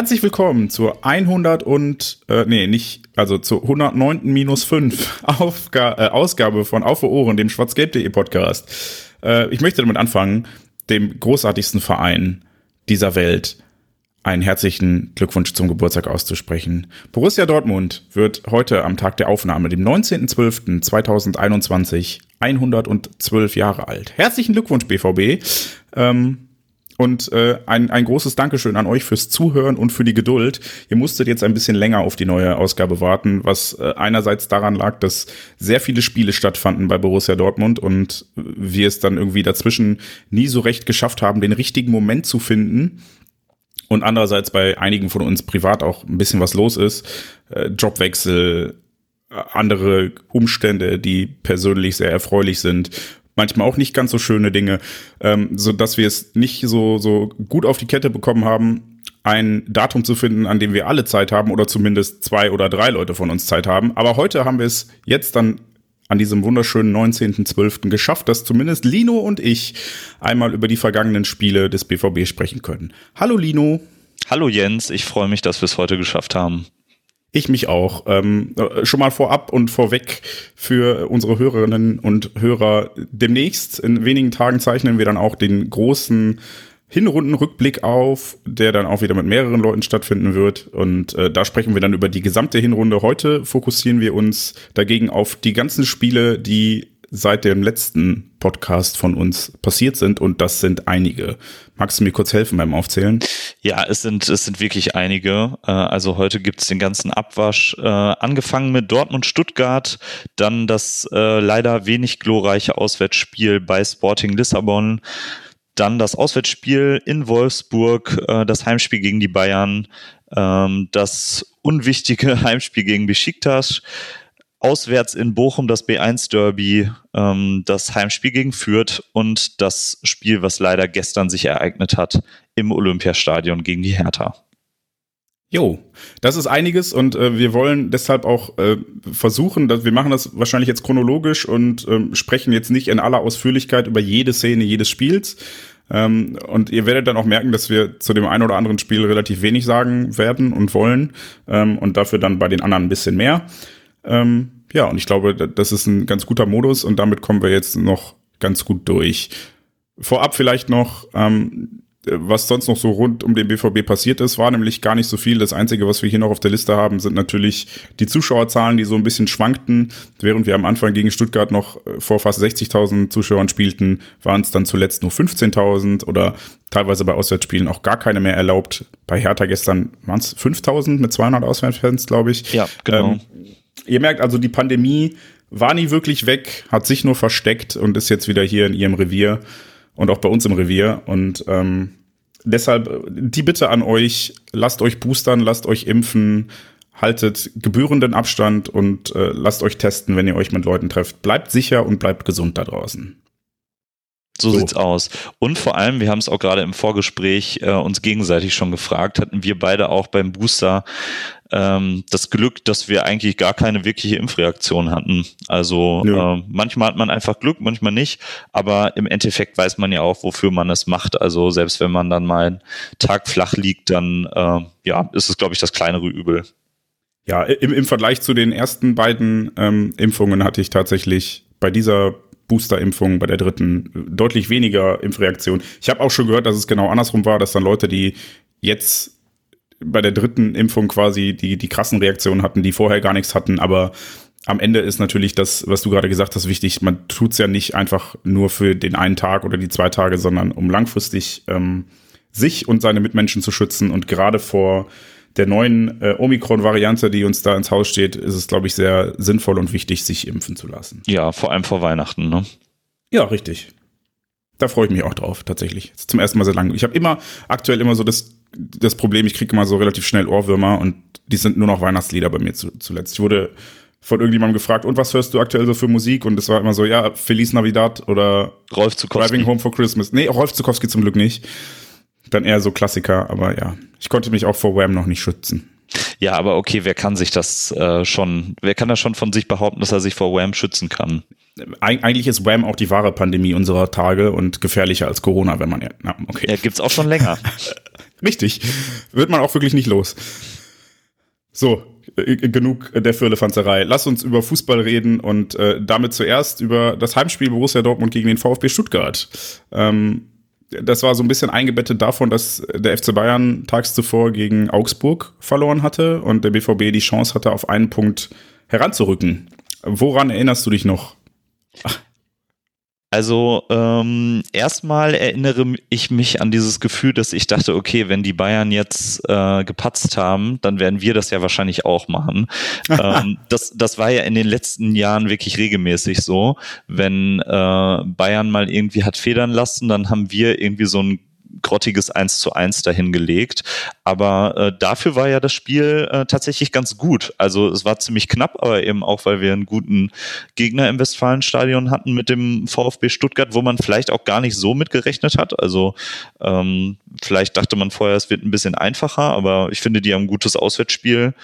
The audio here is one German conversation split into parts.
Herzlich willkommen zur 100 und, äh, nee, nicht, also zur 109. minus 5 Aufga äh, Ausgabe von Auf Ohren, dem schwarzgelb.de Podcast. Äh, ich möchte damit anfangen, dem großartigsten Verein dieser Welt einen herzlichen Glückwunsch zum Geburtstag auszusprechen. Borussia Dortmund wird heute am Tag der Aufnahme, dem 19.12.2021, 112 Jahre alt. Herzlichen Glückwunsch, BVB. Ähm, und äh, ein, ein großes Dankeschön an euch fürs Zuhören und für die Geduld. Ihr musstet jetzt ein bisschen länger auf die neue Ausgabe warten, was äh, einerseits daran lag, dass sehr viele Spiele stattfanden bei Borussia Dortmund und wir es dann irgendwie dazwischen nie so recht geschafft haben, den richtigen Moment zu finden. Und andererseits bei einigen von uns privat auch ein bisschen was los ist. Äh, Jobwechsel, äh, andere Umstände, die persönlich sehr erfreulich sind manchmal auch nicht ganz so schöne Dinge, ähm, so dass wir es nicht so, so gut auf die Kette bekommen haben, ein Datum zu finden, an dem wir alle Zeit haben oder zumindest zwei oder drei Leute von uns Zeit haben. Aber heute haben wir es jetzt dann an diesem wunderschönen 19.12. geschafft, dass zumindest Lino und ich einmal über die vergangenen Spiele des BVB sprechen können. Hallo Lino. Hallo Jens, ich freue mich, dass wir es heute geschafft haben. Ich mich auch. Ähm, schon mal vorab und vorweg für unsere Hörerinnen und Hörer. Demnächst, in wenigen Tagen, zeichnen wir dann auch den großen Hinrundenrückblick auf, der dann auch wieder mit mehreren Leuten stattfinden wird. Und äh, da sprechen wir dann über die gesamte Hinrunde. Heute fokussieren wir uns dagegen auf die ganzen Spiele, die seit dem letzten Podcast von uns passiert sind und das sind einige. Magst du mir kurz helfen beim Aufzählen? Ja, es sind, es sind wirklich einige. Äh, also heute gibt's den ganzen Abwasch, äh, angefangen mit Dortmund-Stuttgart, dann das äh, leider wenig glorreiche Auswärtsspiel bei Sporting Lissabon, dann das Auswärtsspiel in Wolfsburg, das Heimspiel gegen die Bayern, ähm, das unwichtige Heimspiel gegen Besiktas, auswärts in Bochum das B1-Derby, ähm, das Heimspiel gegen Fürth und das Spiel, was leider gestern sich ereignet hat, im Olympiastadion gegen die Hertha. Jo, das ist einiges und äh, wir wollen deshalb auch äh, versuchen, dass wir machen das wahrscheinlich jetzt chronologisch und ähm, sprechen jetzt nicht in aller Ausführlichkeit über jede Szene jedes Spiels. Ähm, und ihr werdet dann auch merken, dass wir zu dem einen oder anderen Spiel relativ wenig sagen werden und wollen ähm, und dafür dann bei den anderen ein bisschen mehr. Ähm, ja, und ich glaube, das ist ein ganz guter Modus und damit kommen wir jetzt noch ganz gut durch. Vorab vielleicht noch, ähm, was sonst noch so rund um den BVB passiert ist, war nämlich gar nicht so viel. Das Einzige, was wir hier noch auf der Liste haben, sind natürlich die Zuschauerzahlen, die so ein bisschen schwankten. Während wir am Anfang gegen Stuttgart noch äh, vor fast 60.000 Zuschauern spielten, waren es dann zuletzt nur 15.000 oder teilweise bei Auswärtsspielen auch gar keine mehr erlaubt. Bei Hertha gestern waren es 5.000 mit 200 Auswärtsfans, glaube ich. Ja, genau. Ähm, ihr merkt also, die Pandemie war nie wirklich weg, hat sich nur versteckt und ist jetzt wieder hier in ihrem Revier und auch bei uns im Revier. Und ähm, deshalb die Bitte an euch, lasst euch boostern, lasst euch impfen, haltet gebührenden Abstand und äh, lasst euch testen, wenn ihr euch mit Leuten trefft. Bleibt sicher und bleibt gesund da draußen. So, so, sieht's aus. Und vor allem, wir haben es auch gerade im Vorgespräch äh, uns gegenseitig schon gefragt, hatten wir beide auch beim Booster ähm, das Glück, dass wir eigentlich gar keine wirkliche Impfreaktion hatten. Also äh, manchmal hat man einfach Glück, manchmal nicht, aber im Endeffekt weiß man ja auch, wofür man es macht. Also selbst wenn man dann mal einen Tag flach liegt, dann äh, ja, ist es, glaube ich, das kleinere Übel. Ja, im, im Vergleich zu den ersten beiden ähm, Impfungen hatte ich tatsächlich bei dieser Booster-Impfung, bei der dritten deutlich weniger Impfreaktionen. Ich habe auch schon gehört, dass es genau andersrum war, dass dann Leute, die jetzt bei der dritten Impfung quasi die, die krassen Reaktionen hatten, die vorher gar nichts hatten, aber am Ende ist natürlich das, was du gerade gesagt hast, wichtig. Man tut's ja nicht einfach nur für den einen Tag oder die zwei Tage, sondern um langfristig ähm, sich und seine Mitmenschen zu schützen. Und gerade vor der neuen äh, Omikron-Variante, die uns da ins Haus steht, ist es, glaube ich, sehr sinnvoll und wichtig, sich impfen zu lassen. Ja, vor allem vor Weihnachten, ne? Ja, richtig. da freue ich mich auch drauf, tatsächlich. Zum ersten Mal sehr lange. Ich habe immer, aktuell immer so das, das Problem, ich kriege immer so relativ schnell Ohrwürmer und die sind nur noch Weihnachtslieder bei mir zu, zuletzt. Ich wurde von irgendjemandem gefragt, und was hörst du aktuell so für Musik? Und es war immer so, ja, Feliz Navidad oder Rolf Zukowski. Driving Home for Christmas. Nee, Rolf Zukowski zum Glück nicht. Dann eher so Klassiker, aber ja, ich konnte mich auch vor Wham noch nicht schützen. Ja, aber okay, wer kann sich das äh, schon, wer kann das schon von sich behaupten, dass er sich vor Wham schützen kann? Eig eigentlich ist Wham auch die wahre Pandemie unserer Tage und gefährlicher als Corona, wenn man ja, na, okay. Ja, gibt's auch schon länger. Richtig. Wird man auch wirklich nicht los. So, äh, genug der Firlefanzerei. Lass uns über Fußball reden und äh, damit zuerst über das Heimspiel Borussia Dortmund gegen den VfB Stuttgart. Ähm, das war so ein bisschen eingebettet davon, dass der FC Bayern tags zuvor gegen Augsburg verloren hatte und der BVB die Chance hatte, auf einen Punkt heranzurücken. Woran erinnerst du dich noch? Ach. Also ähm, erstmal erinnere ich mich an dieses Gefühl, dass ich dachte, okay, wenn die Bayern jetzt äh, gepatzt haben, dann werden wir das ja wahrscheinlich auch machen. ähm, das, das war ja in den letzten Jahren wirklich regelmäßig so. Wenn äh, Bayern mal irgendwie hat federn lassen, dann haben wir irgendwie so ein grottiges 1 zu 1 dahingelegt. Aber äh, dafür war ja das Spiel äh, tatsächlich ganz gut. Also es war ziemlich knapp, aber eben auch, weil wir einen guten Gegner im Westfalenstadion hatten mit dem VfB Stuttgart, wo man vielleicht auch gar nicht so mitgerechnet hat. Also ähm, vielleicht dachte man vorher, es wird ein bisschen einfacher, aber ich finde, die haben ein gutes Auswärtsspiel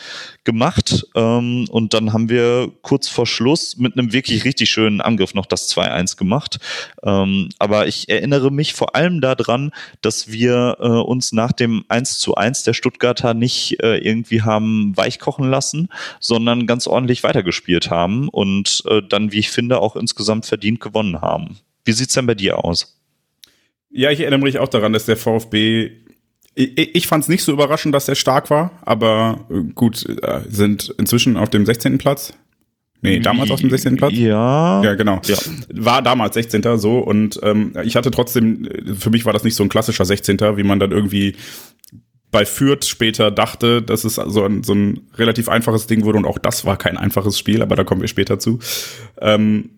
gemacht. Ähm, und dann haben wir kurz vor Schluss mit einem wirklich richtig schönen Angriff noch das 2-1 gemacht. Ähm, aber ich erinnere mich vor allem daran, dass wir äh, uns nach dem 1 zu 1 der Stuttgarter nicht äh, irgendwie haben weichkochen lassen, sondern ganz ordentlich weitergespielt haben und äh, dann, wie ich finde, auch insgesamt verdient gewonnen haben. Wie sieht's denn bei dir aus? Ja, ich erinnere mich auch daran, dass der VfB ich, fand es nicht so überraschend, dass er stark war, aber äh, gut, äh, sind inzwischen auf dem 16. Platz. Nee, damals auf dem 16. Platz? Ja. Ja, genau. Ja. War damals 16. so und ähm, ich hatte trotzdem, für mich war das nicht so ein klassischer 16. wie man dann irgendwie bei Fürth später dachte, dass es so ein, so ein relativ einfaches Ding wurde und auch das war kein einfaches Spiel, aber da kommen wir später zu. Ähm,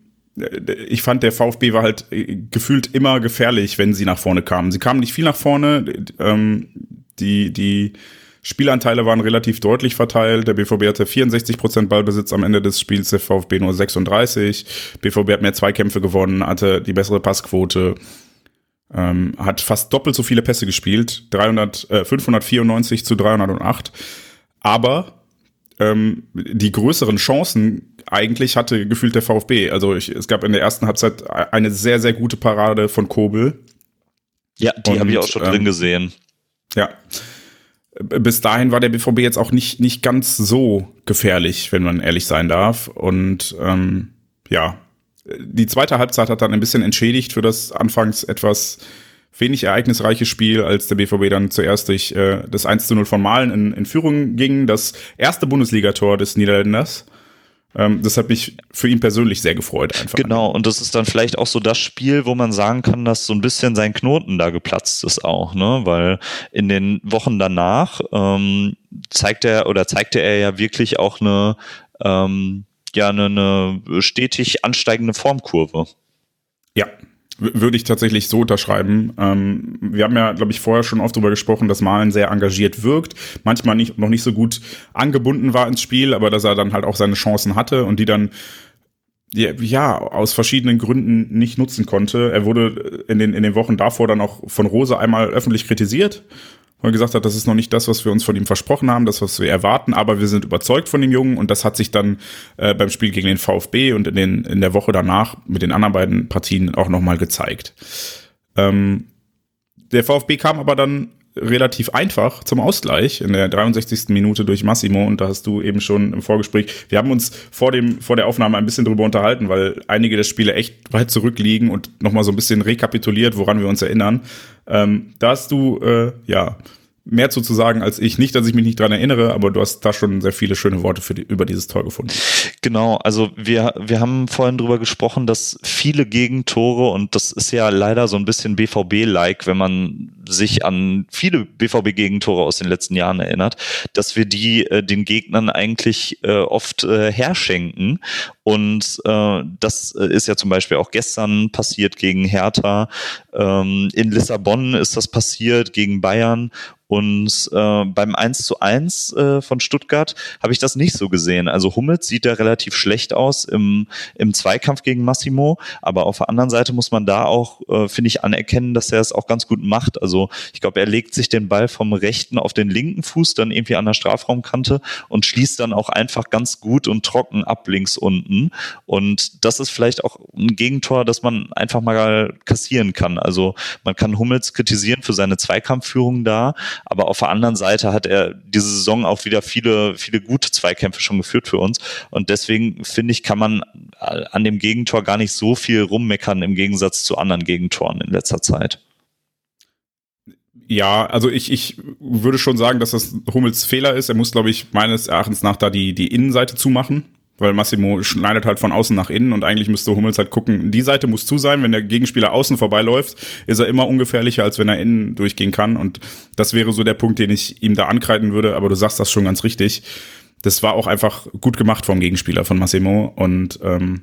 ich fand, der VfB war halt gefühlt immer gefährlich, wenn sie nach vorne kamen. Sie kamen nicht viel nach vorne. Ähm, die, die Spielanteile waren relativ deutlich verteilt. Der BVB hatte 64 Prozent Ballbesitz am Ende des Spiels, der VfB nur 36. BVB hat mehr Zweikämpfe gewonnen, hatte die bessere Passquote, ähm, hat fast doppelt so viele Pässe gespielt, 300, äh, 594 zu 308. Aber ähm, die größeren Chancen eigentlich hatte gefühlt der VfB. Also ich, es gab in der ersten Halbzeit eine sehr, sehr gute Parade von Kobel. Ja, die habe ich auch schon ähm, drin gesehen. Ja bis dahin war der BVB jetzt auch nicht, nicht ganz so gefährlich, wenn man ehrlich sein darf. Und ähm, ja, die zweite Halbzeit hat dann ein bisschen entschädigt für das anfangs etwas wenig ereignisreiche Spiel, als der BVB dann zuerst durch äh, das 1 zu 0 von Malen in, in Führung ging. Das erste Bundesligator des Niederländers. Ähm, das hat mich für ihn persönlich sehr gefreut. Einfach. Genau, und das ist dann vielleicht auch so das Spiel, wo man sagen kann, dass so ein bisschen sein Knoten da geplatzt ist auch, ne? Weil in den Wochen danach ähm, zeigt er oder zeigte er ja wirklich auch eine ähm, ja eine, eine stetig ansteigende Formkurve. Ja, würde ich tatsächlich so unterschreiben. Ähm, wir haben ja, glaube ich, vorher schon oft darüber gesprochen, dass Malen sehr engagiert wirkt, manchmal nicht, noch nicht so gut angebunden war ins Spiel, aber dass er dann halt auch seine Chancen hatte und die dann ja, aus verschiedenen Gründen nicht nutzen konnte. Er wurde in den, in den Wochen davor dann auch von Rose einmal öffentlich kritisiert wo er gesagt hat, das ist noch nicht das, was wir uns von ihm versprochen haben, das, was wir erwarten, aber wir sind überzeugt von dem Jungen und das hat sich dann äh, beim Spiel gegen den VfB und in, den, in der Woche danach mit den anderen beiden Partien auch nochmal gezeigt. Ähm, der VfB kam aber dann relativ einfach zum Ausgleich in der 63. Minute durch Massimo und da hast du eben schon im Vorgespräch, wir haben uns vor dem vor der Aufnahme ein bisschen drüber unterhalten, weil einige der Spiele echt weit zurückliegen und nochmal so ein bisschen rekapituliert, woran wir uns erinnern. Ähm, da hast du äh, ja mehr zu, sagen als ich. Nicht, dass ich mich nicht dran erinnere, aber du hast da schon sehr viele schöne Worte für die, über dieses Tor gefunden. Genau, also wir, wir haben vorhin drüber gesprochen, dass viele Gegentore, und das ist ja leider so ein bisschen BVB-like, wenn man sich an viele BVB-Gegentore aus den letzten Jahren erinnert, dass wir die äh, den Gegnern eigentlich äh, oft äh, herschenken. Und äh, das ist ja zum Beispiel auch gestern passiert gegen Hertha. Ähm, in Lissabon ist das passiert gegen Bayern. Und äh, beim 1 zu 1 äh, von Stuttgart habe ich das nicht so gesehen. Also Hummels sieht da relativ schlecht aus im, im Zweikampf gegen Massimo, aber auf der anderen Seite muss man da auch, äh, finde ich, anerkennen, dass er es auch ganz gut macht. Also ich glaube, er legt sich den Ball vom rechten auf den linken Fuß dann irgendwie an der Strafraumkante und schließt dann auch einfach ganz gut und trocken ab links unten. Und das ist vielleicht auch ein Gegentor, das man einfach mal kassieren kann. Also man kann Hummels kritisieren für seine Zweikampfführung da, aber auf der anderen Seite hat er diese Saison auch wieder viele, viele gute Zweikämpfe schon geführt für uns. Und deswegen finde ich, kann man an dem Gegentor gar nicht so viel rummeckern im Gegensatz zu anderen Gegentoren in letzter Zeit. Ja, also ich, ich würde schon sagen, dass das Hummels Fehler ist. Er muss, glaube ich, meines Erachtens nach da die, die Innenseite zumachen weil Massimo schneidet halt von außen nach innen und eigentlich müsste Hummels halt gucken, die Seite muss zu sein, wenn der Gegenspieler außen vorbeiläuft, ist er immer ungefährlicher, als wenn er innen durchgehen kann und das wäre so der Punkt, den ich ihm da ankreiden würde, aber du sagst das schon ganz richtig. Das war auch einfach gut gemacht vom Gegenspieler von Massimo und ähm,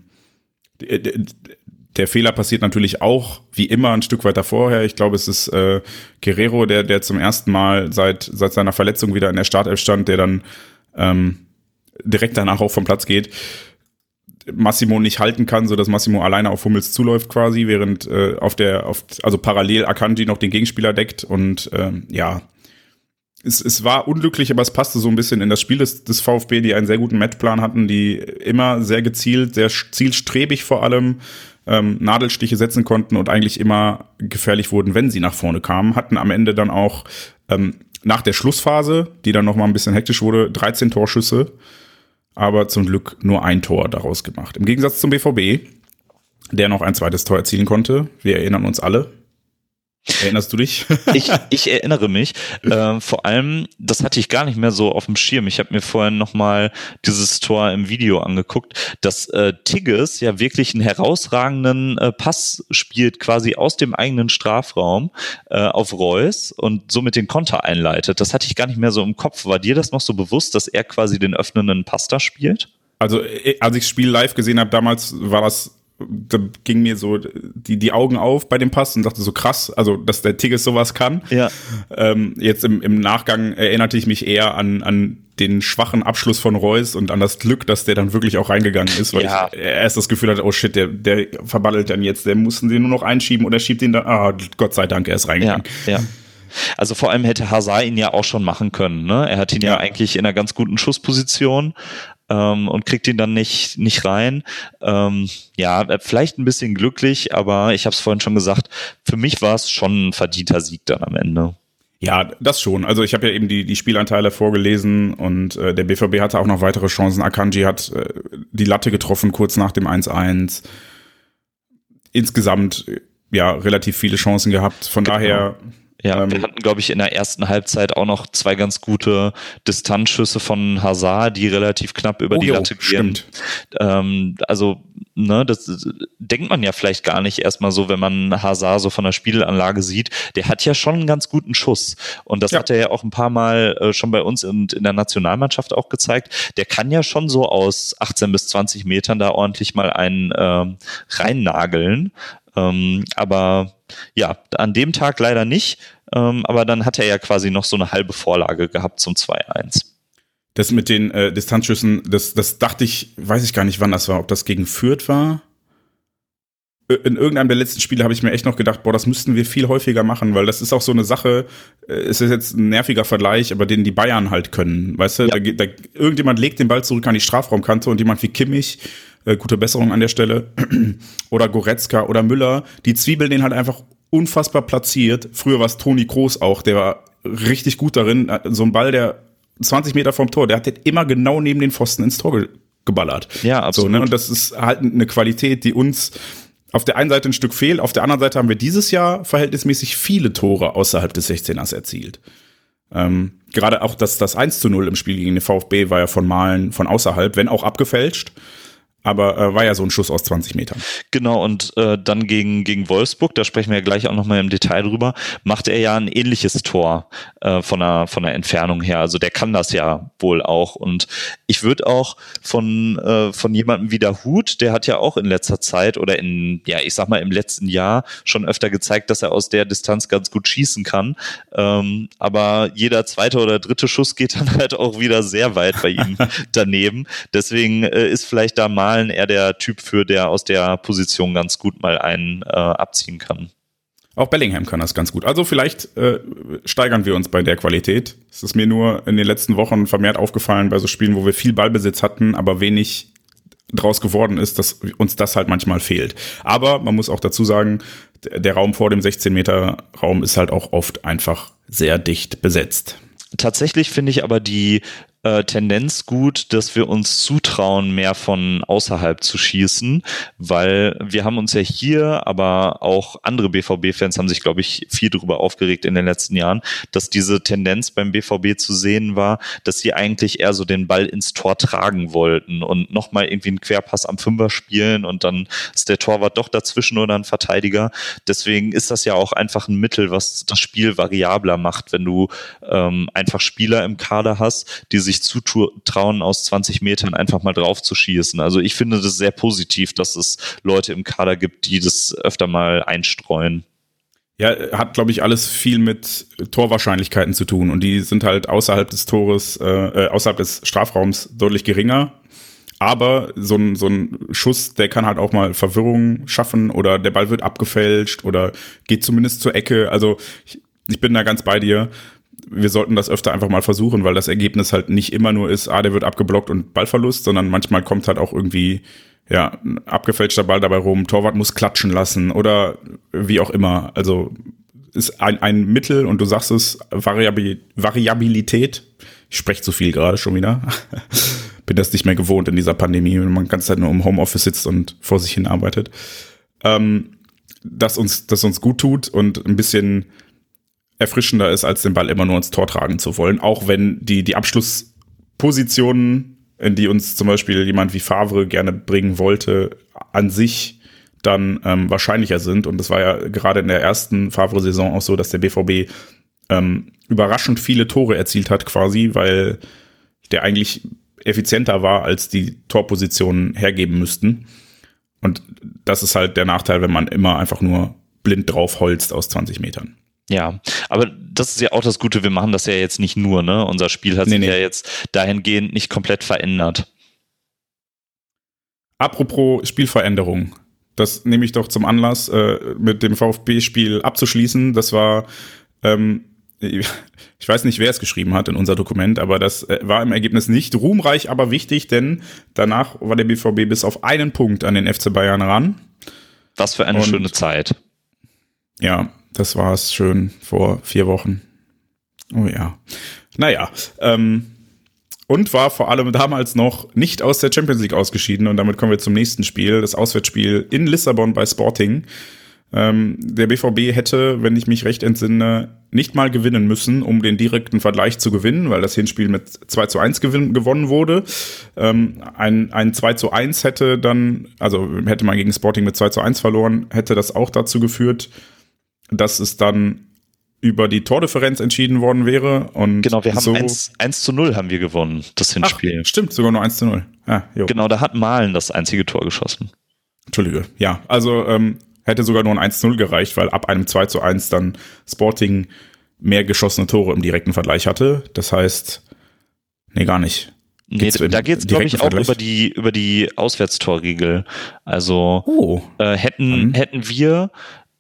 der Fehler passiert natürlich auch, wie immer, ein Stück weiter vorher. Ich glaube, es ist äh, Guerrero, der, der zum ersten Mal seit, seit seiner Verletzung wieder in der Startelf stand, der dann ähm, direkt danach auch vom Platz geht. Massimo nicht halten kann, so dass Massimo alleine auf Hummels zuläuft quasi, während äh, auf der, auf, also parallel Akanji noch den Gegenspieler deckt und ähm, ja, es, es war unglücklich, aber es passte so ein bisschen in das Spiel des, des VfB, die einen sehr guten Matchplan hatten, die immer sehr gezielt, sehr zielstrebig vor allem ähm, Nadelstiche setzen konnten und eigentlich immer gefährlich wurden, wenn sie nach vorne kamen, hatten am Ende dann auch ähm, nach der Schlussphase, die dann noch mal ein bisschen hektisch wurde, 13 Torschüsse aber zum Glück nur ein Tor daraus gemacht. Im Gegensatz zum BVB, der noch ein zweites Tor erzielen konnte. Wir erinnern uns alle. Erinnerst du dich? ich, ich erinnere mich. Äh, vor allem, das hatte ich gar nicht mehr so auf dem Schirm. Ich habe mir vorhin nochmal dieses Tor im Video angeguckt, dass äh, Tigges ja wirklich einen herausragenden äh, Pass spielt, quasi aus dem eigenen Strafraum äh, auf Reus und somit den Konter einleitet. Das hatte ich gar nicht mehr so im Kopf. War dir das noch so bewusst, dass er quasi den öffnenden Pass da spielt? Also, äh, als ich das Spiel live gesehen habe, damals war das da ging mir so die, die Augen auf bei dem Pass und dachte so krass, also dass der Tigges sowas kann. Ja. Ähm, jetzt im, im Nachgang erinnerte ich mich eher an, an den schwachen Abschluss von Reus und an das Glück, dass der dann wirklich auch reingegangen ist, weil ja. ich erst das Gefühl hatte, oh shit, der, der verbaddelt dann jetzt, der mussten den nur noch einschieben oder schiebt ihn dann, ah, Gott sei Dank, er ist reingegangen. Ja, ja. Also vor allem hätte Hazard ihn ja auch schon machen können. Ne? Er hat ihn ja. ja eigentlich in einer ganz guten Schussposition, ähm, und kriegt ihn dann nicht, nicht rein. Ähm, ja, vielleicht ein bisschen glücklich, aber ich habe es vorhin schon gesagt, für mich war es schon ein verdienter Sieg dann am Ende. Ja, das schon. Also ich habe ja eben die, die Spielanteile vorgelesen und äh, der BVB hatte auch noch weitere Chancen. Akanji hat äh, die Latte getroffen kurz nach dem 1-1. Insgesamt ja relativ viele Chancen gehabt. Von genau. daher ja, ähm, wir hatten, glaube ich, in der ersten Halbzeit auch noch zwei ganz gute Distanzschüsse von Hazard, die relativ knapp über oh, die Latte gehen. Ähm, also, ne, das denkt man ja vielleicht gar nicht erstmal so, wenn man Hazard so von der Spielanlage sieht. Der hat ja schon einen ganz guten Schuss. Und das ja. hat er ja auch ein paar Mal äh, schon bei uns und in der Nationalmannschaft auch gezeigt. Der kann ja schon so aus 18 bis 20 Metern da ordentlich mal einen ähm, reinnageln. Ähm, aber ja, an dem Tag leider nicht. Ähm, aber dann hat er ja quasi noch so eine halbe Vorlage gehabt zum 2-1. Das mit den äh, Distanzschüssen, das, das dachte ich, weiß ich gar nicht, wann das war, ob das gegen Fürth war. In irgendeinem der letzten Spiele habe ich mir echt noch gedacht, boah, das müssten wir viel häufiger machen, weil das ist auch so eine Sache, äh, es ist jetzt ein nerviger Vergleich, aber den die Bayern halt können. Weißt du, ja. da, da, irgendjemand legt den Ball zurück an die Strafraumkante und jemand wie Kimmich, äh, gute Besserung an der Stelle, oder Goretzka oder Müller, die zwiebeln den halt einfach unfassbar platziert. Früher war es Toni Kroos auch, der war richtig gut darin. So ein Ball, der 20 Meter vom Tor, der hat den immer genau neben den Pfosten ins Tor ge geballert. Ja, absolut. So, ne? Und das ist halt eine Qualität, die uns auf der einen Seite ein Stück fehlt, auf der anderen Seite haben wir dieses Jahr verhältnismäßig viele Tore außerhalb des 16ers erzielt. Ähm, gerade auch das, das 1 zu 0 im Spiel gegen den VfB war ja von Malen von außerhalb, wenn auch abgefälscht aber äh, war ja so ein Schuss aus 20 Metern. Genau, und äh, dann gegen, gegen Wolfsburg, da sprechen wir ja gleich auch nochmal im Detail drüber, macht er ja ein ähnliches Tor äh, von, der, von der Entfernung her. Also der kann das ja wohl auch. Und ich würde auch von, äh, von jemandem wie der Hut, der hat ja auch in letzter Zeit oder in, ja, ich sag mal, im letzten Jahr schon öfter gezeigt, dass er aus der Distanz ganz gut schießen kann. Ähm, aber jeder zweite oder dritte Schuss geht dann halt auch wieder sehr weit bei ihm daneben. Deswegen äh, ist vielleicht da mal Malen eher der Typ für, der aus der Position ganz gut mal einen äh, abziehen kann. Auch Bellingham kann das ganz gut. Also vielleicht äh, steigern wir uns bei der Qualität. Es ist mir nur in den letzten Wochen vermehrt aufgefallen bei so Spielen, wo wir viel Ballbesitz hatten, aber wenig draus geworden ist, dass uns das halt manchmal fehlt. Aber man muss auch dazu sagen, der Raum vor dem 16 Meter Raum ist halt auch oft einfach sehr dicht besetzt. Tatsächlich finde ich aber die äh, Tendenz gut, dass wir uns zutrauen, mehr von außerhalb zu schießen, weil wir haben uns ja hier, aber auch andere BVB-Fans haben sich, glaube ich, viel darüber aufgeregt in den letzten Jahren, dass diese Tendenz beim BVB zu sehen war, dass sie eigentlich eher so den Ball ins Tor tragen wollten und nochmal irgendwie einen Querpass am Fünfer spielen und dann ist der Torwart doch dazwischen oder ein Verteidiger. Deswegen ist das ja auch einfach ein Mittel, was das Spiel variabler macht, wenn du ähm, einfach Spieler im Kader hast, die sich sich zutrauen, aus 20 Metern einfach mal drauf zu schießen. Also ich finde das sehr positiv, dass es Leute im Kader gibt, die das öfter mal einstreuen. Ja, hat, glaube ich, alles viel mit Torwahrscheinlichkeiten zu tun. Und die sind halt außerhalb des Tores, äh, äh, außerhalb des Strafraums deutlich geringer. Aber so ein, so ein Schuss, der kann halt auch mal Verwirrung schaffen oder der Ball wird abgefälscht oder geht zumindest zur Ecke. Also ich, ich bin da ganz bei dir wir sollten das öfter einfach mal versuchen, weil das Ergebnis halt nicht immer nur ist, ah, der wird abgeblockt und Ballverlust, sondern manchmal kommt halt auch irgendwie, ja, ein abgefälschter Ball dabei rum, Torwart muss klatschen lassen oder wie auch immer. Also ist ein, ein Mittel und du sagst es, Variabil Variabilität. Ich spreche zu viel gerade schon wieder. Bin das nicht mehr gewohnt in dieser Pandemie, wenn man ganze Zeit nur im Homeoffice sitzt und vor sich hin arbeitet. Ähm, dass uns, dass uns gut tut und ein bisschen erfrischender ist, als den Ball immer nur ins Tor tragen zu wollen. Auch wenn die, die Abschlusspositionen, in die uns zum Beispiel jemand wie Favre gerne bringen wollte, an sich dann ähm, wahrscheinlicher sind. Und das war ja gerade in der ersten Favre-Saison auch so, dass der BVB ähm, überraschend viele Tore erzielt hat, quasi, weil der eigentlich effizienter war, als die Torpositionen hergeben müssten. Und das ist halt der Nachteil, wenn man immer einfach nur blind drauf holzt aus 20 Metern. Ja, aber das ist ja auch das Gute, wir machen das ja jetzt nicht nur, ne? Unser Spiel hat nee, sich nee. ja jetzt dahingehend nicht komplett verändert. Apropos Spielveränderung. Das nehme ich doch zum Anlass, äh, mit dem VfB-Spiel abzuschließen. Das war, ähm, ich weiß nicht, wer es geschrieben hat in unser Dokument, aber das äh, war im Ergebnis nicht ruhmreich, aber wichtig, denn danach war der BVB bis auf einen Punkt an den FC Bayern ran. Was für eine Und, schöne Zeit. Ja, das war es schön vor vier Wochen. Oh ja. Naja, ähm, und war vor allem damals noch nicht aus der Champions League ausgeschieden. Und damit kommen wir zum nächsten Spiel, das Auswärtsspiel in Lissabon bei Sporting. Ähm, der BVB hätte, wenn ich mich recht entsinne, nicht mal gewinnen müssen, um den direkten Vergleich zu gewinnen, weil das Hinspiel mit 2 zu 1 gewin gewonnen wurde. Ähm, ein, ein 2 zu 1 hätte dann, also hätte man gegen Sporting mit 2 zu 1 verloren, hätte das auch dazu geführt, dass es dann über die Tordifferenz entschieden worden wäre. Und genau, wir haben so 1, 1 zu 0 haben wir gewonnen, das Hinspiel. Ach, stimmt, sogar nur 1 zu 0. Ah, genau, da hat Malen das einzige Tor geschossen. Entschuldige, ja, also ähm, hätte sogar nur ein 1 zu 0 gereicht, weil ab einem 2 zu 1 dann Sporting mehr geschossene Tore im direkten Vergleich hatte. Das heißt, nee, gar nicht. Nee, da geht es, glaube ich, auch über die, über die Auswärtstorregel. Also oh. äh, hätten, mhm. hätten wir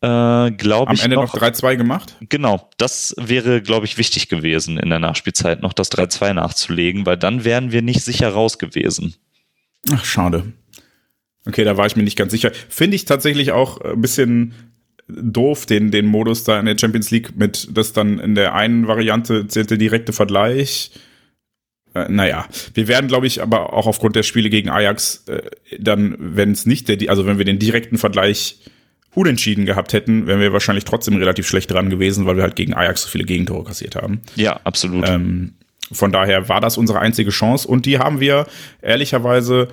äh, glaube ich. Am Ende noch, noch 3-2 gemacht? Genau, das wäre, glaube ich, wichtig gewesen in der Nachspielzeit, noch das 3-2 nachzulegen, weil dann wären wir nicht sicher raus gewesen. Ach, schade. Okay, da war ich mir nicht ganz sicher. Finde ich tatsächlich auch ein bisschen doof, den, den Modus da in der Champions League mit, dass dann in der einen Variante zählt der direkte Vergleich. Äh, naja, wir werden, glaube ich, aber auch aufgrund der Spiele gegen Ajax äh, dann, wenn es nicht der, also wenn wir den direkten Vergleich unentschieden gehabt hätten, wären wir wahrscheinlich trotzdem relativ schlecht dran gewesen, weil wir halt gegen Ajax so viele Gegentore kassiert haben. Ja, absolut. Ähm, von daher war das unsere einzige Chance und die haben wir ehrlicherweise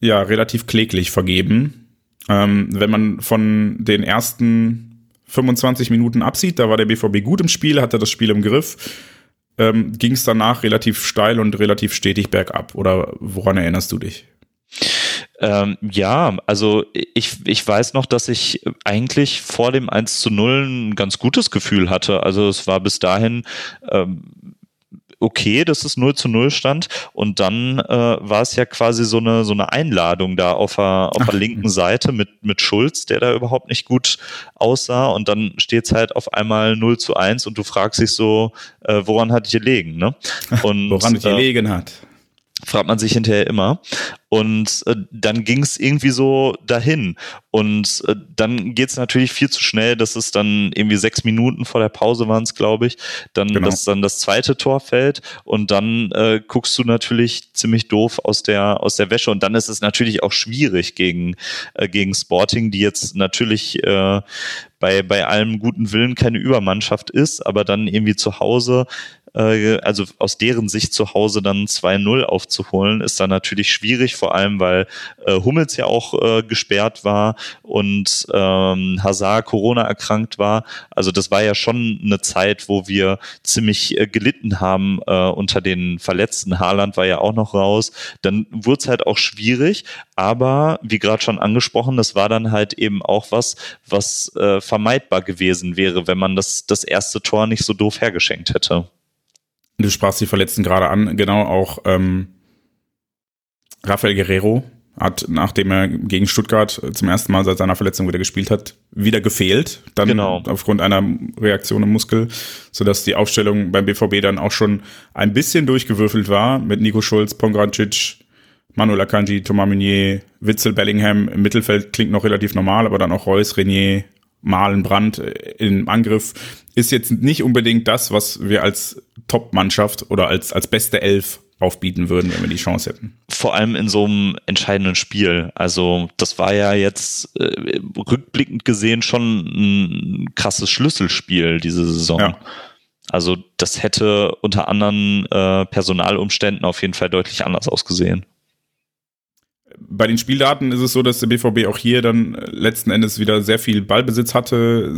ja relativ kläglich vergeben. Ähm, wenn man von den ersten 25 Minuten absieht, da war der BVB gut im Spiel, hatte das Spiel im Griff, ähm, ging es danach relativ steil und relativ stetig bergab. Oder woran erinnerst du dich? Ähm, ja, also ich, ich weiß noch, dass ich eigentlich vor dem 1 zu 0 ein ganz gutes Gefühl hatte. Also es war bis dahin ähm, okay, dass es 0 zu 0 stand. Und dann äh, war es ja quasi so eine, so eine Einladung da auf der, auf der linken Seite mit, mit Schulz, der da überhaupt nicht gut aussah. Und dann steht es halt auf einmal 0 zu 1 und du fragst dich so, äh, woran hat gelegen, ne? Und, woran es gelegen äh, hat fragt man sich hinterher immer. Und äh, dann ging es irgendwie so dahin. Und äh, dann geht es natürlich viel zu schnell, dass es dann irgendwie sechs Minuten vor der Pause waren es, glaube ich, dann, genau. dass dann das zweite Tor fällt und dann äh, guckst du natürlich ziemlich doof aus der, aus der Wäsche. Und dann ist es natürlich auch schwierig gegen, äh, gegen Sporting, die jetzt natürlich äh, bei, bei allem guten Willen keine Übermannschaft ist, aber dann irgendwie zu Hause äh, also aus deren Sicht zu Hause dann 2-0 aufzuholen, ist dann natürlich schwierig, vor allem weil äh, Hummels ja auch äh, gesperrt war und ähm, Hazard Corona erkrankt war. Also das war ja schon eine Zeit, wo wir ziemlich äh, gelitten haben äh, unter den Verletzten. Haaland war ja auch noch raus. Dann wurde es halt auch schwierig, aber wie gerade schon angesprochen, das war dann halt eben auch was, was äh, vermeidbar gewesen wäre, wenn man das, das erste Tor nicht so doof hergeschenkt hätte. Du sprachst die Verletzten gerade an, genau auch ähm, Rafael Guerrero hat, nachdem er gegen Stuttgart zum ersten Mal seit seiner Verletzung wieder gespielt hat, wieder gefehlt, dann genau. aufgrund einer Reaktion im Muskel, sodass die Aufstellung beim BVB dann auch schon ein bisschen durchgewürfelt war mit Nico Schulz, Pongrancic, Manuel Akanji, Thomas Meunier, Witzel, Bellingham. Im Mittelfeld klingt noch relativ normal, aber dann auch Reus, Renier, Malen, Brandt im Angriff ist jetzt nicht unbedingt das, was wir als Top-Mannschaft oder als, als beste Elf aufbieten würden, wenn wir die Chance hätten. Vor allem in so einem entscheidenden Spiel. Also das war ja jetzt äh, rückblickend gesehen schon ein krasses Schlüsselspiel diese Saison. Ja. Also das hätte unter anderen äh, Personalumständen auf jeden Fall deutlich anders ausgesehen bei den Spieldaten ist es so, dass der BVB auch hier dann letzten Endes wieder sehr viel Ballbesitz hatte,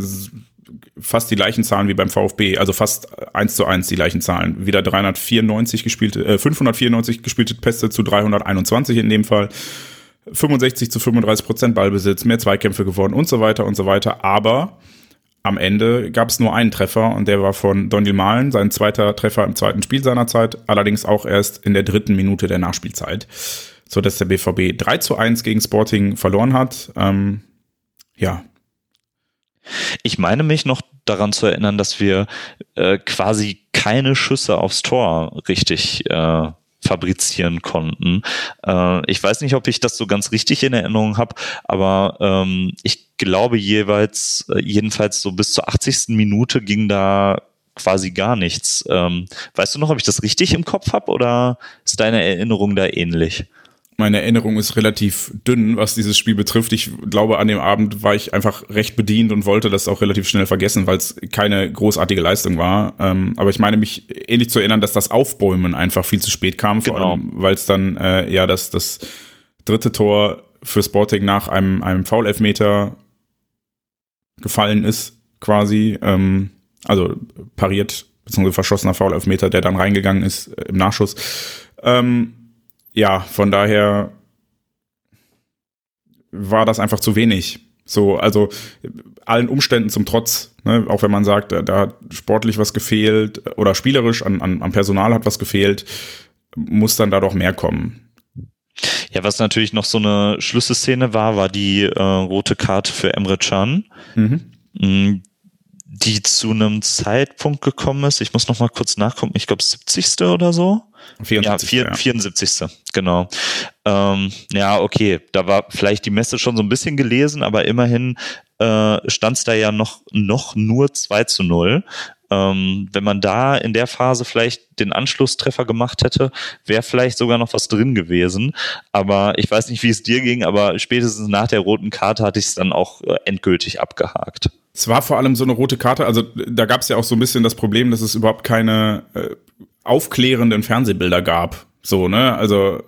fast die gleichen Zahlen wie beim VfB, also fast eins zu eins die gleichen Zahlen. Wieder 394 gespielte, äh, 594 gespielte Pässe zu 321 in dem Fall. 65 zu 35 Prozent Ballbesitz, mehr Zweikämpfe gewonnen und so weiter und so weiter. Aber am Ende gab es nur einen Treffer und der war von Daniel Mahlen, sein zweiter Treffer im zweiten Spiel seiner Zeit, allerdings auch erst in der dritten Minute der Nachspielzeit so dass der BVB 3 zu 1 gegen Sporting verloren hat. Ähm, ja. Ich meine mich noch daran zu erinnern, dass wir äh, quasi keine Schüsse aufs Tor richtig äh, fabrizieren konnten. Äh, ich weiß nicht, ob ich das so ganz richtig in Erinnerung habe, aber ähm, ich glaube jeweils, äh, jedenfalls so bis zur 80. Minute ging da quasi gar nichts. Ähm, weißt du noch, ob ich das richtig im Kopf habe oder ist deine Erinnerung da ähnlich? Meine Erinnerung ist relativ dünn, was dieses Spiel betrifft. Ich glaube, an dem Abend war ich einfach recht bedient und wollte das auch relativ schnell vergessen, weil es keine großartige Leistung war. Ähm, aber ich meine mich ähnlich zu erinnern, dass das Aufbäumen einfach viel zu spät kam, vor genau. allem, weil es dann äh, ja das, das dritte Tor für Sporting nach einem, einem Foul-Elfmeter gefallen ist, quasi. Ähm, also pariert, beziehungsweise verschossener Foul-Elfmeter, der dann reingegangen ist äh, im Nachschuss. Ähm, ja, von daher war das einfach zu wenig. So, also allen Umständen zum Trotz, ne, auch wenn man sagt, da, da hat sportlich was gefehlt oder spielerisch an, an, am Personal hat was gefehlt, muss dann da doch mehr kommen. Ja, was natürlich noch so eine Schlüsselszene war, war die äh, rote Karte für Emre Can, mhm. Die zu einem Zeitpunkt gekommen ist. Ich muss noch mal kurz nachgucken. Ich glaube 70. oder so. 74. Ja, vier, ja. 74. Genau. Ähm, ja, okay, da war vielleicht die Messe schon so ein bisschen gelesen, aber immerhin äh, stand es da ja noch, noch nur 2 zu 0. Äh, Ähm, wenn man da in der Phase vielleicht den Anschlusstreffer gemacht hätte, wäre vielleicht sogar noch was drin gewesen. Aber ich weiß nicht, wie es dir ging, aber spätestens nach der roten Karte hatte ich es dann auch äh, endgültig abgehakt. Es war vor allem so eine rote Karte, also da gab es ja auch so ein bisschen das Problem, dass es überhaupt keine äh, aufklärenden Fernsehbilder gab. So, ne? Also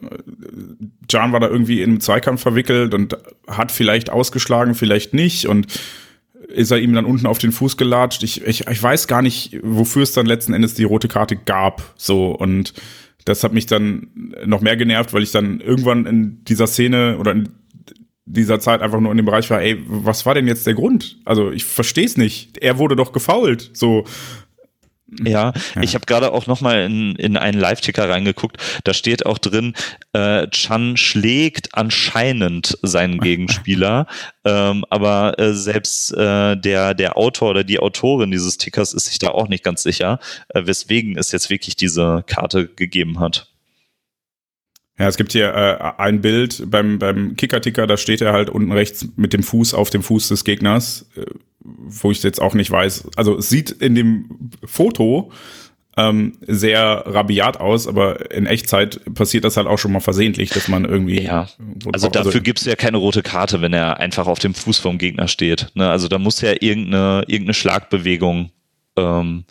Jan war da irgendwie in einem Zweikampf verwickelt und hat vielleicht ausgeschlagen, vielleicht nicht und ist er ihm dann unten auf den Fuß gelatscht. Ich, ich, ich weiß gar nicht, wofür es dann letzten Endes die rote Karte gab. So und das hat mich dann noch mehr genervt, weil ich dann irgendwann in dieser Szene oder in dieser Zeit einfach nur in dem Bereich war, ey, was war denn jetzt der Grund? Also ich verstehe es nicht. Er wurde doch gefault. So, ja, ja, ich habe gerade auch nochmal in, in einen Live-Ticker reingeguckt. Da steht auch drin, äh, Chan schlägt anscheinend seinen Gegenspieler. ähm, aber äh, selbst äh, der, der Autor oder die Autorin dieses Tickers ist sich da auch nicht ganz sicher, äh, weswegen es jetzt wirklich diese Karte gegeben hat. Ja, es gibt hier äh, ein Bild beim, beim Kicker-Ticker, da steht er halt unten rechts mit dem Fuß auf dem Fuß des Gegners, äh, wo ich jetzt auch nicht weiß. Also es sieht in dem Foto ähm, sehr rabiat aus, aber in Echtzeit passiert das halt auch schon mal versehentlich, dass man irgendwie. Ja. Also dafür also, gibt's ja keine rote Karte, wenn er einfach auf dem Fuß vom Gegner steht. Ne? Also da muss ja irgendeine, irgendeine Schlagbewegung ähm,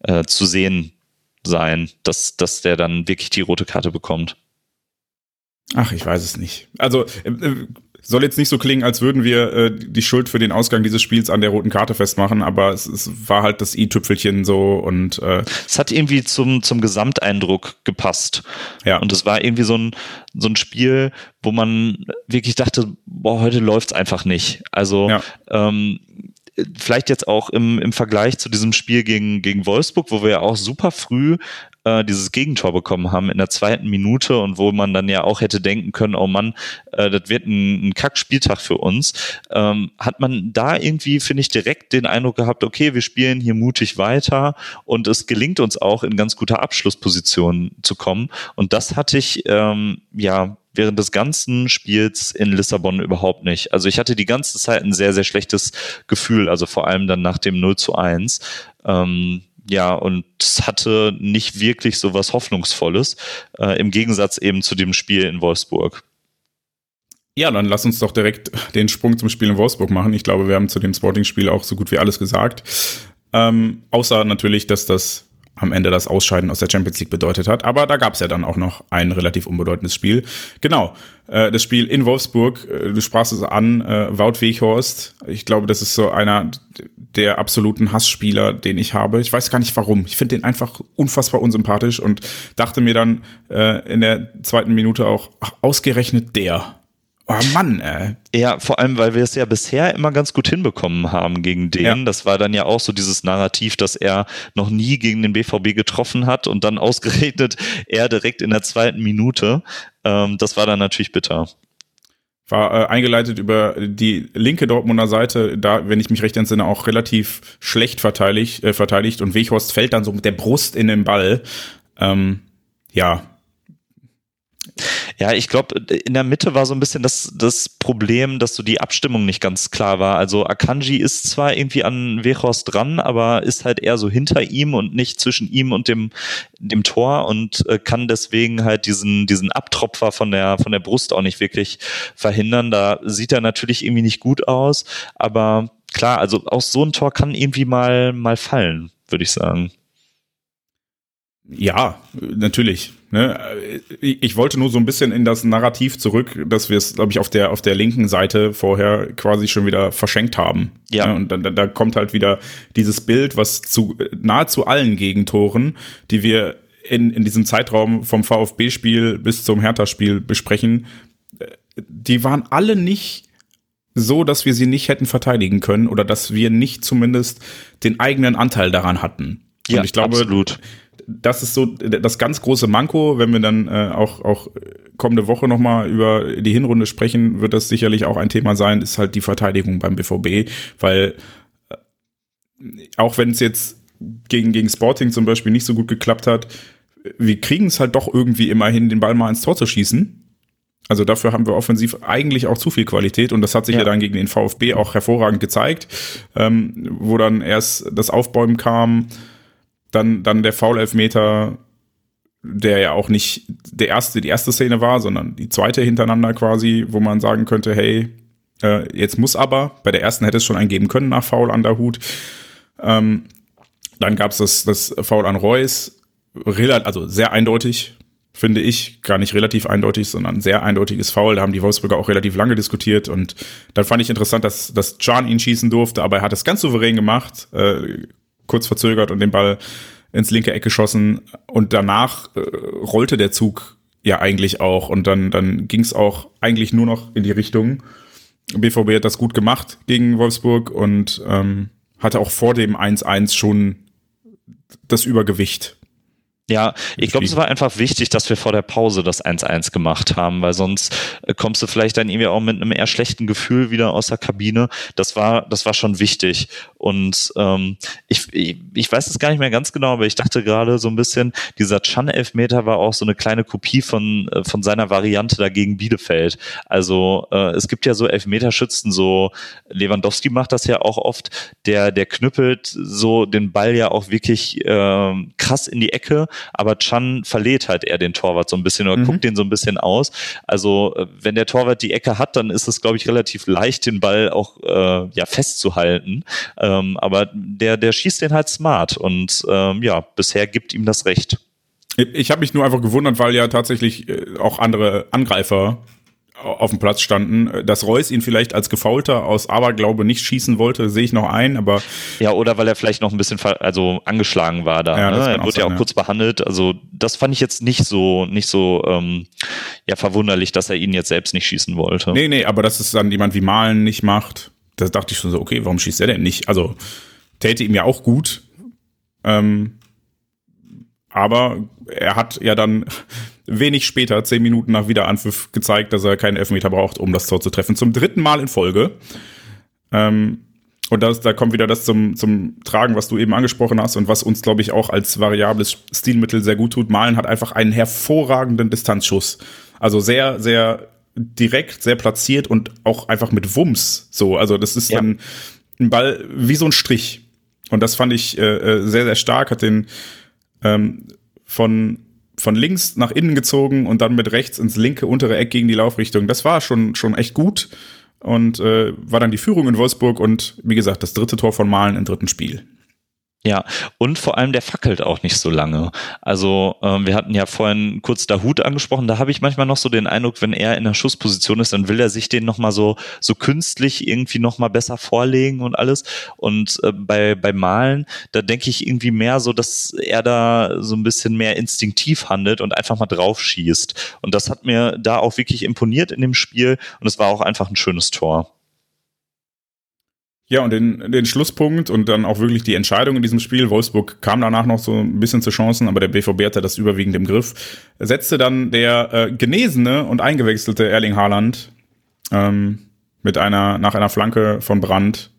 äh, zu sehen sein, dass, dass der dann wirklich die rote Karte bekommt. Ach, ich weiß es nicht. Also äh, äh, soll jetzt nicht so klingen, als würden wir äh, die Schuld für den Ausgang dieses Spiels an der roten Karte festmachen, aber es, es war halt das i-Tüpfelchen so und äh, es hat irgendwie zum zum Gesamteindruck gepasst. Ja. Und es war irgendwie so ein so ein Spiel, wo man wirklich dachte, boah, heute läuft's einfach nicht. Also ja. ähm, vielleicht jetzt auch im, im Vergleich zu diesem Spiel gegen, gegen Wolfsburg, wo wir ja auch super früh äh, dieses Gegentor bekommen haben in der zweiten Minute und wo man dann ja auch hätte denken können, oh Mann, äh, das wird ein, ein Kack-Spieltag für uns, ähm, hat man da irgendwie, finde ich, direkt den Eindruck gehabt, okay, wir spielen hier mutig weiter und es gelingt uns auch in ganz guter Abschlussposition zu kommen. Und das hatte ich ähm, ja während des ganzen Spiels in Lissabon überhaupt nicht. Also ich hatte die ganze Zeit ein sehr, sehr schlechtes Gefühl, also vor allem dann nach dem 0 zu 1. Ähm, ja, und es hatte nicht wirklich so was Hoffnungsvolles, äh, im Gegensatz eben zu dem Spiel in Wolfsburg. Ja, dann lass uns doch direkt den Sprung zum Spiel in Wolfsburg machen. Ich glaube, wir haben zu dem Sporting-Spiel auch so gut wie alles gesagt. Ähm, außer natürlich, dass das am Ende das Ausscheiden aus der Champions League bedeutet hat. Aber da gab es ja dann auch noch ein relativ unbedeutendes Spiel. Genau, äh, das Spiel in Wolfsburg, äh, du sprachst es an, äh, Wout Weghorst. Ich glaube, das ist so einer der absoluten Hassspieler, den ich habe. Ich weiß gar nicht warum. Ich finde den einfach unfassbar unsympathisch und dachte mir dann äh, in der zweiten Minute auch, ach, ausgerechnet der. Oh Mann, ey. Ja, vor allem, weil wir es ja bisher immer ganz gut hinbekommen haben gegen den. Ja. Das war dann ja auch so dieses Narrativ, dass er noch nie gegen den BVB getroffen hat und dann ausgerechnet er direkt in der zweiten Minute. Ähm, das war dann natürlich bitter. War äh, eingeleitet über die linke Dortmunder Seite, da, wenn ich mich recht entsinne, auch relativ schlecht verteidigt, äh, verteidigt und Weghorst fällt dann so mit der Brust in den Ball. Ähm, ja, ja, ich glaube, in der Mitte war so ein bisschen das, das Problem, dass so die Abstimmung nicht ganz klar war. Also Akanji ist zwar irgendwie an Wechhorst dran, aber ist halt eher so hinter ihm und nicht zwischen ihm und dem, dem Tor und äh, kann deswegen halt diesen, diesen Abtropfer von der, von der Brust auch nicht wirklich verhindern. Da sieht er natürlich irgendwie nicht gut aus, aber klar, also aus so ein Tor kann irgendwie mal, mal fallen, würde ich sagen. Ja, natürlich. Ne? Ich wollte nur so ein bisschen in das Narrativ zurück, dass wir es, glaube ich, auf der auf der linken Seite vorher quasi schon wieder verschenkt haben. Ja. Ne? Und dann, da kommt halt wieder dieses Bild, was zu nahezu allen Gegentoren, die wir in, in diesem Zeitraum vom VfB-Spiel bis zum Hertha-Spiel besprechen, die waren alle nicht so, dass wir sie nicht hätten verteidigen können oder dass wir nicht zumindest den eigenen Anteil daran hatten. Ja, Und ich glaube, absolut das ist so das ganz große Manko. Wenn wir dann äh, auch, auch kommende Woche nochmal über die Hinrunde sprechen, wird das sicherlich auch ein Thema sein, ist halt die Verteidigung beim BVB, weil äh, auch wenn es jetzt gegen, gegen Sporting zum Beispiel nicht so gut geklappt hat, wir kriegen es halt doch irgendwie immerhin, den Ball mal ins Tor zu schießen. Also dafür haben wir offensiv eigentlich auch zu viel Qualität und das hat sich ja, ja dann gegen den VfB auch hervorragend gezeigt, ähm, wo dann erst das Aufbäumen kam, dann, dann der Foul-Elfmeter, der ja auch nicht der erste, die erste Szene war, sondern die zweite hintereinander quasi, wo man sagen könnte, hey, äh, jetzt muss aber, bei der ersten hätte es schon einen geben können nach Foul an der Hut. Ähm, dann gab es das, das Foul an Reus, also sehr eindeutig, finde ich, gar nicht relativ eindeutig, sondern sehr eindeutiges Foul. Da haben die Wolfsburger auch relativ lange diskutiert und dann fand ich interessant, dass, dass Can ihn schießen durfte, aber er hat es ganz souverän gemacht, äh, kurz verzögert und den Ball ins linke Eck geschossen und danach äh, rollte der Zug ja eigentlich auch und dann, dann ging es auch eigentlich nur noch in die Richtung. BVB hat das gut gemacht gegen Wolfsburg und ähm, hatte auch vor dem 1-1 schon das Übergewicht. Ja, ich glaube, es war einfach wichtig, dass wir vor der Pause das 1-1 gemacht haben, weil sonst äh, kommst du vielleicht dann irgendwie auch mit einem eher schlechten Gefühl wieder aus der Kabine. Das war, das war schon wichtig. Und ähm, ich, ich, ich weiß es gar nicht mehr ganz genau, aber ich dachte gerade so ein bisschen, dieser Chan-Elfmeter war auch so eine kleine Kopie von, äh, von seiner Variante dagegen Bielefeld. Also äh, es gibt ja so Elfmeterschützen, so Lewandowski macht das ja auch oft, der, der knüppelt so den Ball ja auch wirklich äh, krass in die Ecke aber Chan verlädt halt eher den Torwart so ein bisschen oder mhm. guckt den so ein bisschen aus. Also äh, wenn der Torwart die Ecke hat, dann ist es, glaube ich, relativ leicht, den Ball auch äh, ja festzuhalten. Ähm, aber der, der schießt den halt smart und ähm, ja, bisher gibt ihm das Recht. Ich habe mich nur einfach gewundert, weil ja tatsächlich äh, auch andere Angreifer auf dem Platz standen. Dass Reus ihn vielleicht als Gefaulter aus Aberglaube nicht schießen wollte, sehe ich noch ein, aber. Ja, oder weil er vielleicht noch ein bisschen also angeschlagen war da. Ja, ne? Er wurde ja auch ja. kurz behandelt. Also das fand ich jetzt nicht so, nicht so ähm, ja, verwunderlich, dass er ihn jetzt selbst nicht schießen wollte. Nee, nee, aber dass es dann jemand wie Malen nicht macht, da dachte ich schon so, okay, warum schießt er denn nicht? Also täte ihm ja auch gut. Ähm, aber er hat ja dann wenig später, zehn Minuten nach Wiederanpfiff, gezeigt, dass er keinen Elfmeter braucht, um das Tor zu treffen. Zum dritten Mal in Folge. Ähm, und das, da kommt wieder das zum, zum Tragen, was du eben angesprochen hast und was uns, glaube ich, auch als variables Stilmittel sehr gut tut. Malen hat einfach einen hervorragenden Distanzschuss. Also sehr, sehr direkt, sehr platziert und auch einfach mit Wumms. So, also das ist ja. dann ein Ball wie so ein Strich. Und das fand ich äh, äh sehr, sehr stark. Hat den ähm, von von links nach innen gezogen und dann mit rechts ins linke untere Eck gegen die Laufrichtung. Das war schon, schon echt gut und äh, war dann die Führung in Wolfsburg und wie gesagt, das dritte Tor von Malen im dritten Spiel. Ja, und vor allem der fackelt auch nicht so lange. Also ähm, wir hatten ja vorhin kurz Dahut angesprochen, da habe ich manchmal noch so den Eindruck, wenn er in der Schussposition ist, dann will er sich den nochmal so, so künstlich irgendwie nochmal besser vorlegen und alles. Und äh, bei, bei Malen, da denke ich irgendwie mehr so, dass er da so ein bisschen mehr instinktiv handelt und einfach mal drauf schießt. Und das hat mir da auch wirklich imponiert in dem Spiel und es war auch einfach ein schönes Tor. Ja, und den, den Schlusspunkt und dann auch wirklich die Entscheidung in diesem Spiel. Wolfsburg kam danach noch so ein bisschen zu Chancen, aber der BVB hatte das überwiegend im Griff. Setzte dann der äh, genesene und eingewechselte Erling Haaland ähm, mit einer, nach einer Flanke von Brandt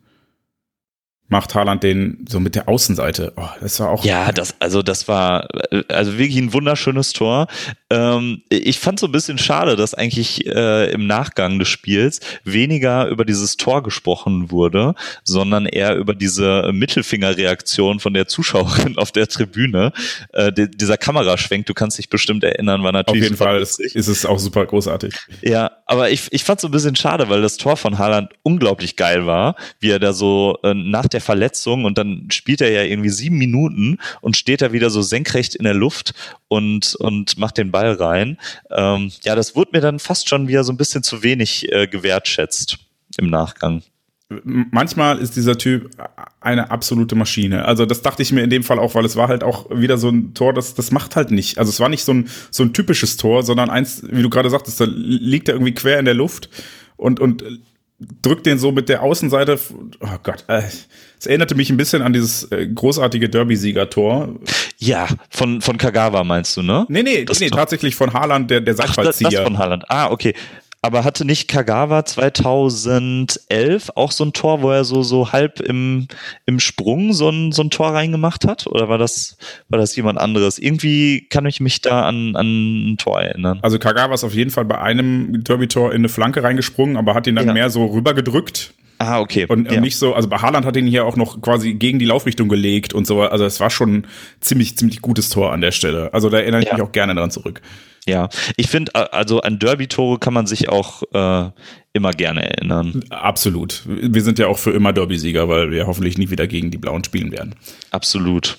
macht Haaland den so mit der Außenseite. Oh, das war auch. Ja, das, also das war also wirklich ein wunderschönes Tor. Ähm, ich fand so ein bisschen schade, dass eigentlich äh, im Nachgang des Spiels weniger über dieses Tor gesprochen wurde, sondern eher über diese Mittelfingerreaktion von der Zuschauerin auf der Tribüne. Äh, die, dieser Kameraschwenk, du kannst dich bestimmt erinnern, war natürlich. Auf jeden Fall ist, ist es auch super großartig. Ja, aber ich, ich fand so ein bisschen schade, weil das Tor von Haaland unglaublich geil war, wie er da so äh, nach der der Verletzung und dann spielt er ja irgendwie sieben Minuten und steht da wieder so senkrecht in der Luft und, und macht den Ball rein. Ähm, ja, das wurde mir dann fast schon wieder so ein bisschen zu wenig äh, gewertschätzt im Nachgang manchmal ist dieser Typ eine absolute Maschine. Also das dachte ich mir in dem Fall auch, weil es war halt auch wieder so ein Tor, das, das macht halt nicht. Also es war nicht so ein, so ein typisches Tor, sondern eins, wie du gerade sagtest, da liegt er irgendwie quer in der Luft und, und drückt den so mit der Außenseite. Oh Gott, äh, es erinnerte mich ein bisschen an dieses äh, großartige Derby-Sieger-Tor. Ja, von, von Kagawa meinst du, ne? Nee, nee, das nee, tatsächlich von Haaland, der, der Seitfallzieher. Ach, das von Haaland. Ah, okay. Aber hatte nicht Kagawa 2011 auch so ein Tor, wo er so, so halb im, im Sprung so ein, so ein Tor reingemacht hat? Oder war das, war das jemand anderes? Irgendwie kann ich mich da an, an ein Tor erinnern. Also Kagawa ist auf jeden Fall bei einem Derby-Tor in eine Flanke reingesprungen, aber hat ihn dann ja. mehr so rübergedrückt. Ah, okay. Und, ja. nicht so, also bei Haaland hat ihn hier auch noch quasi gegen die Laufrichtung gelegt und so. Also es war schon ziemlich, ziemlich gutes Tor an der Stelle. Also da erinnere ich ja. mich auch gerne dran zurück. Ja, ich finde, also an Derby-Tore kann man sich auch äh, immer gerne erinnern. Absolut. Wir sind ja auch für immer Derby-Sieger, weil wir hoffentlich nie wieder gegen die Blauen spielen werden. Absolut.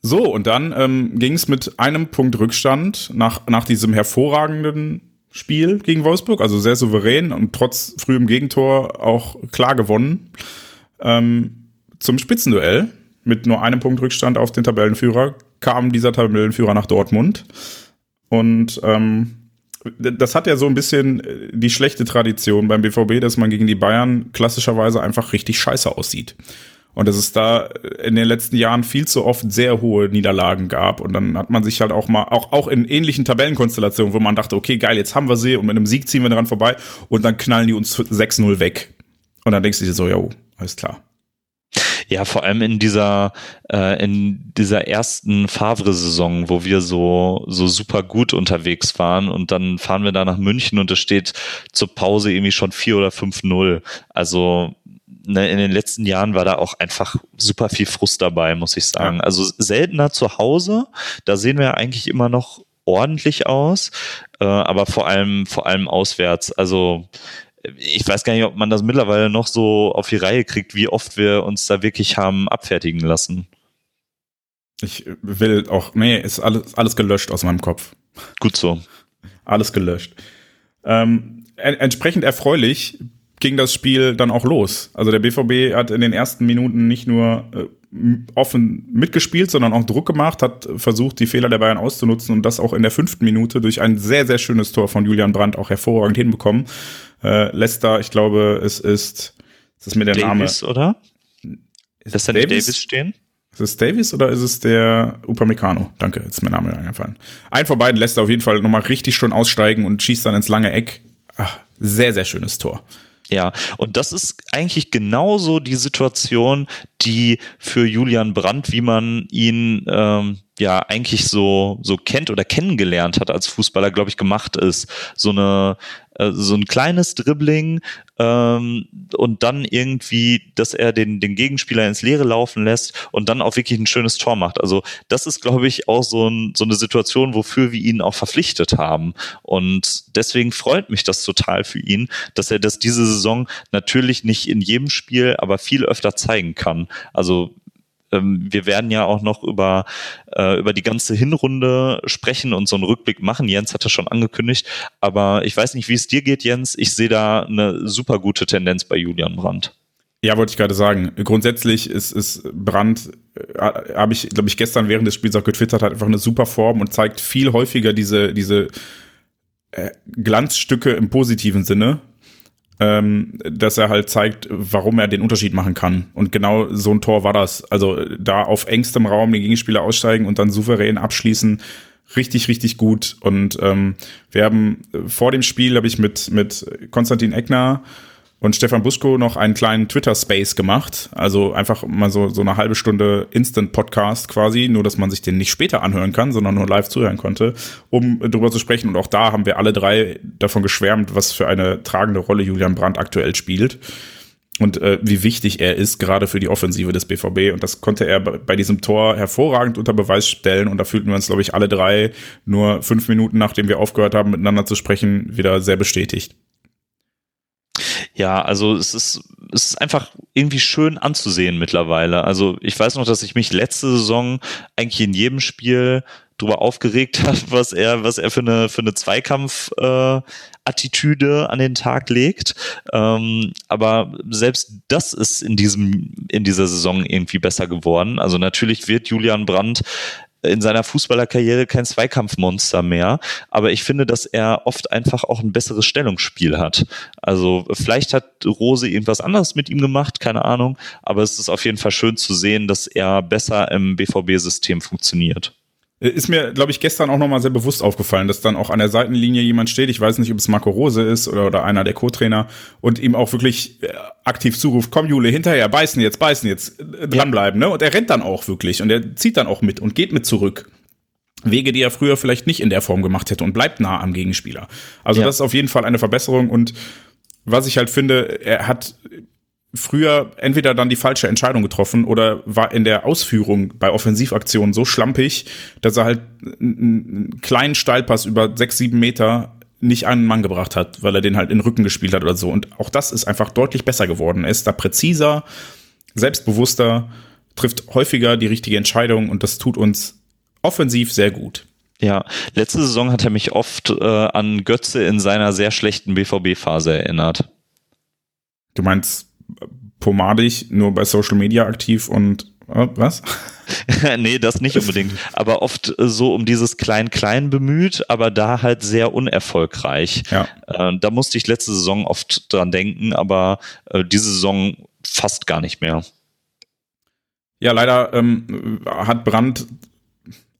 So, und dann ähm, ging es mit einem Punkt Rückstand nach, nach diesem hervorragenden Spiel gegen Wolfsburg, also sehr souverän und trotz frühem Gegentor auch klar gewonnen, ähm, zum Spitzenduell mit nur einem Punkt Rückstand auf den Tabellenführer kam dieser Tabellenführer nach Dortmund. Und ähm, das hat ja so ein bisschen äh, die schlechte Tradition beim BVB, dass man gegen die Bayern klassischerweise einfach richtig scheiße aussieht. Und dass es da in den letzten Jahren viel zu oft sehr hohe Niederlagen gab. Und dann hat man sich halt auch mal, auch, auch in ähnlichen Tabellenkonstellationen, wo man dachte, okay, geil, jetzt haben wir sie und mit einem Sieg ziehen wir dran vorbei und dann knallen die uns 6-0 weg. Und dann denkst du dir so, ja, alles klar. Ja, vor allem in dieser, äh, in dieser ersten Favre-Saison, wo wir so, so super gut unterwegs waren und dann fahren wir da nach München und es steht zur Pause irgendwie schon 4 oder 5-0. Also ne, in den letzten Jahren war da auch einfach super viel Frust dabei, muss ich sagen. Ja. Also seltener zu Hause, da sehen wir eigentlich immer noch ordentlich aus, äh, aber vor allem, vor allem auswärts. Also ich weiß gar nicht, ob man das mittlerweile noch so auf die Reihe kriegt, wie oft wir uns da wirklich haben abfertigen lassen. Ich will auch, nee, ist alles, alles gelöscht aus meinem Kopf. Gut so. Alles gelöscht. Ähm, entsprechend erfreulich ging das Spiel dann auch los. Also der BVB hat in den ersten Minuten nicht nur äh, offen mitgespielt, sondern auch Druck gemacht, hat versucht, die Fehler der Bayern auszunutzen und das auch in der fünften Minute durch ein sehr, sehr schönes Tor von Julian Brandt auch hervorragend hinbekommen. Äh, Leicester, ich glaube, es ist, es ist mir der Davis, Name. oder? Ist das da nicht Davis stehen? Ist es Davis oder ist es der Upamecano? Danke, jetzt ist mein Name eingefallen. Ein von beiden lässt er auf jeden Fall nochmal richtig schön aussteigen und schießt dann ins lange Eck. Ach, sehr, sehr schönes Tor. Ja, und das ist eigentlich genauso die Situation, die für Julian Brandt, wie man ihn ähm, ja eigentlich so so kennt oder kennengelernt hat als Fußballer, glaube ich, gemacht ist. So eine äh, so ein kleines Dribbling ähm, und dann irgendwie, dass er den den Gegenspieler ins Leere laufen lässt und dann auch wirklich ein schönes Tor macht. Also das ist, glaube ich, auch so, ein, so eine Situation, wofür wir ihn auch verpflichtet haben. Und deswegen freut mich das total für ihn, dass er das diese Saison natürlich nicht in jedem Spiel, aber viel öfter zeigen kann. Also ähm, wir werden ja auch noch über, äh, über die ganze Hinrunde sprechen und so einen Rückblick machen. Jens hat das schon angekündigt, aber ich weiß nicht, wie es dir geht, Jens. Ich sehe da eine super gute Tendenz bei Julian Brandt. Ja, wollte ich gerade sagen. Grundsätzlich ist, ist Brandt, äh, habe ich, glaube ich, gestern während des Spiels auch getwittert, hat einfach eine super Form und zeigt viel häufiger diese, diese äh, Glanzstücke im positiven Sinne, ähm, dass er halt zeigt, warum er den Unterschied machen kann. Und genau so ein Tor war das. Also da auf engstem Raum den Gegenspieler aussteigen und dann souverän abschließen, richtig, richtig gut. Und ähm, wir haben vor dem Spiel, habe ich mit, mit Konstantin Eckner und Stefan Busko noch einen kleinen Twitter-Space gemacht. Also einfach mal so, so eine halbe Stunde Instant-Podcast quasi, nur dass man sich den nicht später anhören kann, sondern nur live zuhören konnte, um darüber zu sprechen. Und auch da haben wir alle drei davon geschwärmt, was für eine tragende Rolle Julian Brandt aktuell spielt. Und äh, wie wichtig er ist, gerade für die Offensive des BVB. Und das konnte er bei diesem Tor hervorragend unter Beweis stellen. Und da fühlten wir uns, glaube ich, alle drei nur fünf Minuten, nachdem wir aufgehört haben, miteinander zu sprechen, wieder sehr bestätigt. Ja, also es ist, es ist einfach irgendwie schön anzusehen mittlerweile. Also ich weiß noch, dass ich mich letzte Saison eigentlich in jedem Spiel drüber aufgeregt habe, was er, was er für eine, für eine Zweikampf, äh, an den Tag legt. Ähm, aber selbst das ist in diesem, in dieser Saison irgendwie besser geworden. Also natürlich wird Julian Brandt in seiner Fußballerkarriere kein Zweikampfmonster mehr, aber ich finde, dass er oft einfach auch ein besseres Stellungsspiel hat. Also vielleicht hat Rose irgendwas anderes mit ihm gemacht, keine Ahnung, aber es ist auf jeden Fall schön zu sehen, dass er besser im BVB-System funktioniert. Ist mir, glaube ich, gestern auch nochmal sehr bewusst aufgefallen, dass dann auch an der Seitenlinie jemand steht. Ich weiß nicht, ob es Marco Rose ist oder, oder einer der Co-Trainer und ihm auch wirklich äh, aktiv zuruft, komm Jule, hinterher, beißen jetzt, beißen jetzt, äh, dranbleiben. Ne? Und er rennt dann auch wirklich und er zieht dann auch mit und geht mit zurück. Wege, die er früher vielleicht nicht in der Form gemacht hätte und bleibt nah am Gegenspieler. Also ja. das ist auf jeden Fall eine Verbesserung und was ich halt finde, er hat früher entweder dann die falsche Entscheidung getroffen oder war in der Ausführung bei Offensivaktionen so schlampig, dass er halt einen kleinen Steilpass über sechs, sieben Meter nicht einen Mann gebracht hat, weil er den halt in den Rücken gespielt hat oder so. Und auch das ist einfach deutlich besser geworden. Er ist da präziser, selbstbewusster, trifft häufiger die richtige Entscheidung und das tut uns offensiv sehr gut. Ja, letzte Saison hat er mich oft äh, an Götze in seiner sehr schlechten BVB-Phase erinnert. Du meinst pomadig, nur bei Social Media aktiv und äh, was? nee, das nicht unbedingt. Aber oft so um dieses Klein-Klein bemüht, aber da halt sehr unerfolgreich. Ja. Äh, da musste ich letzte Saison oft dran denken, aber äh, diese Saison fast gar nicht mehr. Ja, leider ähm, hat Brandt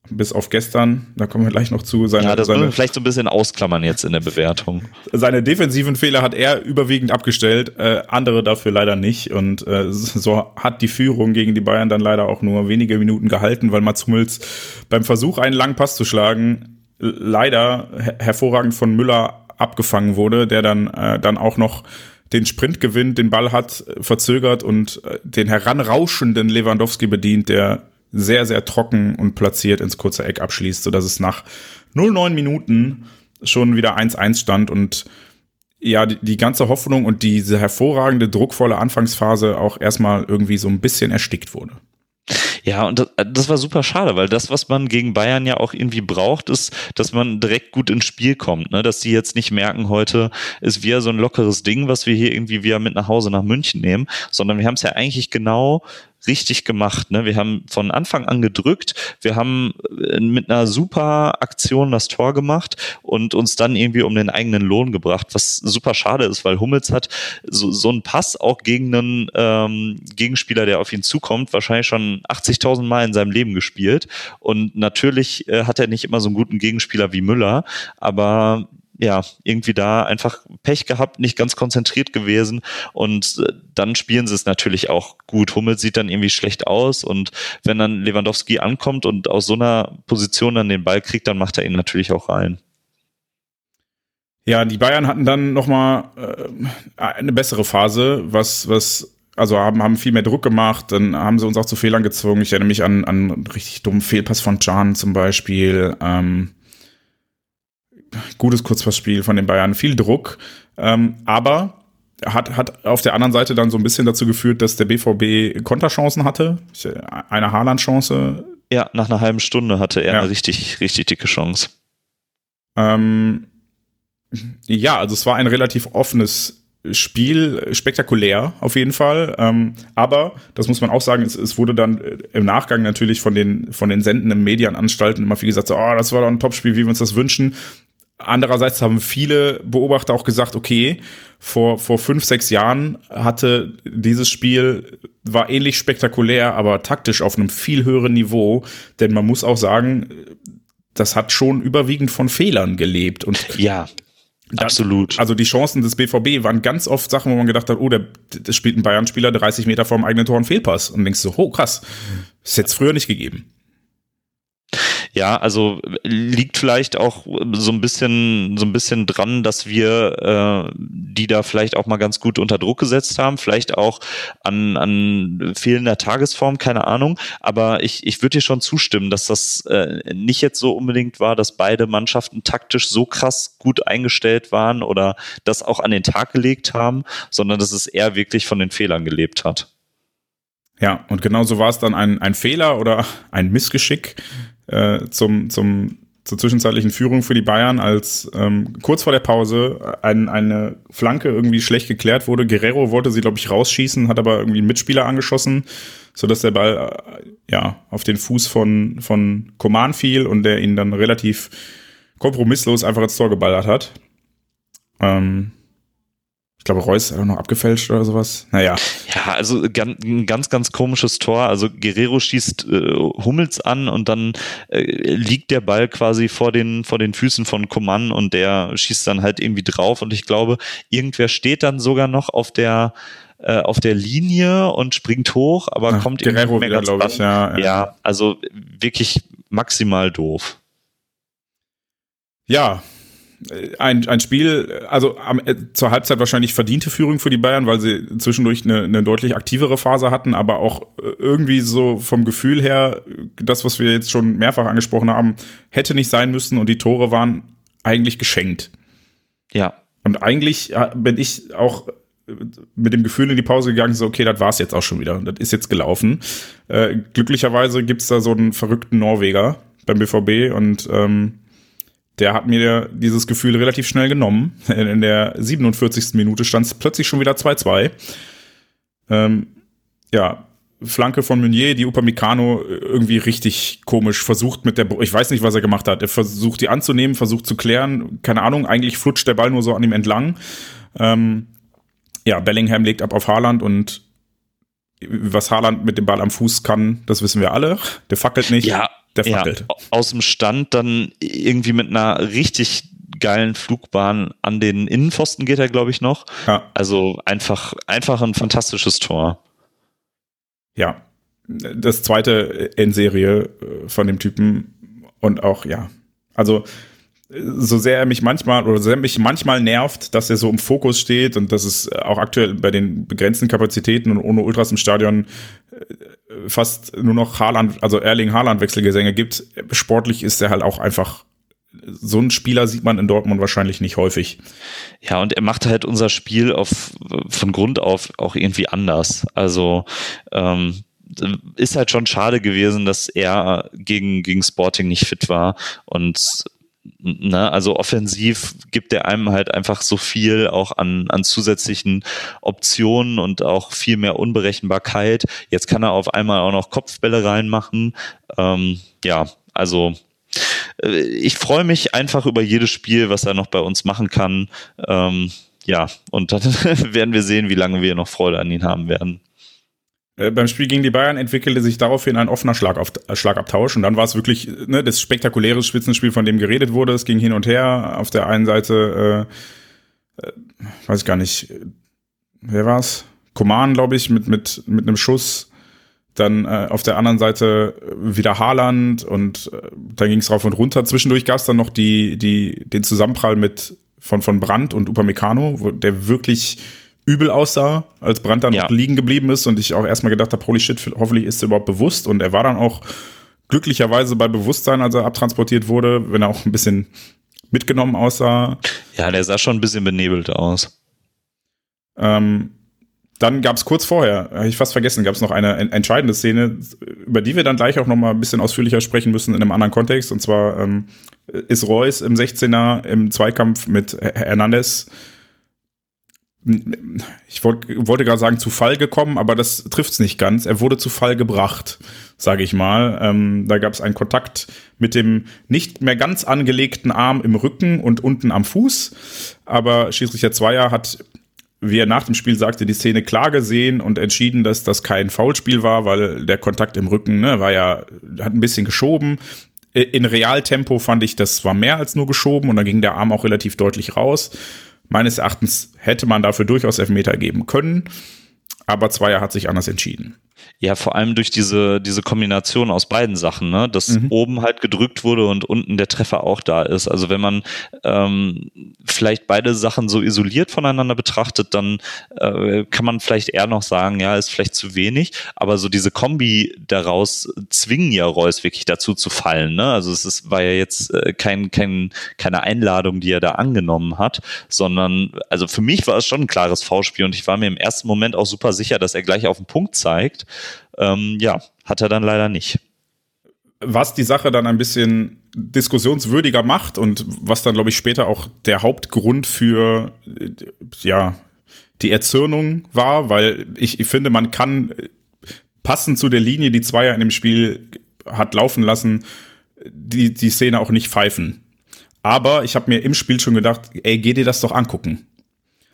bis auf gestern, da kommen wir gleich noch zu. Seine, ja, das seine, wir vielleicht so ein bisschen ausklammern jetzt in der Bewertung. Seine defensiven Fehler hat er überwiegend abgestellt, äh, andere dafür leider nicht. Und äh, so hat die Führung gegen die Bayern dann leider auch nur wenige Minuten gehalten, weil Mats Hummels beim Versuch, einen langen Pass zu schlagen, leider her hervorragend von Müller abgefangen wurde, der dann, äh, dann auch noch den Sprint gewinnt, den Ball hat, verzögert und äh, den heranrauschenden Lewandowski bedient, der sehr, sehr trocken und platziert ins kurze Eck abschließt, sodass es nach 09 Minuten schon wieder 1-1 stand und ja, die, die ganze Hoffnung und diese hervorragende, druckvolle Anfangsphase auch erstmal irgendwie so ein bisschen erstickt wurde. Ja, und das, das, war super schade, weil das, was man gegen Bayern ja auch irgendwie braucht, ist, dass man direkt gut ins Spiel kommt, ne? dass die jetzt nicht merken, heute ist wieder so ein lockeres Ding, was wir hier irgendwie wieder mit nach Hause nach München nehmen, sondern wir haben es ja eigentlich genau richtig gemacht. Ne? Wir haben von Anfang an gedrückt, wir haben äh, mit einer super Aktion das Tor gemacht und uns dann irgendwie um den eigenen Lohn gebracht, was super schade ist, weil Hummels hat so, so einen Pass auch gegen einen ähm, Gegenspieler, der auf ihn zukommt, wahrscheinlich schon 80.000 Mal in seinem Leben gespielt. Und natürlich äh, hat er nicht immer so einen guten Gegenspieler wie Müller, aber ja, irgendwie da einfach Pech gehabt, nicht ganz konzentriert gewesen und äh, dann spielen sie es natürlich auch gut. Hummel sieht dann irgendwie schlecht aus und wenn dann Lewandowski ankommt und aus so einer Position dann den Ball kriegt, dann macht er ihn natürlich auch rein. Ja, die Bayern hatten dann nochmal äh, eine bessere Phase, was, was, also haben, haben viel mehr Druck gemacht, dann haben sie uns auch zu Fehlern gezwungen. Ich erinnere mich an, an einen richtig dummen Fehlpass von Can zum Beispiel. Ähm, gutes Kurzpassspiel von den Bayern, viel Druck, ähm, aber hat, hat auf der anderen Seite dann so ein bisschen dazu geführt, dass der BVB Konterchancen hatte. Eine Haaland-Chance. Ja, nach einer halben Stunde hatte er ja. eine richtig, richtig dicke Chance. Ähm, ja, also es war ein relativ offenes Spiel, spektakulär auf jeden Fall. Ähm, aber, das muss man auch sagen, es, es, wurde dann im Nachgang natürlich von den, von den sendenden Medienanstalten immer viel gesagt, so, oh, das war doch ein Topspiel, wie wir uns das wünschen. Andererseits haben viele Beobachter auch gesagt, okay, vor, vor fünf, sechs Jahren hatte dieses Spiel, war ähnlich spektakulär, aber taktisch auf einem viel höheren Niveau. Denn man muss auch sagen, das hat schon überwiegend von Fehlern gelebt. Und ja, Absolut. Also die Chancen des BVB waren ganz oft Sachen, wo man gedacht hat, oh, der, der spielt ein Bayern-Spieler 30 Meter vorm eigenen Tor einen Fehlpass. Und denkst so, oh krass, das hätte es früher nicht gegeben. Ja, also liegt vielleicht auch so ein bisschen, so ein bisschen dran, dass wir äh, die da vielleicht auch mal ganz gut unter Druck gesetzt haben, vielleicht auch an, an fehlender Tagesform, keine Ahnung. Aber ich, ich würde dir schon zustimmen, dass das äh, nicht jetzt so unbedingt war, dass beide Mannschaften taktisch so krass gut eingestellt waren oder das auch an den Tag gelegt haben, sondern dass es eher wirklich von den Fehlern gelebt hat. Ja, und genauso war es dann ein, ein Fehler oder ein Missgeschick, äh, zum, zum, zur zwischenzeitlichen Führung für die Bayern, als ähm, kurz vor der Pause ein, eine Flanke irgendwie schlecht geklärt wurde. Guerrero wollte sie, glaube ich, rausschießen, hat aber irgendwie einen Mitspieler angeschossen, sodass der Ball äh, ja auf den Fuß von, von Koman fiel und der ihn dann relativ kompromisslos einfach ins Tor geballert hat. Ähm, Ich glaube, Reus hat auch noch abgefälscht oder sowas. Naja. Ja, also ein ganz, ganz komisches Tor. Also Guerrero schießt äh, Hummels an und dann äh, liegt der Ball quasi vor den, vor den Füßen von Coman und der schießt dann halt irgendwie drauf. Und ich glaube, irgendwer steht dann sogar noch auf der äh, auf der Linie und springt hoch, aber Ach, kommt Guerrero irgendwie mehr wieder, ich, ja, ja. ja, also wirklich maximal doof. Ja, ein, ein Spiel, also am, äh, zur Halbzeit wahrscheinlich verdiente Führung für die Bayern, weil sie zwischendurch eine, eine deutlich aktivere Phase hatten, aber auch äh, irgendwie so vom Gefühl her, das, was wir jetzt schon mehrfach angesprochen haben, hätte nicht sein müssen und die Tore waren eigentlich geschenkt. Ja. Und eigentlich äh, bin ich auch mit dem Gefühl in die Pause gegangen, so, okay, das war's jetzt auch schon wieder. Das ist jetzt gelaufen. Äh, glücklicherweise gibt's da so einen verrückten Norweger beim BVB und ähm, der hat mir dieses Gefühl relativ schnell genommen. In der 47. Minute stand es plötzlich schon wieder 2-2. Ähm, ja, Flanke von Meunier, die Upamecano irgendwie richtig komisch versucht mit der, ich weiß nicht, was er gemacht hat. Er versucht die anzunehmen, versucht zu klären, keine Ahnung, eigentlich flutscht der Ball nur so an ihm entlang. Ähm, ja, Bellingham legt ab auf Haaland und was Haaland mit dem Ball am Fuß kann, das wissen wir alle. Der fackelt nicht. Ja, der fackelt. Ja, aus dem Stand dann irgendwie mit einer richtig geilen Flugbahn an den Innenpfosten geht er, glaube ich, noch. Ja. Also einfach, einfach ein fantastisches Tor. Ja. Das zweite in Serie äh, von dem Typen und auch, ja. Also, so sehr er mich manchmal oder so sehr mich manchmal nervt, dass er so im Fokus steht und dass es auch aktuell bei den begrenzten Kapazitäten und ohne Ultras im Stadion äh, fast nur noch Haaland, also Erling Haaland Wechselgesänge gibt. Sportlich ist er halt auch einfach so ein Spieler sieht man in Dortmund wahrscheinlich nicht häufig. Ja, und er macht halt unser Spiel auf, von Grund auf auch irgendwie anders. Also ähm, ist halt schon schade gewesen, dass er gegen, gegen Sporting nicht fit war. Und Ne, also offensiv gibt er einem halt einfach so viel auch an, an zusätzlichen Optionen und auch viel mehr Unberechenbarkeit. Jetzt kann er auf einmal auch noch Kopfbälle reinmachen. Ähm, ja, also äh, ich freue mich einfach über jedes Spiel, was er noch bei uns machen kann. Ähm, ja, und dann werden wir sehen, wie lange wir noch Freude an ihn haben werden. Äh, beim Spiel gegen die Bayern entwickelte sich daraufhin ein offener äh, Schlagabtausch und dann war es wirklich ne, das spektakuläre Spitzenspiel, von dem geredet wurde. Es ging hin und her. Auf der einen Seite, äh, äh, weiß ich gar nicht, wer war's? Koman, glaube ich, mit, mit, mit einem Schuss. Dann äh, auf der anderen Seite wieder Haaland und äh, dann ging es rauf und runter. Zwischendurch gab es dann noch die, die, den Zusammenprall mit von, von Brandt und Upamecano, wo der wirklich übel aussah, als Brandt dann ja. noch liegen geblieben ist und ich auch erstmal gedacht habe, holy shit, hoffentlich ist er überhaupt bewusst und er war dann auch glücklicherweise bei Bewusstsein, als er abtransportiert wurde, wenn er auch ein bisschen mitgenommen aussah. Ja, der sah schon ein bisschen benebelt aus. Ähm, dann gab es kurz vorher, habe ich fast vergessen, gab es noch eine entscheidende Szene, über die wir dann gleich auch noch mal ein bisschen ausführlicher sprechen müssen in einem anderen Kontext. Und zwar ähm, ist Reus im 16er im Zweikampf mit Hernandez ich wollt, wollte gerade sagen, zu Fall gekommen, aber das trifft's nicht ganz. Er wurde zu Fall gebracht, sage ich mal. Ähm, da gab es einen Kontakt mit dem nicht mehr ganz angelegten Arm im Rücken und unten am Fuß. Aber Schiedsrichter Zweier hat, wie er nach dem Spiel sagte, die Szene klar gesehen und entschieden, dass das kein Foulspiel war, weil der Kontakt im Rücken ne, war ja, hat ein bisschen geschoben. In Realtempo fand ich, das war mehr als nur geschoben und dann ging der Arm auch relativ deutlich raus. Meines Erachtens hätte man dafür durchaus Elfmeter geben können, aber Zweier hat sich anders entschieden. Ja, vor allem durch diese, diese Kombination aus beiden Sachen, ne? dass mhm. oben halt gedrückt wurde und unten der Treffer auch da ist. Also wenn man ähm, vielleicht beide Sachen so isoliert voneinander betrachtet, dann äh, kann man vielleicht eher noch sagen, ja, ist vielleicht zu wenig, aber so diese Kombi daraus zwingen ja Reus wirklich dazu zu fallen. Ne? Also es ist, war ja jetzt äh, kein, kein, keine Einladung, die er da angenommen hat, sondern also für mich war es schon ein klares V-Spiel und ich war mir im ersten Moment auch super sicher, dass er gleich auf den Punkt zeigt. Ähm, ja, hat er dann leider nicht. Was die Sache dann ein bisschen diskussionswürdiger macht und was dann, glaube ich, später auch der Hauptgrund für ja, die Erzürnung war, weil ich, ich finde, man kann passend zu der Linie, die Zweier in dem Spiel hat laufen lassen, die, die Szene auch nicht pfeifen. Aber ich habe mir im Spiel schon gedacht, ey, geh dir das doch angucken.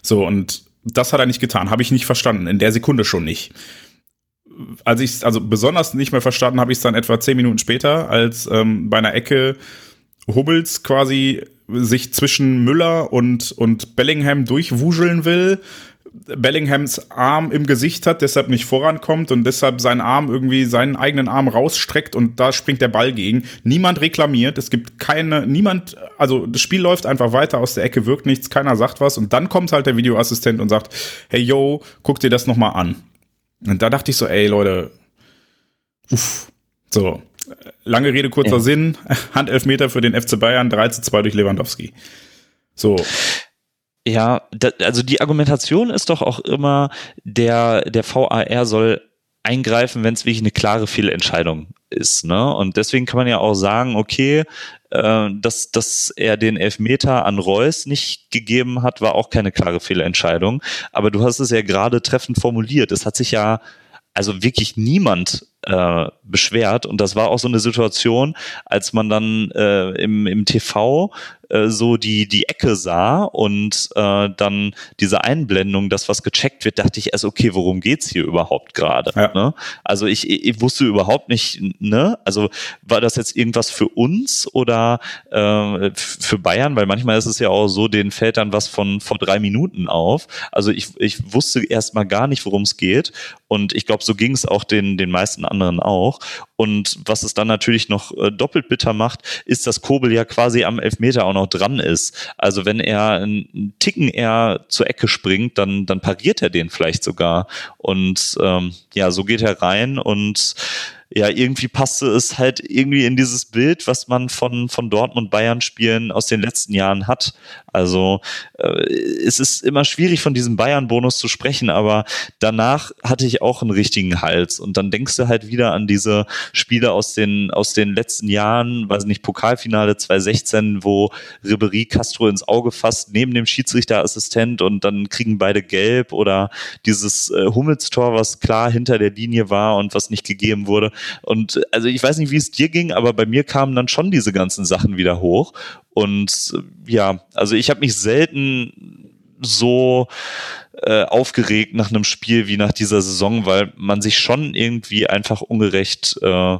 So, und das hat er nicht getan, habe ich nicht verstanden, in der Sekunde schon nicht. Als ich also besonders nicht mehr verstanden habe ich es dann etwa zehn Minuten später, als ähm, bei einer Ecke Hubbels quasi sich zwischen Müller und, und Bellingham durchwuscheln will Bellinghams Arm im Gesicht hat, deshalb nicht vorankommt und deshalb seinen Arm irgendwie seinen eigenen Arm rausstreckt und da springt der Ball gegen. Niemand reklamiert, es gibt keine, niemand, also das Spiel läuft einfach weiter, aus der Ecke wirkt nichts, keiner sagt was und dann kommt halt der Videoassistent und sagt, hey yo, guck dir das nochmal an. Und da dachte ich so, ey Leute, uff, so. Lange Rede, kurzer ja. Sinn. Handelfmeter für den FC Bayern, 3 zu 2 durch Lewandowski. So. Ja, da, also die Argumentation ist doch auch immer, der, der VAR soll eingreifen, wenn es wirklich eine klare Fehlentscheidung ist. Ne? Und deswegen kann man ja auch sagen, okay, äh, dass, dass er den Elfmeter an Reus nicht gegeben hat, war auch keine klare Fehlentscheidung. Aber du hast es ja gerade treffend formuliert. Es hat sich ja also wirklich niemand äh, beschwert. Und das war auch so eine Situation, als man dann äh, im, im TV äh, so die, die Ecke sah und äh, dann diese Einblendung, das was gecheckt wird, dachte ich erst, okay, worum geht's hier überhaupt gerade? Ja. Ne? Also ich, ich wusste überhaupt nicht, ne? Also war das jetzt irgendwas für uns oder äh, für Bayern? Weil manchmal ist es ja auch so, denen fällt dann was von vor drei Minuten auf. Also ich, ich wusste erst mal gar nicht, worum es geht. Und ich glaube, so ging es auch den, den meisten anderen auch. Und was es dann natürlich noch äh, doppelt bitter macht, ist, dass Kobel ja quasi am Elfmeter auch noch dran ist. Also wenn er einen Ticken eher zur Ecke springt, dann, dann pariert er den vielleicht sogar. Und ähm, ja, so geht er rein und ja, irgendwie passte es halt irgendwie in dieses Bild, was man von, von Dortmund Bayern Spielen aus den letzten Jahren hat. Also äh, es ist immer schwierig von diesem Bayern-Bonus zu sprechen, aber danach hatte ich auch einen richtigen Hals. Und dann denkst du halt wieder an diese Spiele aus den, aus den letzten Jahren, weiß nicht, Pokalfinale 2016, wo Ribery Castro ins Auge fasst, neben dem Schiedsrichterassistent und dann kriegen beide gelb oder dieses äh, Hummelstor, was klar hinter der Linie war und was nicht gegeben wurde. Und also ich weiß nicht, wie es dir ging, aber bei mir kamen dann schon diese ganzen Sachen wieder hoch. Und äh, ja, also ich habe mich selten so äh, aufgeregt nach einem Spiel wie nach dieser Saison, weil man sich schon irgendwie einfach ungerecht äh,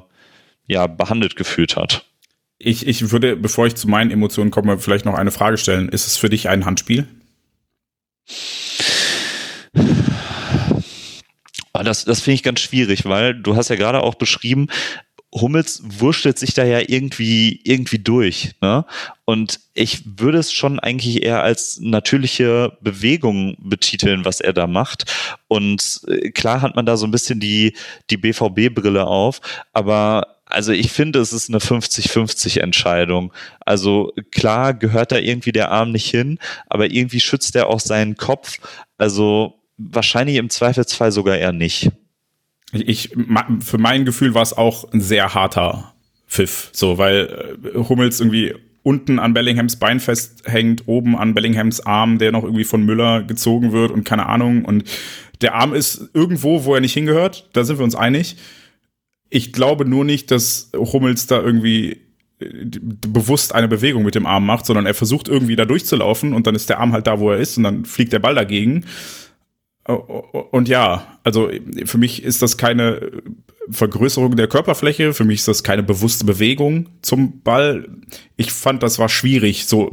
ja, behandelt gefühlt hat. Ich, ich würde, bevor ich zu meinen Emotionen komme, vielleicht noch eine Frage stellen. Ist es für dich ein Handspiel? Ah, das, das finde ich ganz schwierig, weil du hast ja gerade auch beschrieben, Hummels wurschtelt sich da ja irgendwie, irgendwie durch. Ne? Und ich würde es schon eigentlich eher als natürliche Bewegung betiteln, was er da macht. Und äh, klar hat man da so ein bisschen die, die BVB-Brille auf, aber also ich finde, es ist eine 50-50 Entscheidung. Also klar gehört da irgendwie der Arm nicht hin, aber irgendwie schützt er auch seinen Kopf. Also wahrscheinlich im Zweifelsfall sogar eher nicht. Ich, für mein Gefühl war es auch ein sehr harter Pfiff, so, weil äh, Hummels irgendwie unten an Bellinghams Bein festhängt, oben an Bellinghams Arm, der noch irgendwie von Müller gezogen wird und keine Ahnung. Und der Arm ist irgendwo, wo er nicht hingehört. Da sind wir uns einig. Ich glaube nur nicht, dass Hummels da irgendwie äh, bewusst eine Bewegung mit dem Arm macht, sondern er versucht irgendwie da durchzulaufen und dann ist der Arm halt da, wo er ist und dann fliegt der Ball dagegen. Und ja, also für mich ist das keine Vergrößerung der Körperfläche, für mich ist das keine bewusste Bewegung zum Ball. Ich fand, das war schwierig, so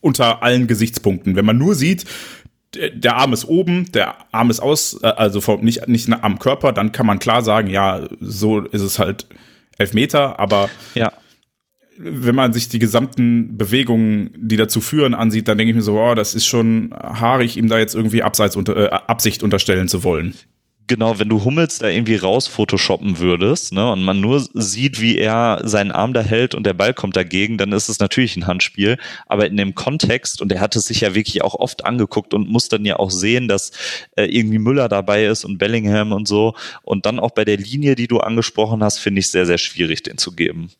unter allen Gesichtspunkten. Wenn man nur sieht, der Arm ist oben, der Arm ist aus, äh, also nicht, nicht am Körper, dann kann man klar sagen, ja, so ist es halt elf Meter, aber ja wenn man sich die gesamten Bewegungen, die dazu führen, ansieht, dann denke ich mir so, oh, das ist schon haarig, ihm da jetzt irgendwie Abseits unter, äh, Absicht unterstellen zu wollen. Genau, wenn du Hummels da irgendwie raus photoshoppen würdest, ne, und man nur sieht, wie er seinen Arm da hält und der Ball kommt dagegen, dann ist es natürlich ein Handspiel. Aber in dem Kontext, und er hat es sich ja wirklich auch oft angeguckt und muss dann ja auch sehen, dass äh, irgendwie Müller dabei ist und Bellingham und so. Und dann auch bei der Linie, die du angesprochen hast, finde ich sehr, sehr schwierig, den zu geben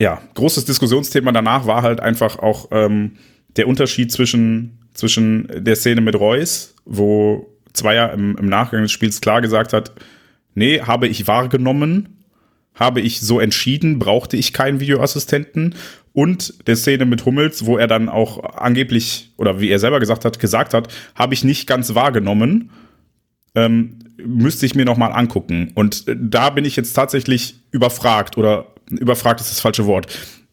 ja, großes Diskussionsthema danach war halt einfach auch ähm, der Unterschied zwischen, zwischen der Szene mit Reus, wo Zweier im, im Nachgang des Spiels klar gesagt hat, nee, habe ich wahrgenommen, habe ich so entschieden, brauchte ich keinen Videoassistenten und der Szene mit Hummels, wo er dann auch angeblich, oder wie er selber gesagt hat, gesagt hat, habe ich nicht ganz wahrgenommen. Ähm, müsste ich mir noch mal angucken. Und äh, da bin ich jetzt tatsächlich überfragt oder überfragt ist das falsche Wort.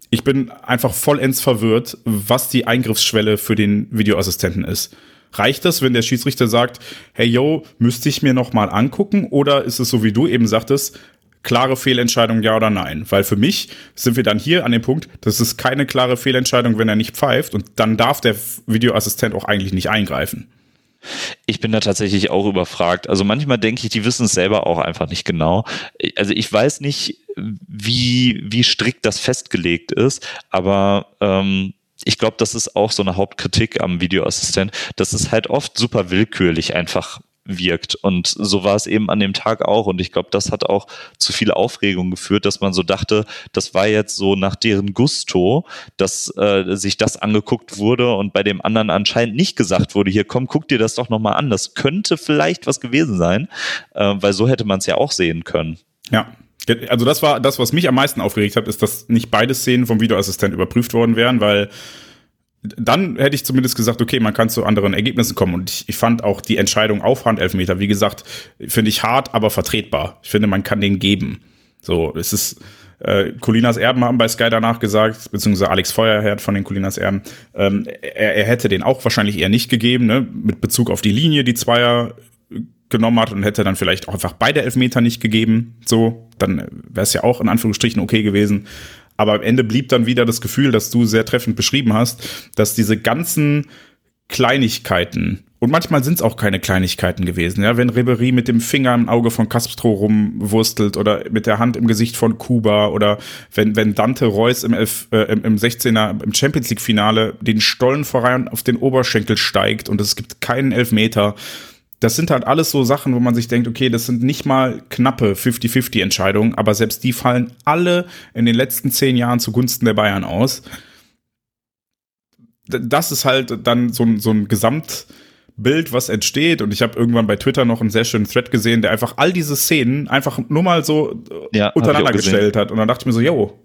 Ich bin einfach vollends verwirrt, was die Eingriffsschwelle für den Videoassistenten ist. Reicht das, wenn der Schiedsrichter sagt, hey yo, müsste ich mir noch mal angucken? Oder ist es so, wie du eben sagtest, klare Fehlentscheidung, ja oder nein. Weil für mich sind wir dann hier an dem Punkt, das ist keine klare Fehlentscheidung, wenn er nicht pfeift und dann darf der Videoassistent auch eigentlich nicht eingreifen. Ich bin da tatsächlich auch überfragt. Also manchmal denke ich, die wissen es selber auch einfach nicht genau. Also ich weiß nicht, wie, wie strikt das festgelegt ist, aber ähm, ich glaube, das ist auch so eine Hauptkritik am Videoassistent, dass es halt oft super willkürlich einfach wirkt. Und so war es eben an dem Tag auch. Und ich glaube, das hat auch zu viel Aufregung geführt, dass man so dachte, das war jetzt so nach deren Gusto, dass äh, sich das angeguckt wurde und bei dem anderen anscheinend nicht gesagt wurde, hier komm, guck dir das doch nochmal an. Das könnte vielleicht was gewesen sein, äh, weil so hätte man es ja auch sehen können. Ja, also das war das, was mich am meisten aufgeregt hat, ist, dass nicht beide Szenen vom Videoassistent überprüft worden wären, weil dann hätte ich zumindest gesagt, okay, man kann zu anderen Ergebnissen kommen. Und ich, ich fand auch die Entscheidung auf Handelfmeter, wie gesagt, finde ich hart, aber vertretbar. Ich finde, man kann den geben. So, es ist, äh, Colinas Erben haben bei Sky danach gesagt, beziehungsweise Alex Feuerherd von den Colinas Erben, ähm, er, er hätte den auch wahrscheinlich eher nicht gegeben, ne, mit Bezug auf die Linie, die Zweier genommen hat und hätte dann vielleicht auch einfach beide Elfmeter nicht gegeben. So, dann wäre es ja auch in Anführungsstrichen okay gewesen. Aber am Ende blieb dann wieder das Gefühl, dass du sehr treffend beschrieben hast, dass diese ganzen Kleinigkeiten, und manchmal sind es auch keine Kleinigkeiten gewesen, ja, wenn Ribery mit dem Finger im Auge von Castro rumwurstelt oder mit der Hand im Gesicht von Kuba oder wenn, wenn Dante Reus im, Elf, äh, im, im 16er, im Champions League Finale den Stollen voran auf den Oberschenkel steigt und es gibt keinen Elfmeter das sind halt alles so Sachen, wo man sich denkt, okay, das sind nicht mal knappe 50-50 Entscheidungen, aber selbst die fallen alle in den letzten zehn Jahren zugunsten der Bayern aus. Das ist halt dann so ein, so ein Gesamtbild, was entsteht. Und ich habe irgendwann bei Twitter noch einen sehr schönen Thread gesehen, der einfach all diese Szenen einfach nur mal so ja, untereinander gestellt hat. Und dann dachte ich mir so, yo,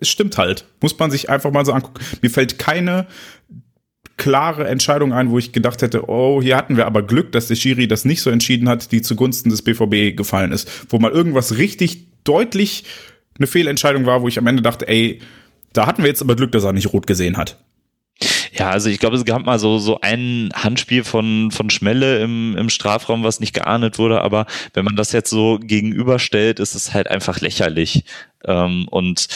es stimmt halt. Muss man sich einfach mal so angucken. Mir fällt keine klare Entscheidung ein, wo ich gedacht hätte, oh, hier hatten wir aber Glück, dass der Schiri das nicht so entschieden hat, die zugunsten des BVB gefallen ist. Wo mal irgendwas richtig deutlich eine Fehlentscheidung war, wo ich am Ende dachte, ey, da hatten wir jetzt aber Glück, dass er nicht rot gesehen hat. Ja, also ich glaube, es gab mal so, so ein Handspiel von, von Schmelle im, im Strafraum, was nicht geahndet wurde, aber wenn man das jetzt so gegenüberstellt, ist es halt einfach lächerlich. Ähm, und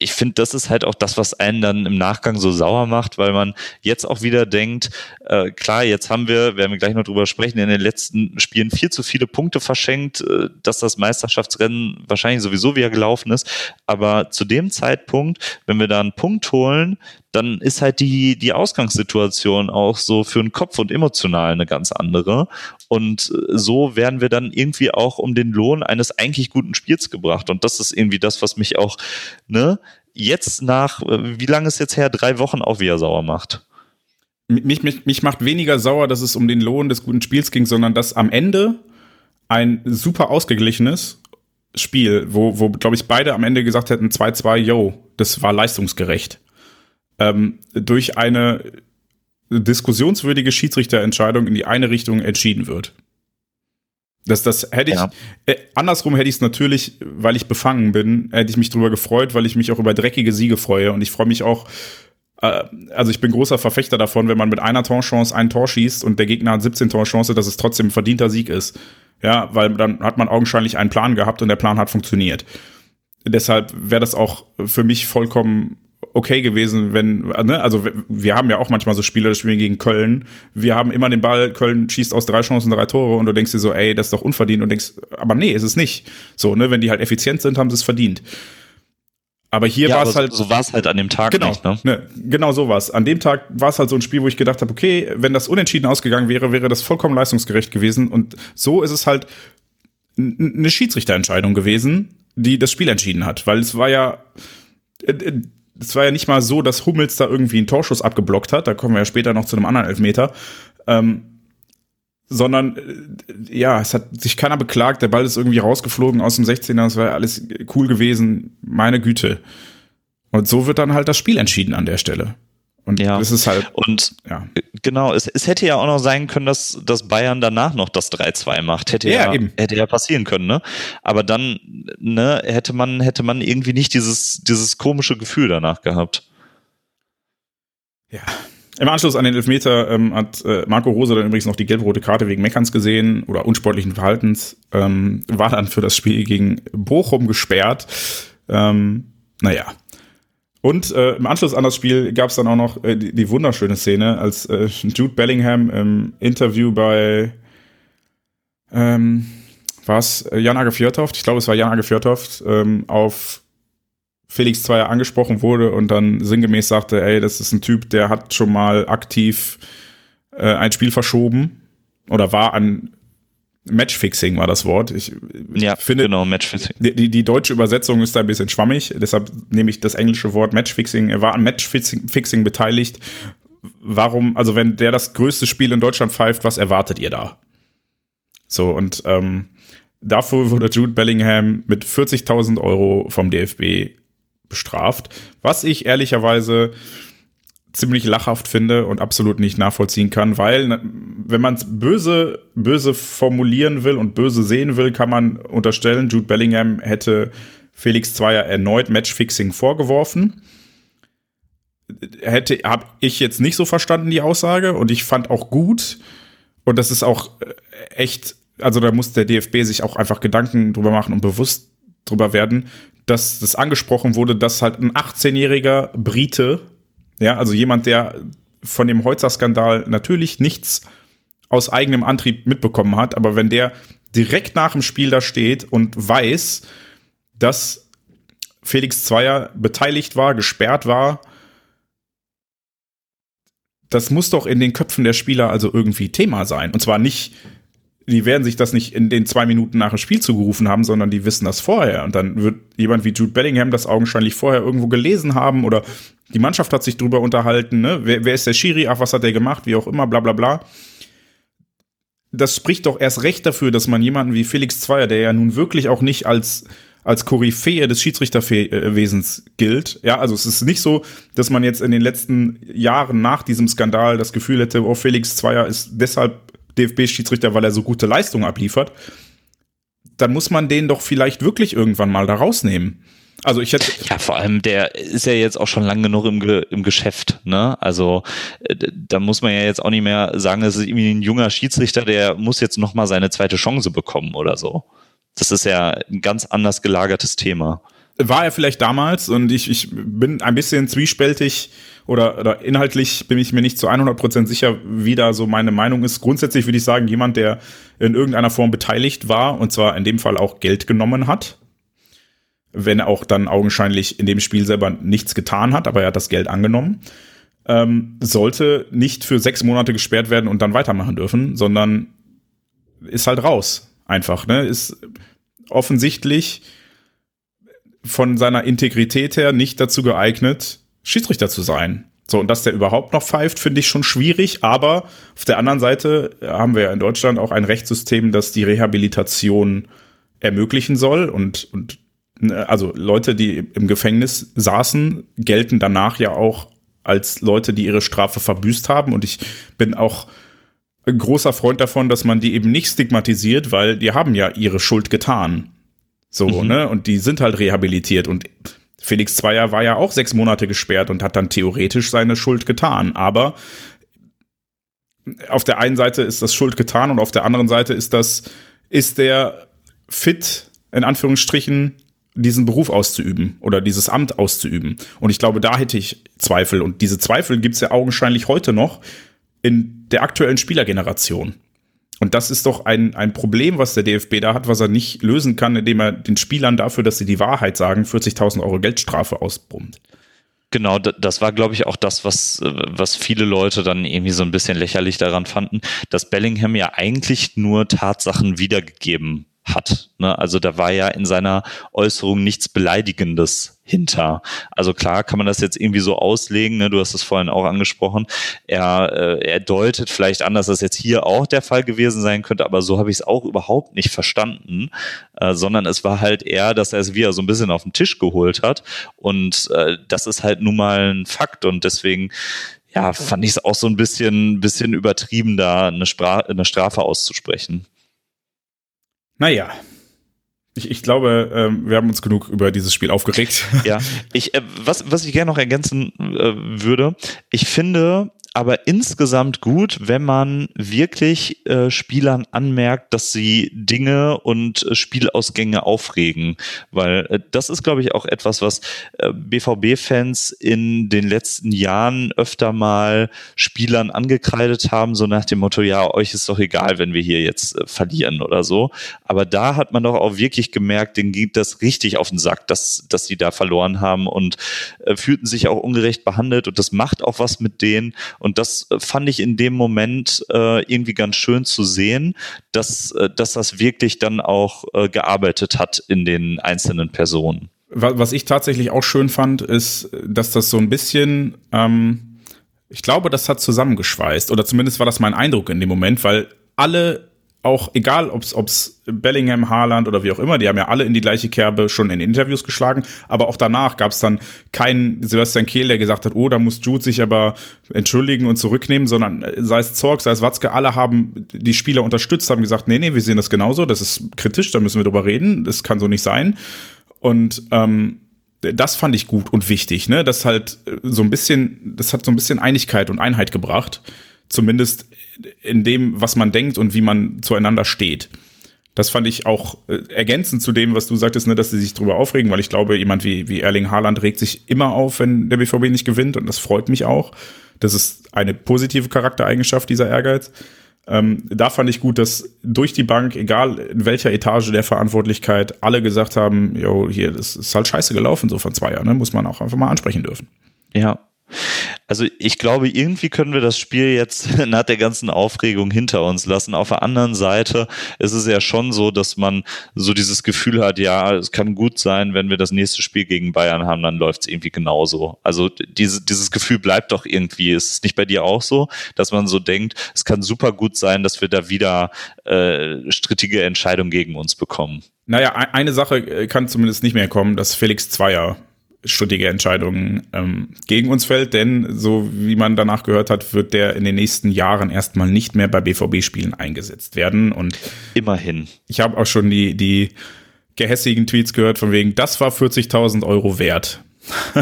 ich finde, das ist halt auch das, was einen dann im Nachgang so sauer macht, weil man jetzt auch wieder denkt, äh, klar, jetzt haben wir, werden wir gleich noch drüber sprechen, in den letzten Spielen viel zu viele Punkte verschenkt, äh, dass das Meisterschaftsrennen wahrscheinlich sowieso wieder gelaufen ist. Aber zu dem Zeitpunkt, wenn wir da einen Punkt holen, dann ist halt die, die Ausgangssituation auch so für den Kopf und emotional eine ganz andere. Und äh, so werden wir dann irgendwie auch um den Lohn eines eigentlich guten Spiels gebracht. Und das ist irgendwie das, was mich auch, ne, jetzt nach, äh, wie lange ist jetzt her? Drei Wochen auch wieder sauer macht. Mich, mich, mich macht weniger sauer, dass es um den Lohn des guten Spiels ging, sondern dass am Ende ein super ausgeglichenes Spiel, wo, wo glaube ich, beide am Ende gesagt hätten, 2-2, yo, das war leistungsgerecht ähm, durch eine diskussionswürdige Schiedsrichterentscheidung in die eine Richtung entschieden wird. Das, das hätte ich, ja. äh, andersrum hätte ich es natürlich, weil ich befangen bin, hätte ich mich drüber gefreut, weil ich mich auch über dreckige Siege freue und ich freue mich auch, äh, also ich bin großer Verfechter davon, wenn man mit einer Torchance ein Tor schießt und der Gegner hat 17 Torchance, dass es trotzdem ein verdienter Sieg ist. Ja, weil dann hat man augenscheinlich einen Plan gehabt und der Plan hat funktioniert. Deshalb wäre das auch für mich vollkommen okay gewesen, wenn, ne, also wir haben ja auch manchmal so Spiele, das spielen gegen Köln. Wir haben immer den Ball, Köln schießt aus drei Chancen drei Tore und du denkst dir so, ey, das ist doch unverdient und denkst, aber nee, ist es nicht. So, ne, wenn die halt effizient sind, haben sie es verdient. Aber hier ja, war es halt. So war es halt an dem Tag genau, nicht, ne? ne genau so war An dem Tag war es halt so ein Spiel, wo ich gedacht habe, okay, wenn das unentschieden ausgegangen wäre, wäre das vollkommen leistungsgerecht gewesen. Und so ist es halt eine Schiedsrichterentscheidung gewesen, die das Spiel entschieden hat. Weil es war ja äh, äh, es war ja nicht mal so, dass Hummels da irgendwie einen Torschuss abgeblockt hat. Da kommen wir ja später noch zu einem anderen Elfmeter. Ähm, sondern äh, ja, es hat sich keiner beklagt. Der Ball ist irgendwie rausgeflogen aus dem 16er. Es war alles cool gewesen. Meine Güte. Und so wird dann halt das Spiel entschieden an der Stelle. Und ja. das ist halt. Und ja. genau, es, es hätte ja auch noch sein können, dass, dass Bayern danach noch das 3-2 macht. Hätte ja, ja, eben. hätte ja passieren können, ne? Aber dann, ne, hätte man, hätte man irgendwie nicht dieses, dieses komische Gefühl danach gehabt. Ja. Im Anschluss an den Elfmeter ähm, hat äh, Marco Rose dann übrigens noch die gelb-rote Karte wegen Meckerns gesehen oder unsportlichen Verhaltens, ähm, war dann für das Spiel gegen Bochum gesperrt. Ähm, naja, und äh, im Anschluss an das Spiel gab es dann auch noch äh, die, die, wunderschöne Szene, als äh, Jude Bellingham im Interview bei ähm, was äh, Jan Age ich glaube es war Jan Age ähm, auf Felix Zweier angesprochen wurde und dann sinngemäß sagte, ey, das ist ein Typ, der hat schon mal aktiv äh, ein Spiel verschoben oder war an Matchfixing war das Wort. Ich ja, finde, genau, Matchfixing. Die, die, deutsche Übersetzung ist da ein bisschen schwammig, deshalb nehme ich das englische Wort Matchfixing. Er war an Matchfixing beteiligt. Warum, also wenn der das größte Spiel in Deutschland pfeift, was erwartet ihr da? So, und ähm, dafür wurde Jude Bellingham mit 40.000 Euro vom DFB bestraft, was ich ehrlicherweise ziemlich lachhaft finde und absolut nicht nachvollziehen kann, weil wenn man es böse, böse formulieren will und böse sehen will, kann man unterstellen, Jude Bellingham hätte Felix Zweier erneut Matchfixing vorgeworfen. Hätte, habe ich jetzt nicht so verstanden, die Aussage, und ich fand auch gut, und das ist auch äh, echt, also da muss der DFB sich auch einfach Gedanken drüber machen und bewusst drüber werden, dass das angesprochen wurde, dass halt ein 18-jähriger Brite ja, also jemand, der von dem Holzer-Skandal natürlich nichts aus eigenem Antrieb mitbekommen hat, aber wenn der direkt nach dem Spiel da steht und weiß, dass Felix Zweier beteiligt war, gesperrt war, das muss doch in den Köpfen der Spieler also irgendwie Thema sein. Und zwar nicht die werden sich das nicht in den zwei Minuten nach dem Spiel zugerufen haben, sondern die wissen das vorher. Und dann wird jemand wie Jude Bellingham das augenscheinlich vorher irgendwo gelesen haben oder die Mannschaft hat sich drüber unterhalten. Ne? Wer, wer ist der Schiri? Ach, was hat der gemacht? Wie auch immer, bla bla bla. Das spricht doch erst recht dafür, dass man jemanden wie Felix Zweier, der ja nun wirklich auch nicht als als Koryphäe des Schiedsrichterwesens gilt. Ja, also es ist nicht so, dass man jetzt in den letzten Jahren nach diesem Skandal das Gefühl hätte, oh, Felix Zweier ist deshalb DFB-Schiedsrichter, weil er so gute Leistungen abliefert, dann muss man den doch vielleicht wirklich irgendwann mal da rausnehmen. Also ich hätte. Ja, vor allem, der ist ja jetzt auch schon lang genug im, Ge im Geschäft, ne? Also äh, da muss man ja jetzt auch nicht mehr sagen, es ist irgendwie ein junger Schiedsrichter, der muss jetzt nochmal seine zweite Chance bekommen oder so. Das ist ja ein ganz anders gelagertes Thema war er vielleicht damals und ich, ich bin ein bisschen zwiespältig oder, oder inhaltlich bin ich mir nicht zu 100% sicher, wie da so meine Meinung ist. Grundsätzlich würde ich sagen, jemand, der in irgendeiner Form beteiligt war und zwar in dem Fall auch Geld genommen hat, wenn er auch dann augenscheinlich in dem Spiel selber nichts getan hat, aber er hat das Geld angenommen, ähm, sollte nicht für sechs Monate gesperrt werden und dann weitermachen dürfen, sondern ist halt raus. Einfach, ne? Ist offensichtlich von seiner Integrität her nicht dazu geeignet, Schiedsrichter zu sein. So, und dass der überhaupt noch pfeift, finde ich schon schwierig, aber auf der anderen Seite haben wir ja in Deutschland auch ein Rechtssystem, das die Rehabilitation ermöglichen soll und, und also Leute, die im Gefängnis saßen, gelten danach ja auch als Leute, die ihre Strafe verbüßt haben und ich bin auch ein großer Freund davon, dass man die eben nicht stigmatisiert, weil die haben ja ihre Schuld getan. So, mhm. ne? Und die sind halt rehabilitiert. Und Felix Zweier war ja auch sechs Monate gesperrt und hat dann theoretisch seine Schuld getan. Aber auf der einen Seite ist das Schuld getan und auf der anderen Seite ist das, ist der fit, in Anführungsstrichen, diesen Beruf auszuüben oder dieses Amt auszuüben. Und ich glaube, da hätte ich Zweifel. Und diese Zweifel gibt es ja augenscheinlich heute noch in der aktuellen Spielergeneration. Und das ist doch ein, ein Problem, was der DFB da hat, was er nicht lösen kann, indem er den Spielern dafür, dass sie die Wahrheit sagen, 40.000 Euro Geldstrafe ausbrummt. Genau, das war, glaube ich, auch das, was, was viele Leute dann irgendwie so ein bisschen lächerlich daran fanden, dass Bellingham ja eigentlich nur Tatsachen wiedergegeben hat. Ne? Also da war ja in seiner Äußerung nichts Beleidigendes hinter. Also klar kann man das jetzt irgendwie so auslegen, ne? du hast es vorhin auch angesprochen, er, äh, er deutet vielleicht an, dass das jetzt hier auch der Fall gewesen sein könnte, aber so habe ich es auch überhaupt nicht verstanden, äh, sondern es war halt eher, dass er es wieder so ein bisschen auf den Tisch geholt hat und äh, das ist halt nun mal ein Fakt und deswegen ja, fand ich es auch so ein bisschen, bisschen übertrieben, da eine, Spra eine Strafe auszusprechen. Naja, ich, ich glaube, ähm, wir haben uns genug über dieses Spiel aufgeregt. Ja, ich, äh, was, was ich gerne noch ergänzen äh, würde, ich finde, aber insgesamt gut, wenn man wirklich äh, Spielern anmerkt, dass sie Dinge und äh, Spielausgänge aufregen, weil äh, das ist, glaube ich, auch etwas, was äh, BVB-Fans in den letzten Jahren öfter mal Spielern angekreidet haben, so nach dem Motto, ja, euch ist doch egal, wenn wir hier jetzt äh, verlieren oder so. Aber da hat man doch auch wirklich gemerkt, denen geht das richtig auf den Sack, dass, dass sie da verloren haben und äh, fühlten sich auch ungerecht behandelt. Und das macht auch was mit denen. Und das äh, fand ich in dem Moment äh, irgendwie ganz schön zu sehen, dass, äh, dass das wirklich dann auch äh, gearbeitet hat in den einzelnen Personen. Was ich tatsächlich auch schön fand, ist, dass das so ein bisschen, ähm, ich glaube, das hat zusammengeschweißt, oder zumindest war das mein Eindruck in dem Moment, weil alle auch egal, ob es Bellingham, Haaland oder wie auch immer, die haben ja alle in die gleiche Kerbe schon in Interviews geschlagen, aber auch danach gab es dann keinen Sebastian Kehl, der gesagt hat, oh, da muss Jude sich aber entschuldigen und zurücknehmen, sondern äh, sei es Zorg, sei es Watzke, alle haben die Spieler unterstützt, haben gesagt, nee, nee, wir sehen das genauso, das ist kritisch, da müssen wir drüber reden, das kann so nicht sein. Und ähm, das fand ich gut und wichtig, ne? Das halt so ein bisschen, das hat so ein bisschen Einigkeit und Einheit gebracht. Zumindest in dem, was man denkt und wie man zueinander steht. Das fand ich auch äh, ergänzend zu dem, was du sagtest, ne, dass sie sich drüber aufregen, weil ich glaube, jemand wie, wie Erling Haaland regt sich immer auf, wenn der BVB nicht gewinnt und das freut mich auch. Das ist eine positive Charaktereigenschaft, dieser Ehrgeiz. Ähm, da fand ich gut, dass durch die Bank, egal in welcher Etage der Verantwortlichkeit, alle gesagt haben, jo, hier, das ist halt scheiße gelaufen, so von zwei Jahren, ne? muss man auch einfach mal ansprechen dürfen. Ja, also ich glaube, irgendwie können wir das Spiel jetzt nach der ganzen Aufregung hinter uns lassen. Auf der anderen Seite ist es ja schon so, dass man so dieses Gefühl hat, ja, es kann gut sein, wenn wir das nächste Spiel gegen Bayern haben, dann läuft es irgendwie genauso. Also diese, dieses Gefühl bleibt doch irgendwie. Ist es nicht bei dir auch so, dass man so denkt, es kann super gut sein, dass wir da wieder äh, strittige Entscheidungen gegen uns bekommen? Naja, eine Sache kann zumindest nicht mehr kommen, dass Felix Zweier strittige Entscheidungen ähm, gegen uns fällt, denn so wie man danach gehört hat, wird der in den nächsten Jahren erstmal nicht mehr bei BVB-Spielen eingesetzt werden. Und immerhin. Ich habe auch schon die, die gehässigen Tweets gehört, von wegen, das war 40.000 Euro wert.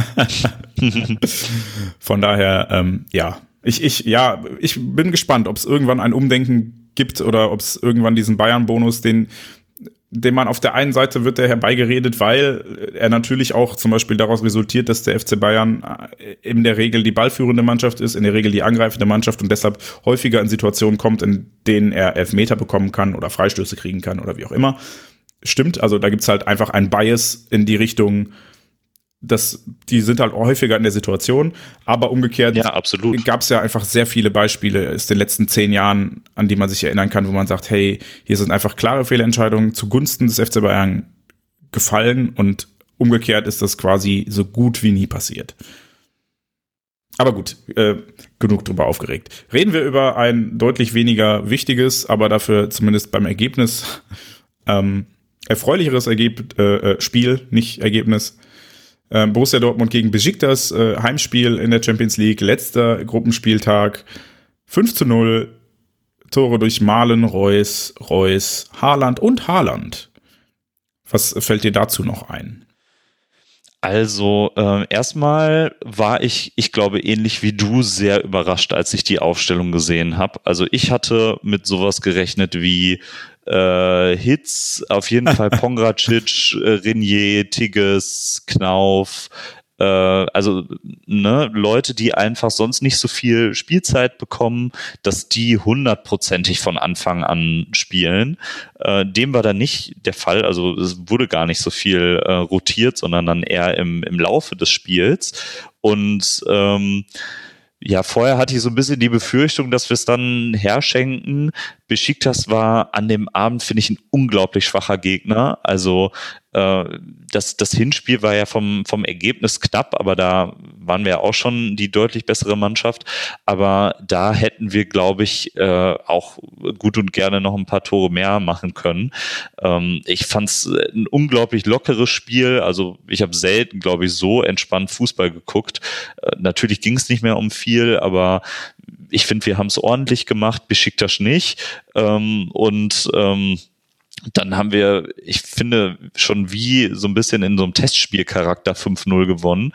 von daher, ähm, ja, ich, ich, ja, ich bin gespannt, ob es irgendwann ein Umdenken gibt oder ob es irgendwann diesen Bayern-Bonus, den dem man auf der einen Seite wird er herbeigeredet, weil er natürlich auch zum Beispiel daraus resultiert, dass der FC Bayern äh, in der Regel die ballführende Mannschaft ist, in der Regel die angreifende Mannschaft und deshalb häufiger in Situationen kommt, in denen er Elfmeter bekommen kann oder Freistöße kriegen kann oder wie auch immer. Stimmt, also da gibt's halt einfach ein Bias in die Richtung, das, die sind halt häufiger in der Situation, aber umgekehrt ja, gab es ja einfach sehr viele Beispiele aus den letzten zehn Jahren, an die man sich erinnern kann, wo man sagt, hey, hier sind einfach klare Fehlentscheidungen zugunsten des FC Bayern gefallen und umgekehrt ist das quasi so gut wie nie passiert. Aber gut, äh, genug drüber aufgeregt. Reden wir über ein deutlich weniger wichtiges, aber dafür zumindest beim Ergebnis ähm, erfreulicheres Ergeb äh, äh Spiel, nicht Ergebnis. Ähm, Borussia Dortmund gegen Besiktas, äh, Heimspiel in der Champions League, letzter Gruppenspieltag. 5 zu 0. Tore durch Malen, Reus, Reus, Haaland und Haaland. Was fällt dir dazu noch ein? Also äh, erstmal war ich, ich glaube, ähnlich wie du, sehr überrascht, als ich die Aufstellung gesehen habe. Also ich hatte mit sowas gerechnet wie äh, Hits, auf jeden Fall Pongracic, äh, Renier, Tigges, Knauf, äh, also ne, Leute, die einfach sonst nicht so viel Spielzeit bekommen, dass die hundertprozentig von Anfang an spielen. Äh, dem war dann nicht der Fall. Also es wurde gar nicht so viel äh, rotiert, sondern dann eher im, im Laufe des Spiels. Und ähm, ja, vorher hatte ich so ein bisschen die Befürchtung, dass wir es dann herschenken, Besiktas war an dem Abend, finde ich, ein unglaublich schwacher Gegner. Also äh, das, das Hinspiel war ja vom, vom Ergebnis knapp, aber da waren wir ja auch schon die deutlich bessere Mannschaft. Aber da hätten wir, glaube ich, äh, auch gut und gerne noch ein paar Tore mehr machen können. Ähm, ich fand es ein unglaublich lockeres Spiel. Also ich habe selten, glaube ich, so entspannt Fußball geguckt. Äh, natürlich ging es nicht mehr um viel, aber ich finde, wir haben es ordentlich gemacht, Besiktas nicht. Ähm, und ähm, dann haben wir, ich finde, schon wie so ein bisschen in so einem Testspielcharakter 5-0 gewonnen.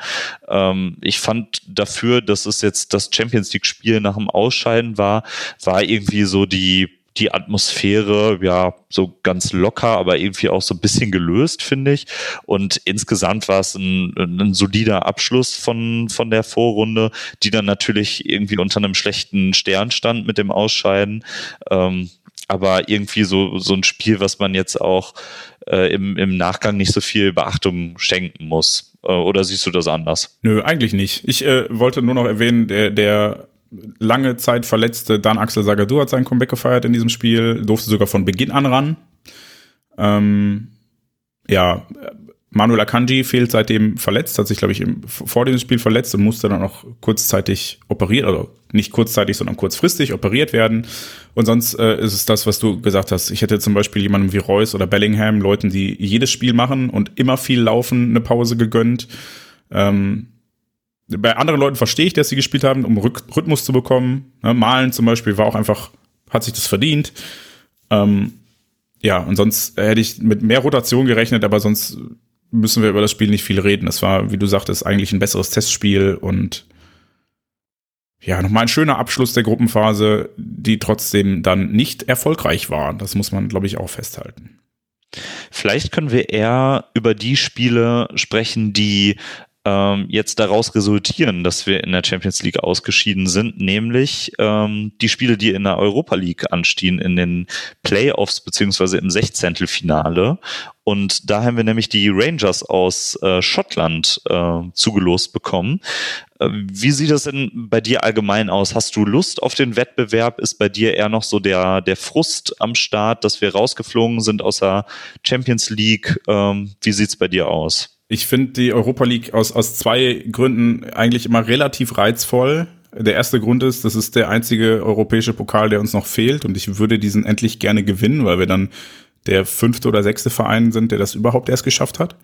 Ähm, ich fand dafür, dass es jetzt das Champions League-Spiel nach dem Ausscheiden war, war irgendwie so die die Atmosphäre ja so ganz locker, aber irgendwie auch so ein bisschen gelöst, finde ich. Und insgesamt war es ein, ein solider Abschluss von, von der Vorrunde, die dann natürlich irgendwie unter einem schlechten Stern stand mit dem Ausscheiden. Ähm, aber irgendwie so, so ein Spiel, was man jetzt auch äh, im, im Nachgang nicht so viel Beachtung schenken muss. Äh, oder siehst du das anders? Nö, eigentlich nicht. Ich äh, wollte nur noch erwähnen, der, der lange Zeit verletzte Dan Axel Sagadou hat sein Comeback gefeiert in diesem Spiel, durfte sogar von Beginn an ran. Ähm, ja, Manuel Akanji fehlt seitdem verletzt, hat sich, glaube ich, im, vor dem Spiel verletzt und musste dann auch kurzzeitig operiert, also nicht kurzzeitig, sondern kurzfristig operiert werden. Und sonst äh, ist es das, was du gesagt hast. Ich hätte zum Beispiel jemandem wie Royce oder Bellingham, Leuten, die jedes Spiel machen und immer viel laufen, eine Pause gegönnt. Ähm, bei anderen Leuten verstehe ich, dass sie gespielt haben, um Rhythmus zu bekommen. Ne, Malen zum Beispiel war auch einfach, hat sich das verdient. Ähm, ja, und sonst hätte ich mit mehr Rotation gerechnet, aber sonst müssen wir über das Spiel nicht viel reden. Es war, wie du sagtest, eigentlich ein besseres Testspiel und ja, nochmal ein schöner Abschluss der Gruppenphase, die trotzdem dann nicht erfolgreich war. Das muss man, glaube ich, auch festhalten. Vielleicht können wir eher über die Spiele sprechen, die ähm, jetzt daraus resultieren, dass wir in der Champions League ausgeschieden sind, nämlich ähm, die Spiele, die in der Europa League anstehen, in den Playoffs beziehungsweise im Sechzehntelfinale. Und da haben wir nämlich die Rangers aus äh, Schottland äh, zugelost bekommen. Äh, wie sieht das denn bei dir allgemein aus? Hast du Lust auf den Wettbewerb? Ist bei dir eher noch so der, der Frust am Start, dass wir rausgeflogen sind aus der Champions League? Ähm, wie sieht's bei dir aus? Ich finde die Europa League aus, aus zwei Gründen eigentlich immer relativ reizvoll. Der erste Grund ist, das ist der einzige europäische Pokal, der uns noch fehlt und ich würde diesen endlich gerne gewinnen, weil wir dann der fünfte oder sechste Verein sind, der das überhaupt erst geschafft hat.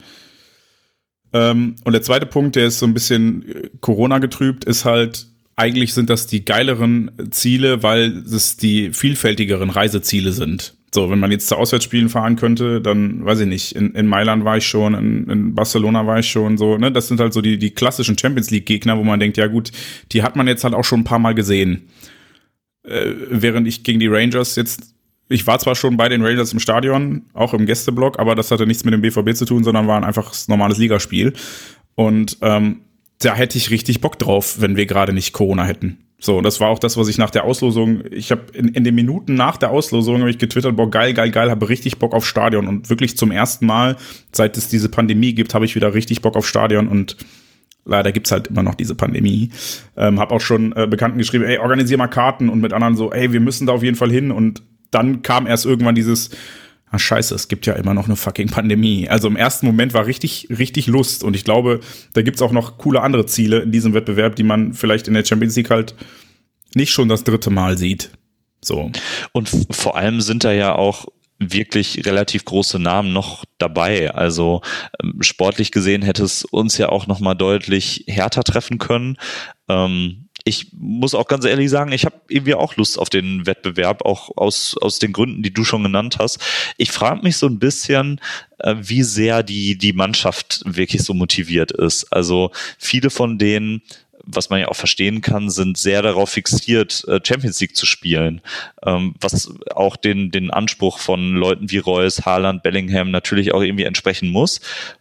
Ähm, und der zweite Punkt, der ist so ein bisschen äh, Corona getrübt, ist halt, eigentlich sind das die geileren Ziele, weil es die vielfältigeren Reiseziele sind. So, wenn man jetzt zu Auswärtsspielen fahren könnte, dann weiß ich nicht, in, in Mailand war ich schon, in, in Barcelona war ich schon, so, ne? Das sind halt so die, die klassischen Champions League-Gegner, wo man denkt, ja gut, die hat man jetzt halt auch schon ein paar Mal gesehen. Äh, während ich gegen die Rangers jetzt, ich war zwar schon bei den Rangers im Stadion, auch im Gästeblock, aber das hatte nichts mit dem BVB zu tun, sondern war ein einfaches normales Ligaspiel. Und ähm, da hätte ich richtig Bock drauf, wenn wir gerade nicht Corona hätten. So, das war auch das, was ich nach der Auslosung, ich habe in, in den Minuten nach der Auslosung habe ich getwittert, boah, geil, geil, geil, habe richtig Bock auf Stadion. Und wirklich zum ersten Mal, seit es diese Pandemie gibt, habe ich wieder richtig Bock auf Stadion. Und leider gibt's halt immer noch diese Pandemie. Ähm, habe auch schon äh, Bekannten geschrieben, ey, organisier mal Karten. Und mit anderen so, ey, wir müssen da auf jeden Fall hin. Und dann kam erst irgendwann dieses, ah scheiße, es gibt ja immer noch eine fucking Pandemie. Also im ersten Moment war richtig, richtig Lust und ich glaube, da gibt's auch noch coole andere Ziele in diesem Wettbewerb, die man vielleicht in der Champions League halt nicht schon das dritte Mal sieht. So. Und vor allem sind da ja auch wirklich relativ große Namen noch dabei. Also ähm, sportlich gesehen hätte es uns ja auch noch mal deutlich härter treffen können. Ähm, ich muss auch ganz ehrlich sagen, ich habe irgendwie auch Lust auf den Wettbewerb, auch aus, aus den Gründen, die du schon genannt hast. Ich frage mich so ein bisschen, äh, wie sehr die, die Mannschaft wirklich so motiviert ist. Also viele von denen was man ja auch verstehen kann, sind sehr darauf fixiert, äh, Champions League zu spielen, ähm, was auch den, den Anspruch von Leuten wie Reus, Haaland, Bellingham natürlich auch irgendwie entsprechen muss.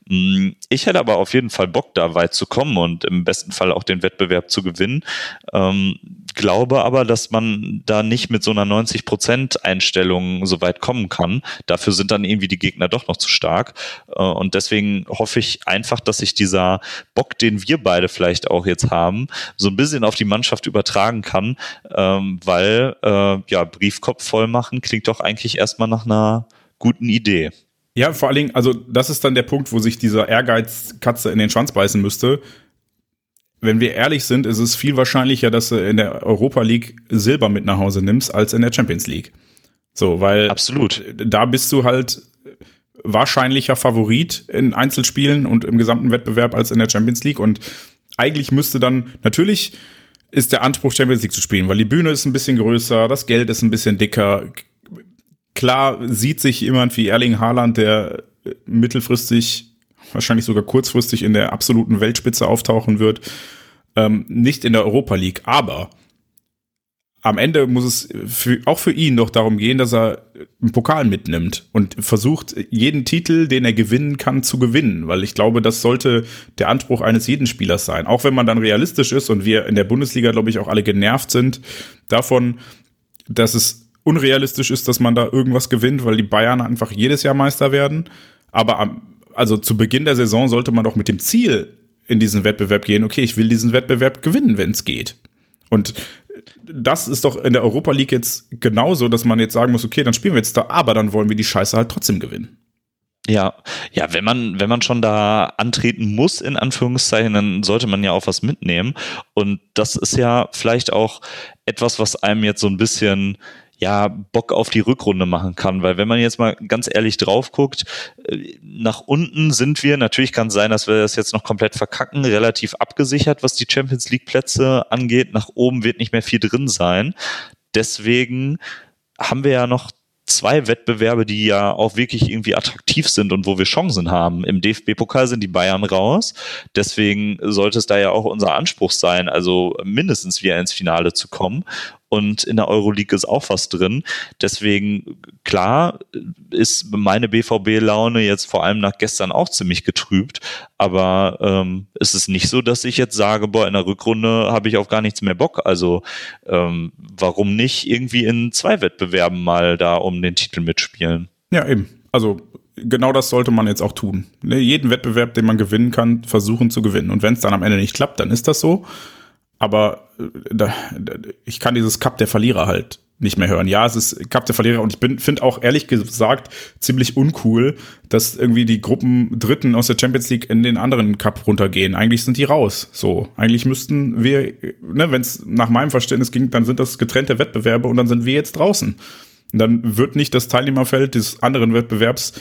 Mm, ich hätte aber auf jeden Fall Bock, da weit zu kommen und im besten Fall auch den Wettbewerb zu gewinnen. Ähm, glaube aber, dass man da nicht mit so einer 90%-Einstellung so weit kommen kann. Dafür sind dann irgendwie die Gegner doch noch zu stark. Äh, und deswegen hoffe ich einfach, dass sich dieser Bock, den wir beide vielleicht auch jetzt haben, so ein bisschen auf die Mannschaft übertragen kann, ähm, weil äh, ja, Briefkopf voll machen klingt doch eigentlich erstmal nach einer guten Idee. Ja, vor allen Dingen, also das ist dann der Punkt, wo sich dieser Ehrgeiz Katze in den Schwanz beißen müsste wenn wir ehrlich sind, ist es viel wahrscheinlicher, dass du in der Europa League Silber mit nach Hause nimmst, als in der Champions League. So, weil Absolut. da bist du halt wahrscheinlicher Favorit in Einzelspielen und im gesamten Wettbewerb als in der Champions League. Und eigentlich müsste dann, natürlich ist der Anspruch, Champions League zu spielen, weil die Bühne ist ein bisschen größer, das Geld ist ein bisschen dicker. Klar sieht sich jemand wie Erling Haaland, der mittelfristig wahrscheinlich sogar kurzfristig in der absoluten Weltspitze auftauchen wird, ähm, nicht in der Europa League. Aber am Ende muss es für, auch für ihn doch darum gehen, dass er einen Pokal mitnimmt und versucht, jeden Titel, den er gewinnen kann, zu gewinnen. Weil ich glaube, das sollte der Anspruch eines jeden Spielers sein. Auch wenn man dann realistisch ist und wir in der Bundesliga, glaube ich, auch alle genervt sind davon, dass es unrealistisch ist, dass man da irgendwas gewinnt, weil die Bayern einfach jedes Jahr Meister werden. Aber am, also zu Beginn der Saison sollte man doch mit dem Ziel in diesen Wettbewerb gehen, okay, ich will diesen Wettbewerb gewinnen, wenn es geht. Und das ist doch in der Europa League jetzt genauso, dass man jetzt sagen muss, okay, dann spielen wir jetzt da, aber dann wollen wir die Scheiße halt trotzdem gewinnen. Ja, ja, wenn man, wenn man schon da antreten muss, in Anführungszeichen, dann sollte man ja auch was mitnehmen. Und das ist ja vielleicht auch etwas, was einem jetzt so ein bisschen ja, Bock auf die Rückrunde machen kann. Weil wenn man jetzt mal ganz ehrlich drauf guckt, äh, nach unten sind wir, natürlich kann es sein, dass wir das jetzt noch komplett verkacken, relativ abgesichert, was die Champions League Plätze angeht. Nach oben wird nicht mehr viel drin sein. Deswegen haben wir ja noch zwei Wettbewerbe, die ja auch wirklich irgendwie attraktiv sind und wo wir Chancen haben. Im DFB-Pokal sind die Bayern raus. Deswegen sollte es da ja auch unser Anspruch sein, also mindestens wieder ins Finale zu kommen und in der Euroleague ist auch was drin. Deswegen, klar, ist meine BVB-Laune jetzt vor allem nach gestern auch ziemlich getrübt, aber ähm, es ist nicht so, dass ich jetzt sage, boah, in der Rückrunde habe ich auf gar nichts mehr Bock. Also ähm, warum nicht irgendwie in zwei Wettbewerben mal da um den Titel mitspielen? Ja, eben. Also genau das sollte man jetzt auch tun. Ne, jeden Wettbewerb, den man gewinnen kann, versuchen zu gewinnen. Und wenn es dann am Ende nicht klappt, dann ist das so. Aber äh, da, ich kann dieses Cup der Verlierer halt nicht mehr hören. Ja, es ist Cup der Verlierer und ich bin finde auch ehrlich gesagt ziemlich uncool, dass irgendwie die Gruppen Dritten aus der Champions League in den anderen Cup runtergehen. Eigentlich sind die raus. So, eigentlich müssten wir, ne, wenn es nach meinem Verständnis ging, dann sind das getrennte Wettbewerbe und dann sind wir jetzt draußen. Und dann wird nicht das Teilnehmerfeld des anderen Wettbewerbs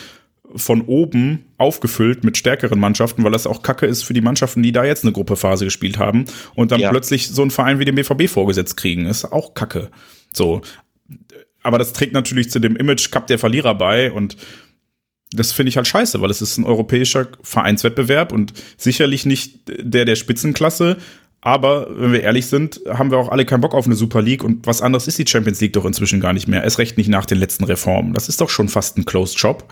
von oben aufgefüllt mit stärkeren Mannschaften, weil das auch Kacke ist für die Mannschaften, die da jetzt eine Gruppephase gespielt haben und dann ja. plötzlich so einen Verein wie den BVB vorgesetzt kriegen, ist auch Kacke. So. Aber das trägt natürlich zu dem Image Cup der Verlierer bei und das finde ich halt scheiße, weil es ist ein europäischer Vereinswettbewerb und sicherlich nicht der der Spitzenklasse, aber wenn wir ehrlich sind, haben wir auch alle keinen Bock auf eine Super League und was anderes ist die Champions League doch inzwischen gar nicht mehr. Es recht nicht nach den letzten Reformen. Das ist doch schon fast ein Closed Shop.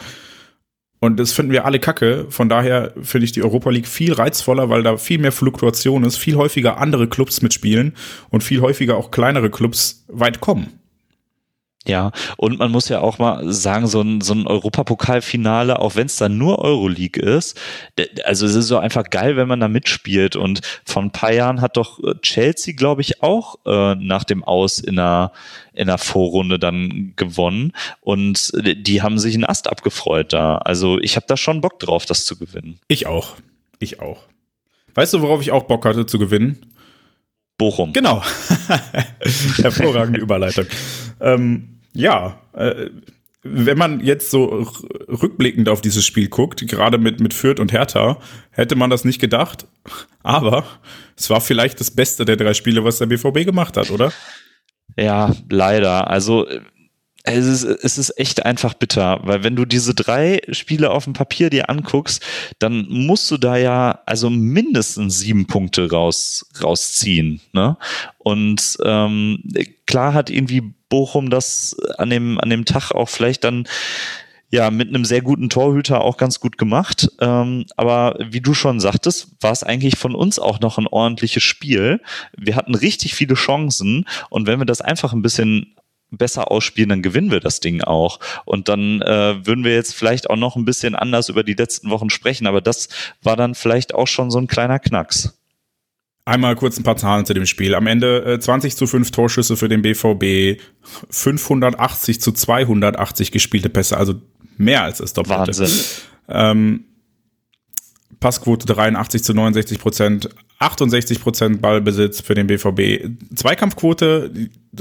Und das finden wir alle kacke. Von daher finde ich die Europa League viel reizvoller, weil da viel mehr Fluktuation ist, viel häufiger andere Clubs mitspielen und viel häufiger auch kleinere Clubs weit kommen. Ja, und man muss ja auch mal sagen, so ein, so ein Europapokalfinale, auch wenn es dann nur Euroleague ist, also es ist so einfach geil, wenn man da mitspielt. Und vor ein paar Jahren hat doch äh, Chelsea, glaube ich, auch äh, nach dem Aus in einer, in einer Vorrunde dann gewonnen. Und die haben sich einen Ast abgefreut da. Also ich habe da schon Bock drauf, das zu gewinnen. Ich auch. Ich auch. Weißt du, worauf ich auch Bock hatte zu gewinnen? Bochum. Genau. Hervorragende Überleitung. Ähm, ja, äh, wenn man jetzt so rückblickend auf dieses Spiel guckt, gerade mit, mit Fürth und Hertha, hätte man das nicht gedacht. Aber es war vielleicht das Beste der drei Spiele, was der BVB gemacht hat, oder? Ja, leider. Also es ist, es ist echt einfach bitter, weil wenn du diese drei Spiele auf dem Papier dir anguckst, dann musst du da ja also mindestens sieben Punkte raus, rausziehen. Ne? Und ähm, klar hat irgendwie Bochum das an dem, an dem Tag auch vielleicht dann ja, mit einem sehr guten Torhüter auch ganz gut gemacht. Ähm, aber wie du schon sagtest, war es eigentlich von uns auch noch ein ordentliches Spiel. Wir hatten richtig viele Chancen und wenn wir das einfach ein bisschen besser ausspielen, dann gewinnen wir das Ding auch. Und dann äh, würden wir jetzt vielleicht auch noch ein bisschen anders über die letzten Wochen sprechen, aber das war dann vielleicht auch schon so ein kleiner Knacks. Einmal kurz ein paar Zahlen zu dem Spiel. Am Ende äh, 20 zu 5 Torschüsse für den BVB, 580 zu 280 gespielte Pässe, also mehr als das Doppelte. Wahnsinn. Ähm, Passquote 83 zu 69 Prozent, 68 Prozent Ballbesitz für den BVB. Zweikampfquote,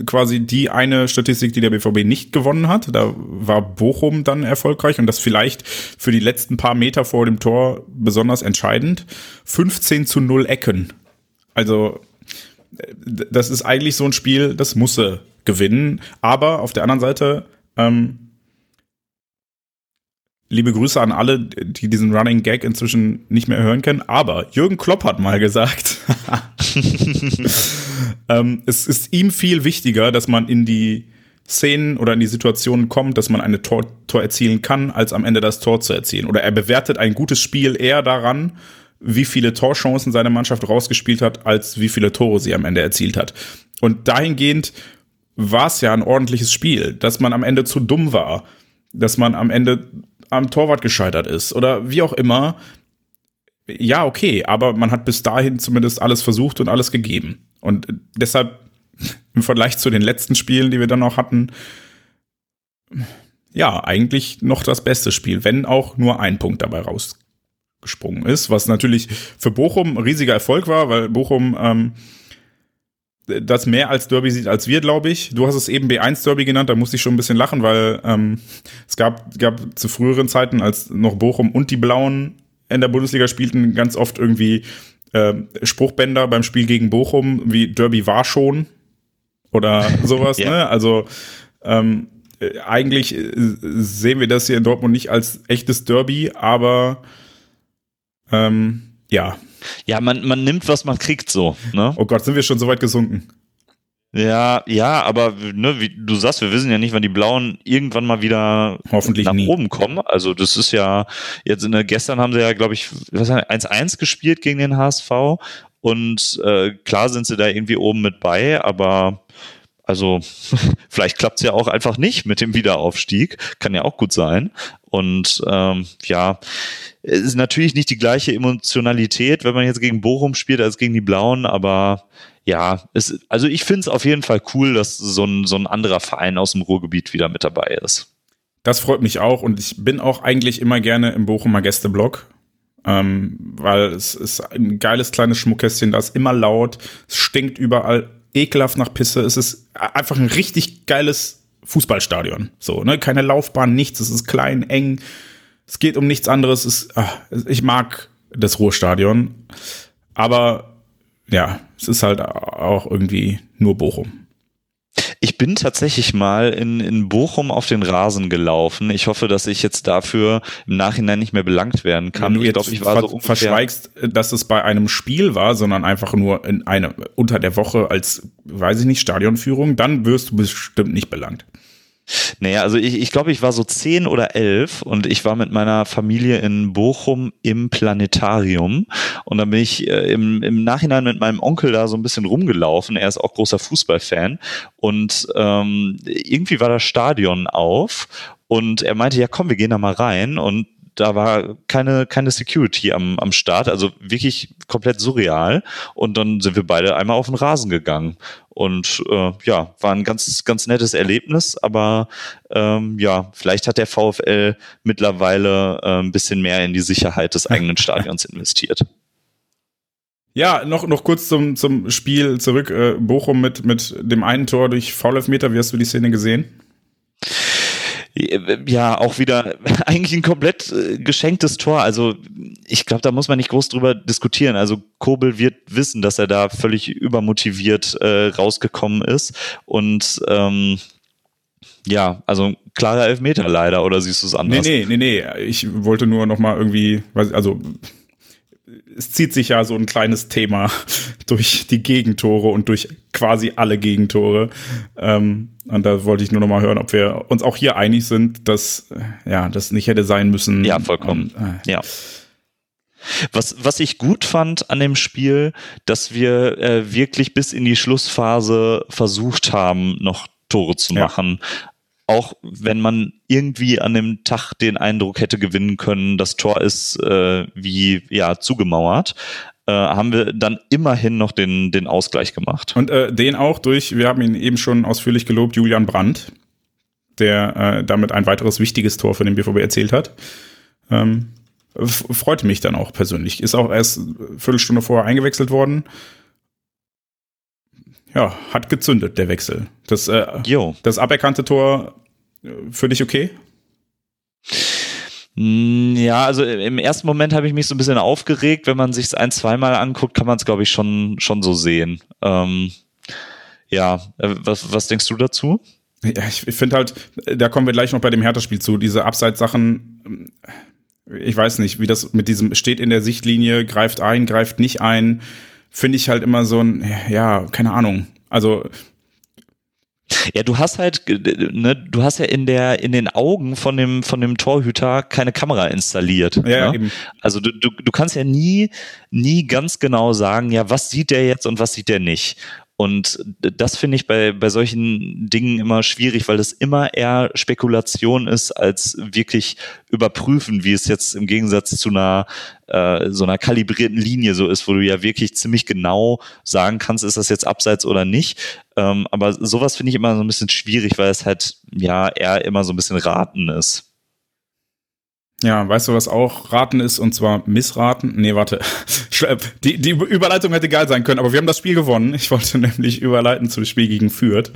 quasi die eine Statistik, die der BVB nicht gewonnen hat. Da war Bochum dann erfolgreich und das vielleicht für die letzten paar Meter vor dem Tor besonders entscheidend. 15 zu 0 Ecken. Also, das ist eigentlich so ein Spiel, das musse gewinnen. Aber auf der anderen Seite, ähm, liebe Grüße an alle, die diesen Running Gag inzwischen nicht mehr hören können. Aber Jürgen Klopp hat mal gesagt, ähm, es ist ihm viel wichtiger, dass man in die Szenen oder in die Situationen kommt, dass man eine Tor, Tor erzielen kann, als am Ende das Tor zu erzielen. Oder er bewertet ein gutes Spiel eher daran, wie viele Torchancen seine Mannschaft rausgespielt hat, als wie viele Tore sie am Ende erzielt hat. Und dahingehend war es ja ein ordentliches Spiel, dass man am Ende zu dumm war, dass man am Ende am Torwart gescheitert ist oder wie auch immer. Ja, okay, aber man hat bis dahin zumindest alles versucht und alles gegeben. Und deshalb im Vergleich zu den letzten Spielen, die wir dann noch hatten, ja, eigentlich noch das beste Spiel, wenn auch nur ein Punkt dabei raus gesprungen ist, was natürlich für Bochum ein riesiger Erfolg war, weil Bochum ähm, das mehr als Derby sieht als wir, glaube ich. Du hast es eben B1 Derby genannt, da musste ich schon ein bisschen lachen, weil ähm, es gab, gab zu früheren Zeiten, als noch Bochum und die Blauen in der Bundesliga spielten, ganz oft irgendwie äh, Spruchbänder beim Spiel gegen Bochum, wie Derby war schon oder sowas. ja. ne? Also ähm, eigentlich äh, sehen wir das hier in Dortmund nicht als echtes Derby, aber ähm, ja. Ja, man, man nimmt, was man kriegt, so. Ne? Oh Gott, sind wir schon so weit gesunken? Ja, ja, aber ne, wie du sagst, wir wissen ja nicht, wann die Blauen irgendwann mal wieder Hoffentlich nach nie. oben kommen. Also das ist ja jetzt in der gestern haben sie ja, glaube ich, 1-1 gespielt gegen den HSV und äh, klar sind sie da irgendwie oben mit bei, aber also vielleicht klappt es ja auch einfach nicht mit dem Wiederaufstieg. Kann ja auch gut sein. Und ähm, ja, es ist natürlich nicht die gleiche Emotionalität, wenn man jetzt gegen Bochum spielt, als gegen die Blauen, aber ja, es, also ich finde es auf jeden Fall cool, dass so ein, so ein anderer Verein aus dem Ruhrgebiet wieder mit dabei ist. Das freut mich auch und ich bin auch eigentlich immer gerne im Bochumer Gästeblock, ähm, weil es ist ein geiles kleines Schmuckkästchen, da ist immer laut, es stinkt überall ekelhaft nach Pisse. Es ist einfach ein richtig geiles Fußballstadion. So, ne? Keine Laufbahn, nichts. Es ist klein, eng. Es geht um nichts anderes. Es, ach, ich mag das Ruhrstadion. Aber ja, es ist halt auch irgendwie nur Bochum. Ich bin tatsächlich mal in, in Bochum auf den Rasen gelaufen. Ich hoffe, dass ich jetzt dafür im Nachhinein nicht mehr belangt werden kann. Wenn du ich glaube, ich war ver so verschweigst, dass es bei einem Spiel war, sondern einfach nur in eine, unter der Woche als, weiß ich nicht, Stadionführung, dann wirst du bestimmt nicht belangt. Naja, also ich, ich glaube, ich war so zehn oder elf und ich war mit meiner Familie in Bochum im Planetarium. Und dann bin ich äh, im, im Nachhinein mit meinem Onkel da so ein bisschen rumgelaufen. Er ist auch großer Fußballfan. Und ähm, irgendwie war das Stadion auf. Und er meinte, ja komm, wir gehen da mal rein. Und da war keine, keine Security am, am Start, also wirklich komplett surreal. Und dann sind wir beide einmal auf den Rasen gegangen. Und äh, ja, war ein ganz, ganz nettes Erlebnis, aber ähm, ja, vielleicht hat der VfL mittlerweile äh, ein bisschen mehr in die Sicherheit des eigenen Stadions investiert. Ja, noch, noch kurz zum, zum Spiel zurück. Äh, Bochum mit, mit dem einen Tor durch Foulelfmeter. Wie hast du die Szene gesehen? Ja auch wieder eigentlich ein komplett äh, geschenktes Tor. Also ich glaube, da muss man nicht groß drüber diskutieren. Also Kobel wird wissen, dass er da völlig übermotiviert äh, rausgekommen ist und ähm, ja, also klarer Elfmeter leider, oder siehst du es anders? Nee, nee, nee, nee. Ich wollte nur noch mal irgendwie, also es zieht sich ja so ein kleines Thema durch die Gegentore und durch quasi alle Gegentore. Ähm, und da wollte ich nur noch mal hören, ob wir uns auch hier einig sind, dass ja das nicht hätte sein müssen. Ja, vollkommen. Und, äh, ja. Was, was ich gut fand an dem Spiel, dass wir äh, wirklich bis in die Schlussphase versucht haben, noch Tore zu machen. Ja. Auch wenn man irgendwie an dem Tag den Eindruck hätte gewinnen können, das Tor ist äh, wie ja zugemauert, äh, haben wir dann immerhin noch den, den Ausgleich gemacht. Und äh, den auch durch, wir haben ihn eben schon ausführlich gelobt, Julian Brandt, der äh, damit ein weiteres wichtiges Tor für den BVB erzählt hat. Ähm, freute mich dann auch persönlich. Ist auch erst eine Viertelstunde vorher eingewechselt worden. Ja, hat gezündet, der Wechsel. Das, äh, das aberkannte Tor äh, für dich okay? Hm, ja, also im ersten Moment habe ich mich so ein bisschen aufgeregt. Wenn man sich es ein, zweimal anguckt, kann man es, glaube ich, schon, schon so sehen. Ähm, ja, äh, was, was denkst du dazu? Ja, ich finde halt, da kommen wir gleich noch bei dem Hertha-Spiel zu, diese Abseitssachen, ich weiß nicht, wie das mit diesem steht in der Sichtlinie, greift ein, greift nicht ein, finde ich halt immer so ein, ja, keine Ahnung. Also ja, du hast halt, ne, du hast ja in der, in den Augen von dem, von dem Torhüter keine Kamera installiert. Ja, ne? eben. Also du, du, du kannst ja nie, nie ganz genau sagen, ja, was sieht der jetzt und was sieht der nicht. Und das finde ich bei, bei solchen Dingen immer schwierig, weil das immer eher Spekulation ist, als wirklich überprüfen, wie es jetzt im Gegensatz zu einer äh, so einer kalibrierten Linie so ist, wo du ja wirklich ziemlich genau sagen kannst, ist das jetzt abseits oder nicht. Ähm, aber sowas finde ich immer so ein bisschen schwierig, weil es halt ja eher immer so ein bisschen raten ist. Ja, weißt du, was auch raten ist, und zwar missraten? Nee, warte. Die, die Überleitung hätte geil sein können, aber wir haben das Spiel gewonnen. Ich wollte nämlich überleiten zum Spiel gegen Fürth.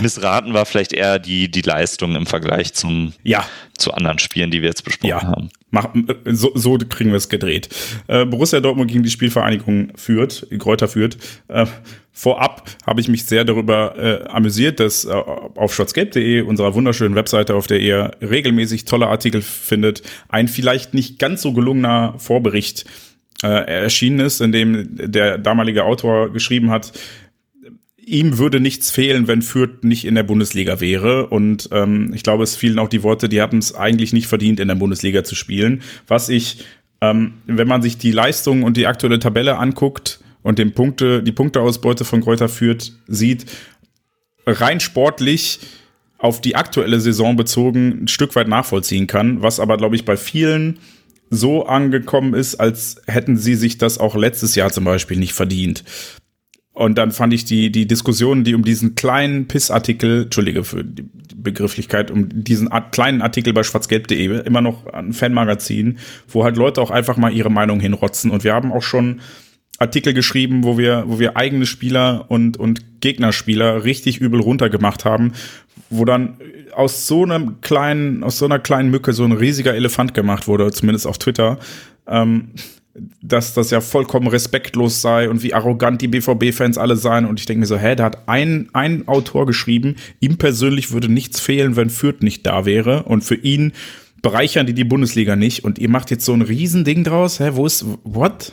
Missraten war vielleicht eher die, die Leistung im Vergleich zum, ja. zu anderen Spielen, die wir jetzt besprochen ja. haben. Mach, so, so kriegen wir es gedreht. Äh, Borussia Dortmund gegen die Spielvereinigung führt, Kräuter führt. Vorab habe ich mich sehr darüber äh, amüsiert, dass äh, auf schwarzgelb.de, unserer wunderschönen Webseite, auf der ihr regelmäßig tolle Artikel findet, ein vielleicht nicht ganz so gelungener Vorbericht äh, erschienen ist, in dem der damalige Autor geschrieben hat, ihm würde nichts fehlen, wenn Fürth nicht in der Bundesliga wäre. Und ähm, ich glaube, es fielen auch die Worte, die hatten es eigentlich nicht verdient, in der Bundesliga zu spielen. Was ich, ähm, wenn man sich die Leistung und die aktuelle Tabelle anguckt und den Punkte, die Punkteausbeute von Kräuter Fürth sieht, rein sportlich auf die aktuelle Saison bezogen ein Stück weit nachvollziehen kann, was aber, glaube ich, bei vielen so angekommen ist, als hätten sie sich das auch letztes Jahr zum Beispiel nicht verdient. Und dann fand ich die, die Diskussionen, die um diesen kleinen Pissartikel, Entschuldige für die Begrifflichkeit, um diesen kleinen Artikel bei schwarzgelb.de, immer noch ein Fanmagazin, wo halt Leute auch einfach mal ihre Meinung hinrotzen. Und wir haben auch schon Artikel geschrieben, wo wir, wo wir eigene Spieler und, und Gegnerspieler richtig übel runtergemacht haben, wo dann aus so einem kleinen, aus so einer kleinen Mücke so ein riesiger Elefant gemacht wurde, zumindest auf Twitter. Ähm, dass das ja vollkommen respektlos sei und wie arrogant die BVB-Fans alle seien. Und ich denke mir so, hä, da hat ein, ein Autor geschrieben, ihm persönlich würde nichts fehlen, wenn Fürth nicht da wäre. Und für ihn bereichern die die Bundesliga nicht. Und ihr macht jetzt so ein Riesending draus. Hä, wo ist, what?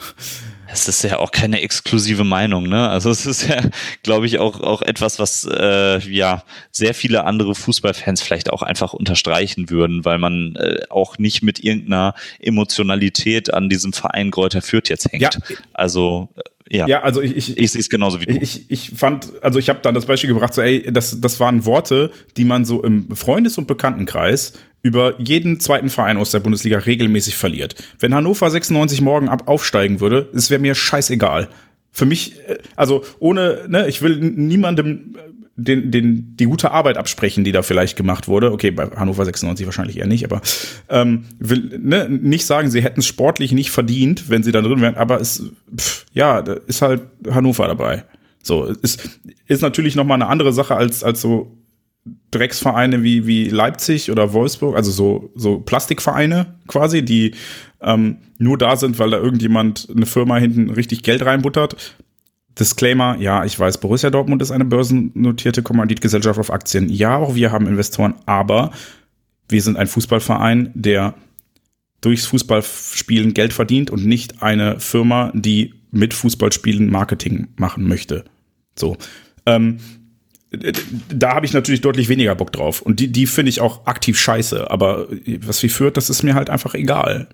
Es ist ja auch keine exklusive Meinung, ne? Also es ist ja, glaube ich, auch, auch etwas, was äh, ja sehr viele andere Fußballfans vielleicht auch einfach unterstreichen würden, weil man äh, auch nicht mit irgendeiner Emotionalität an diesem Verein Gräuter Fürth jetzt hängt. Ja. Also ja. ja, also ich, ich, ich sehe es genauso wie du. Ich, ich fand, also ich habe dann das Beispiel gebracht, so ey, das, das waren Worte, die man so im Freundes- und Bekanntenkreis über jeden zweiten Verein aus der Bundesliga regelmäßig verliert. Wenn Hannover 96 morgen ab aufsteigen würde, es wäre mir scheißegal. Für mich, äh, also ohne, ne, ich will niemandem den, den, die gute Arbeit absprechen, die da vielleicht gemacht wurde. Okay, bei Hannover 96 wahrscheinlich eher nicht, aber ähm, will ne, nicht sagen, sie hätten es sportlich nicht verdient, wenn sie da drin wären, aber es, pff, ja, da ist halt Hannover dabei. So, ist, ist natürlich nochmal eine andere Sache als, als so Drecksvereine wie, wie Leipzig oder Wolfsburg, also so, so Plastikvereine quasi, die ähm, nur da sind, weil da irgendjemand, eine Firma hinten richtig Geld reinbuttert. Disclaimer, ja, ich weiß, Borussia Dortmund ist eine börsennotierte Kommanditgesellschaft auf Aktien. Ja, auch wir haben Investoren, aber wir sind ein Fußballverein, der durchs Fußballspielen Geld verdient und nicht eine Firma, die mit Fußballspielen Marketing machen möchte. So. Ähm, da habe ich natürlich deutlich weniger Bock drauf. Und die, die finde ich auch aktiv scheiße. Aber was sie führt, das ist mir halt einfach egal.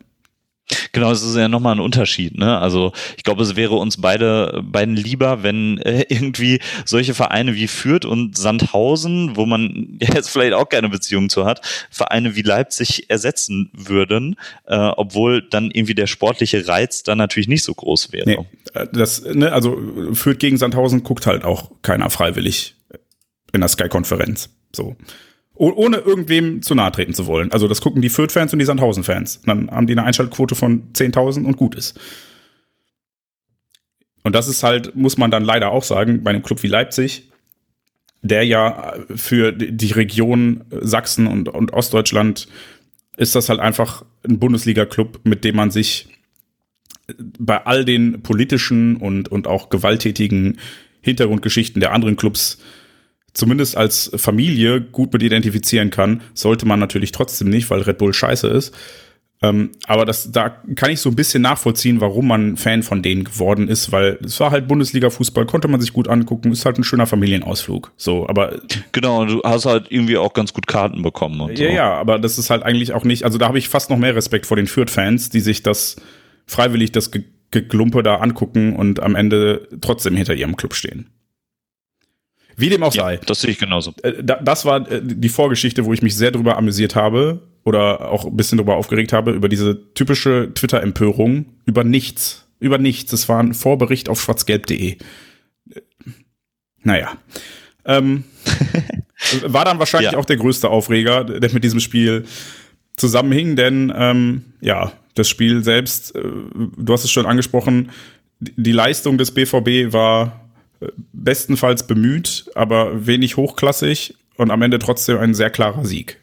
Genau, es ist ja nochmal ein Unterschied. Ne? Also ich glaube, es wäre uns beide beiden lieber, wenn äh, irgendwie solche Vereine wie Fürth und Sandhausen, wo man jetzt vielleicht auch keine Beziehung zu hat, Vereine wie Leipzig ersetzen würden, äh, obwohl dann irgendwie der sportliche Reiz dann natürlich nicht so groß wäre. Nee, äh, das, ne, also Fürth gegen Sandhausen guckt halt auch keiner freiwillig in der Sky-Konferenz. So ohne irgendwem zu nahe treten zu wollen. Also das gucken die Fürth-Fans und die Sandhausen-Fans. Dann haben die eine Einschaltquote von 10.000 und gut ist. Und das ist halt, muss man dann leider auch sagen, bei einem Club wie Leipzig, der ja für die Region Sachsen und, und Ostdeutschland ist das halt einfach ein Bundesliga-Club, mit dem man sich bei all den politischen und, und auch gewalttätigen Hintergrundgeschichten der anderen Clubs zumindest als Familie gut mit identifizieren kann, sollte man natürlich trotzdem nicht, weil Red Bull scheiße ist. Ähm, aber das, da kann ich so ein bisschen nachvollziehen, warum man Fan von denen geworden ist, weil es war halt Bundesliga-Fußball, konnte man sich gut angucken, ist halt ein schöner Familienausflug. So, aber. Genau, du hast halt irgendwie auch ganz gut Karten bekommen. Und ja, so. ja, aber das ist halt eigentlich auch nicht, also da habe ich fast noch mehr Respekt vor den Fürth-Fans, die sich das freiwillig das Geglumpe da angucken und am Ende trotzdem hinter ihrem Club stehen. Wie dem auch sei. das sehe ich genauso. Äh, das war äh, die Vorgeschichte, wo ich mich sehr drüber amüsiert habe oder auch ein bisschen drüber aufgeregt habe, über diese typische Twitter-Empörung über nichts. Über nichts. Es war ein Vorbericht auf schwarzgelb.de. Naja. Ähm, war dann wahrscheinlich ja. auch der größte Aufreger, der mit diesem Spiel zusammenhing, denn ähm, ja, das Spiel selbst, äh, du hast es schon angesprochen, die Leistung des BVB war bestenfalls bemüht, aber wenig hochklassig und am Ende trotzdem ein sehr klarer Sieg.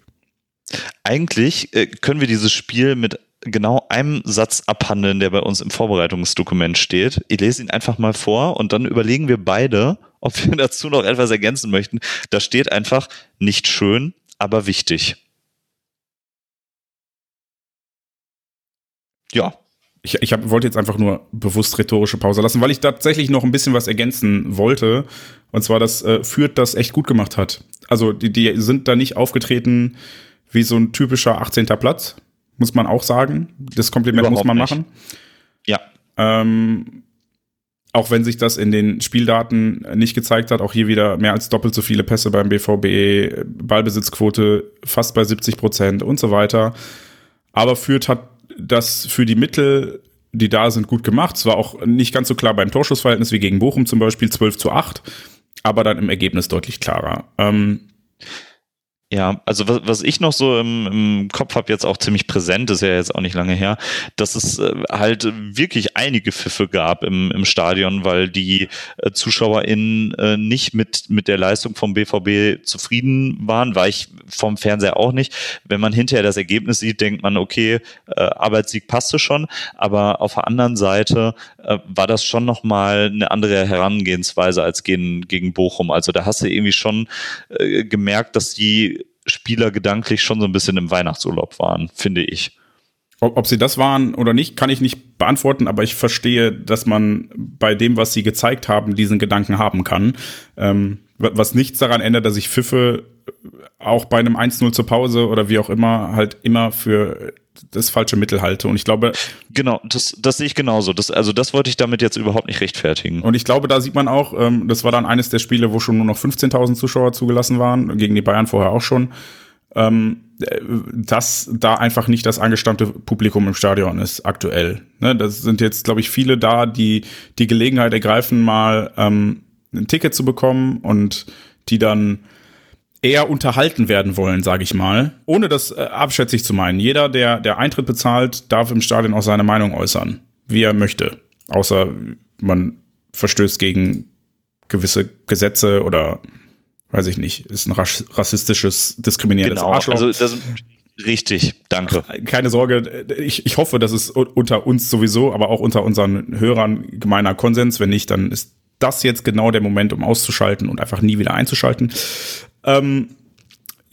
Eigentlich äh, können wir dieses Spiel mit genau einem Satz abhandeln, der bei uns im Vorbereitungsdokument steht. Ich lese ihn einfach mal vor und dann überlegen wir beide, ob wir dazu noch etwas ergänzen möchten. Da steht einfach nicht schön, aber wichtig. Ja, ich, ich hab, wollte jetzt einfach nur bewusst rhetorische Pause lassen, weil ich tatsächlich noch ein bisschen was ergänzen wollte. Und zwar, dass äh, Fürth das echt gut gemacht hat. Also die, die sind da nicht aufgetreten wie so ein typischer 18. Platz, muss man auch sagen. Das Kompliment Überhaupt muss man nicht. machen. Ja. Ähm, auch wenn sich das in den Spieldaten nicht gezeigt hat, auch hier wieder mehr als doppelt so viele Pässe beim BVB, Ballbesitzquote fast bei 70 Prozent und so weiter. Aber Fürth hat das für die Mittel, die da sind, gut gemacht. Es war auch nicht ganz so klar beim Torschussverhältnis wie gegen Bochum zum Beispiel 12 zu 8, aber dann im Ergebnis deutlich klarer. Ähm, ja, also was, was ich noch so im, im Kopf habe, jetzt auch ziemlich präsent, ist ja jetzt auch nicht lange her, dass es äh, halt wirklich einige Pfiffe gab im, im Stadion, weil die äh, ZuschauerInnen äh, nicht mit, mit der Leistung vom BVB zufrieden waren, war ich vom Fernseher auch nicht. Wenn man hinterher das Ergebnis sieht, denkt man, okay, äh, Arbeitssieg passte schon, aber auf der anderen Seite äh, war das schon nochmal eine andere Herangehensweise als gegen, gegen Bochum. Also da hast du irgendwie schon äh, gemerkt, dass die Spieler gedanklich schon so ein bisschen im Weihnachtsurlaub waren, finde ich. Ob, ob sie das waren oder nicht, kann ich nicht beantworten, aber ich verstehe, dass man bei dem, was sie gezeigt haben, diesen Gedanken haben kann. Ähm, was nichts daran ändert, dass ich Pfiffe auch bei einem 1-0 zur Pause oder wie auch immer halt immer für das falsche Mittel halte. Und ich glaube. Genau, das, das sehe ich genauso. Das, also das wollte ich damit jetzt überhaupt nicht rechtfertigen. Und ich glaube, da sieht man auch, ähm, das war dann eines der Spiele, wo schon nur noch 15.000 Zuschauer zugelassen waren, gegen die Bayern vorher auch schon, ähm, dass da einfach nicht das angestammte Publikum im Stadion ist aktuell. Ne, das sind jetzt, glaube ich, viele da, die die Gelegenheit ergreifen, mal ähm, ein Ticket zu bekommen und die dann eher unterhalten werden wollen, sage ich mal, ohne das äh, abschätzig zu meinen. Jeder, der der Eintritt bezahlt, darf im Stadion auch seine Meinung äußern, wie er möchte, außer man verstößt gegen gewisse Gesetze oder weiß ich nicht, ist ein rassistisches, diskriminierendes genau, Arschloch. Also das, richtig, danke. Keine Sorge, ich, ich hoffe, das ist unter uns sowieso, aber auch unter unseren Hörern gemeiner Konsens. Wenn nicht, dann ist das jetzt genau der Moment, um auszuschalten und einfach nie wieder einzuschalten. Ähm,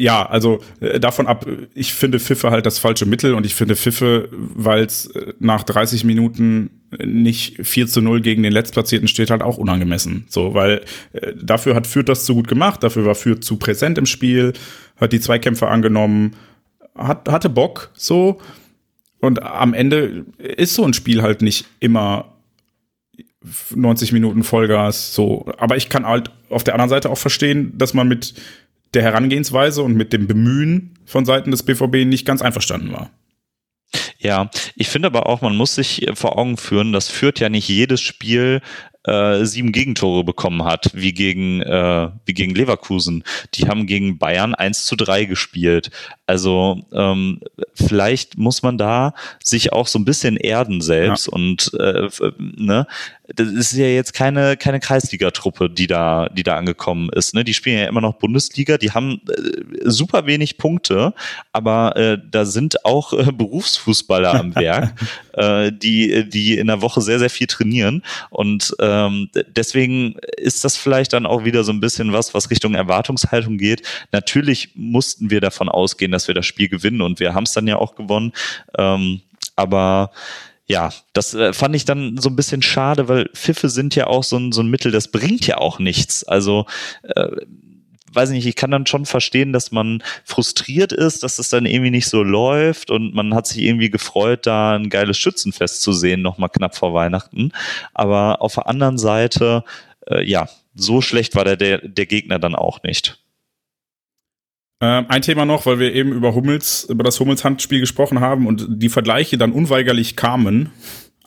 ja, also äh, davon ab, ich finde Pfiffe halt das falsche Mittel und ich finde Pfiffe, weil es äh, nach 30 Minuten nicht 4 zu 0 gegen den Letztplatzierten steht, halt auch unangemessen. So, weil äh, dafür hat Fürth das zu gut gemacht, dafür war Fürth zu präsent im Spiel, hat die Zweikämpfe angenommen, hat, hatte Bock, so. Und am Ende ist so ein Spiel halt nicht immer 90 Minuten Vollgas, so. Aber ich kann halt auf der anderen Seite auch verstehen, dass man mit der Herangehensweise und mit dem Bemühen von Seiten des BVB nicht ganz einverstanden war. Ja, ich finde aber auch, man muss sich vor Augen führen, das führt ja nicht jedes Spiel äh, sieben Gegentore bekommen hat, wie gegen, äh, wie gegen Leverkusen. Die haben gegen Bayern 1 zu 3 gespielt. Also ähm, vielleicht muss man da sich auch so ein bisschen erden selbst ja. und äh, ne, das ist ja jetzt keine, keine Kreisliga-Truppe, die da, die da angekommen ist. Ne? Die spielen ja immer noch Bundesliga, die haben äh, super wenig Punkte, aber äh, da sind auch äh, Berufsfußballer am Werk, äh, die, die in der Woche sehr, sehr viel trainieren. Und ähm, deswegen ist das vielleicht dann auch wieder so ein bisschen was, was Richtung Erwartungshaltung geht. Natürlich mussten wir davon ausgehen, dass wir das Spiel gewinnen und wir haben es dann ja auch gewonnen. Ähm, aber ja, das äh, fand ich dann so ein bisschen schade, weil Pfiffe sind ja auch so ein, so ein Mittel, das bringt ja auch nichts. Also, äh, weiß ich nicht, ich kann dann schon verstehen, dass man frustriert ist, dass es dann irgendwie nicht so läuft und man hat sich irgendwie gefreut, da ein geiles Schützenfest zu sehen, nochmal knapp vor Weihnachten. Aber auf der anderen Seite, äh, ja, so schlecht war der, der, der Gegner dann auch nicht. Ähm, ein Thema noch, weil wir eben über Hummels, über das Hummels-Handspiel gesprochen haben und die Vergleiche dann unweigerlich kamen,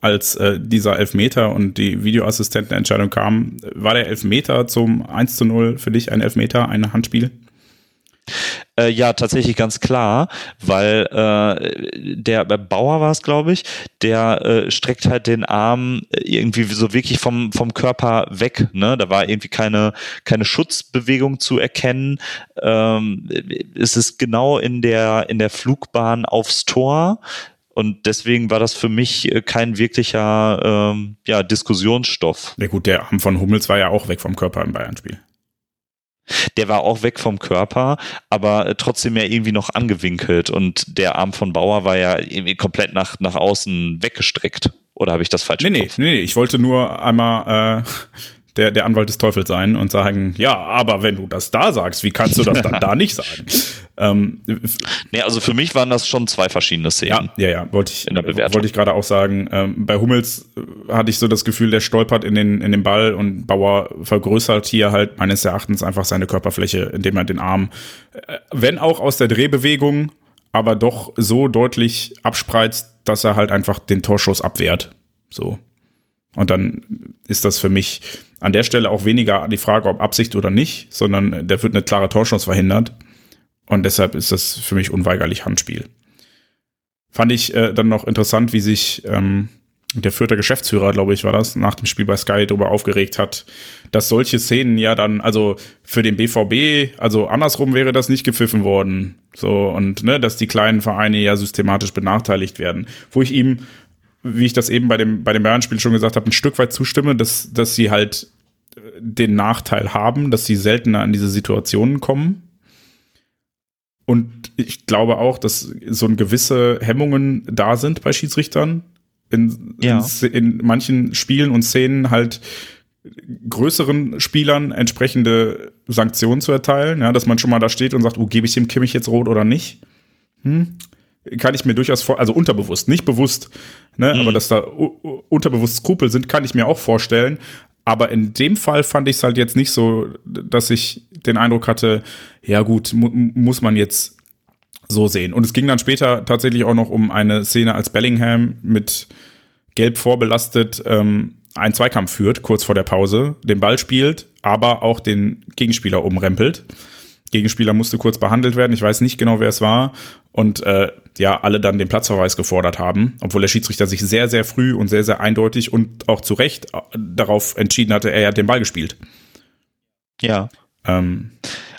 als äh, dieser Elfmeter und die Videoassistentenentscheidung kam. War der Elfmeter zum 1 zu 0 für dich ein Elfmeter, ein Handspiel? Äh, ja, tatsächlich ganz klar, weil äh, der Bauer war es, glaube ich, der äh, streckt halt den Arm irgendwie so wirklich vom, vom Körper weg. Ne? Da war irgendwie keine, keine Schutzbewegung zu erkennen. Ähm, es ist genau in der, in der Flugbahn aufs Tor. Und deswegen war das für mich kein wirklicher ähm, ja, Diskussionsstoff. Ja gut, der Arm von Hummels war ja auch weg vom Körper im Bayern-Spiel. Der war auch weg vom Körper, aber trotzdem ja irgendwie noch angewinkelt und der Arm von Bauer war ja irgendwie komplett nach, nach außen weggestreckt. Oder habe ich das falsch nee, nee, nee, nee, ich wollte nur einmal äh, der, der Anwalt des Teufels sein und sagen, ja, aber wenn du das da sagst, wie kannst du das dann da nicht sagen? Ähm, nee, also für mich waren das schon zwei verschiedene Szenen. Ja, ja, ja, wollte ich, wollte ich gerade auch sagen. Ähm, bei Hummels äh, hatte ich so das Gefühl, der stolpert in den, in den Ball und Bauer vergrößert hier halt meines Erachtens einfach seine Körperfläche, indem er den Arm, äh, wenn auch aus der Drehbewegung, aber doch so deutlich abspreizt, dass er halt einfach den Torschuss abwehrt. So. Und dann ist das für mich an der Stelle auch weniger die Frage, ob Absicht oder nicht, sondern der wird eine klare Torschance verhindert. Und deshalb ist das für mich unweigerlich Handspiel. Fand ich äh, dann noch interessant, wie sich ähm, der vierte Geschäftsführer, glaube ich, war das, nach dem Spiel bei Sky darüber aufgeregt hat, dass solche Szenen ja dann, also für den BVB, also andersrum wäre das nicht gepfiffen worden. So, und ne, dass die kleinen Vereine ja systematisch benachteiligt werden. Wo ich ihm, wie ich das eben bei dem, bei dem Bayern-Spiel schon gesagt habe, ein Stück weit zustimme, dass, dass sie halt den Nachteil haben, dass sie seltener in diese Situationen kommen und ich glaube auch, dass so ein gewisse Hemmungen da sind bei Schiedsrichtern. In, ja. in, in manchen Spielen und Szenen halt größeren Spielern entsprechende Sanktionen zu erteilen, ja, dass man schon mal da steht und sagt, oh, gebe ich dem Kimmich jetzt rot oder nicht? Hm? Kann ich mir durchaus vor, also unterbewusst, nicht bewusst, ne, mhm. aber dass da unterbewusst Skrupel sind, kann ich mir auch vorstellen. Aber in dem Fall fand ich es halt jetzt nicht so, dass ich den Eindruck hatte, ja gut, mu muss man jetzt so sehen. Und es ging dann später tatsächlich auch noch um eine Szene, als Bellingham mit gelb vorbelastet ähm, einen Zweikampf führt, kurz vor der Pause, den Ball spielt, aber auch den Gegenspieler umrempelt. Gegenspieler musste kurz behandelt werden. Ich weiß nicht genau, wer es war. Und äh, ja, alle dann den Platzverweis gefordert haben, obwohl der Schiedsrichter sich sehr, sehr früh und sehr, sehr eindeutig und auch zu Recht äh, darauf entschieden hatte, er hat den Ball gespielt. Ja. Ähm,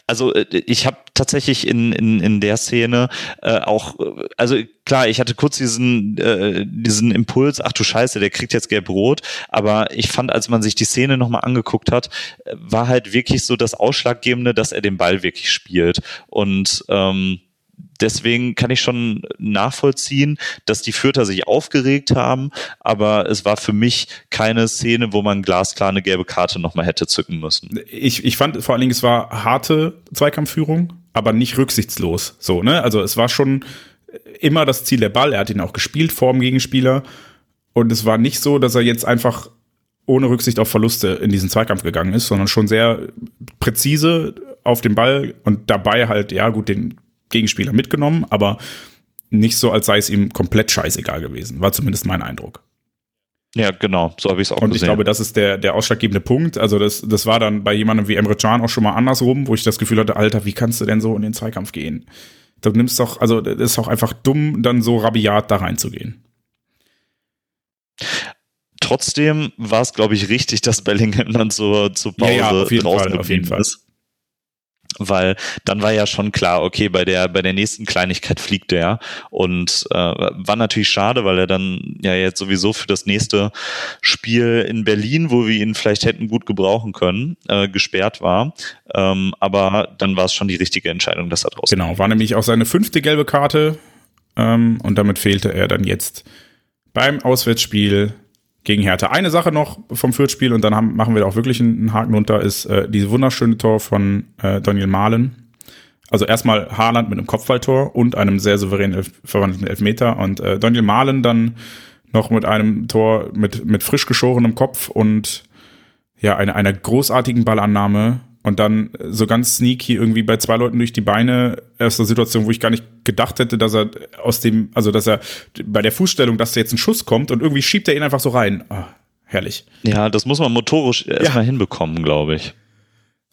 also äh, ich habe tatsächlich in, in, in der Szene äh, auch, also klar, ich hatte kurz diesen, äh, diesen Impuls, ach du Scheiße, der kriegt jetzt gelb-rot, aber ich fand, als man sich die Szene nochmal angeguckt hat, war halt wirklich so das Ausschlaggebende, dass er den Ball wirklich spielt. Und ähm, deswegen kann ich schon nachvollziehen, dass die Fürther sich aufgeregt haben, aber es war für mich keine Szene, wo man glasklar eine gelbe Karte nochmal hätte zücken müssen. Ich, ich fand vor allen Dingen, es war harte Zweikampfführung, aber nicht rücksichtslos. So, ne? Also es war schon immer das Ziel der Ball. Er hat ihn auch gespielt vor dem Gegenspieler. Und es war nicht so, dass er jetzt einfach ohne Rücksicht auf Verluste in diesen Zweikampf gegangen ist, sondern schon sehr präzise auf den Ball und dabei halt, ja gut, den Gegenspieler mitgenommen, aber nicht so, als sei es ihm komplett scheißegal gewesen. War zumindest mein Eindruck. Ja, genau, so habe ich es auch Und gesehen. ich glaube, das ist der, der ausschlaggebende Punkt. Also das, das war dann bei jemandem wie Emre Can auch schon mal andersrum, wo ich das Gefühl hatte, Alter, wie kannst du denn so in den Zweikampf gehen? Du nimmst doch, also das ist doch einfach dumm, dann so rabiat da reinzugehen. Trotzdem war es, glaube ich, richtig, dass Bellingham dann zur, zur Pause ja, ja, auf jeden Fall, auf jeden Fall. ist weil dann war ja schon klar, okay, bei der bei der nächsten Kleinigkeit fliegt er und äh, war natürlich schade, weil er dann ja jetzt sowieso für das nächste Spiel in Berlin, wo wir ihn vielleicht hätten gut gebrauchen können, äh, gesperrt war. Ähm, aber dann war es schon die richtige Entscheidung, dass er draußen. Genau, war nämlich auch seine fünfte gelbe Karte ähm, und damit fehlte er dann jetzt beim Auswärtsspiel gegen Hertha. Eine Sache noch vom Fürth-Spiel und dann haben, machen wir da auch wirklich einen Haken runter, ist äh, diese wunderschöne Tor von äh, Daniel Mahlen. Also erstmal Haaland mit einem Kopfballtor und einem sehr souveränen Elf verwandelten Elfmeter und äh, Daniel Mahlen dann noch mit einem Tor mit, mit frisch geschorenem Kopf und ja, eine, einer großartigen Ballannahme und dann so ganz sneaky irgendwie bei zwei Leuten durch die Beine aus einer Situation, wo ich gar nicht gedacht hätte, dass er aus dem, also dass er bei der Fußstellung, dass da jetzt ein Schuss kommt und irgendwie schiebt er ihn einfach so rein. Oh, herrlich. Ja, das muss man motorisch erstmal ja. hinbekommen, glaube ich.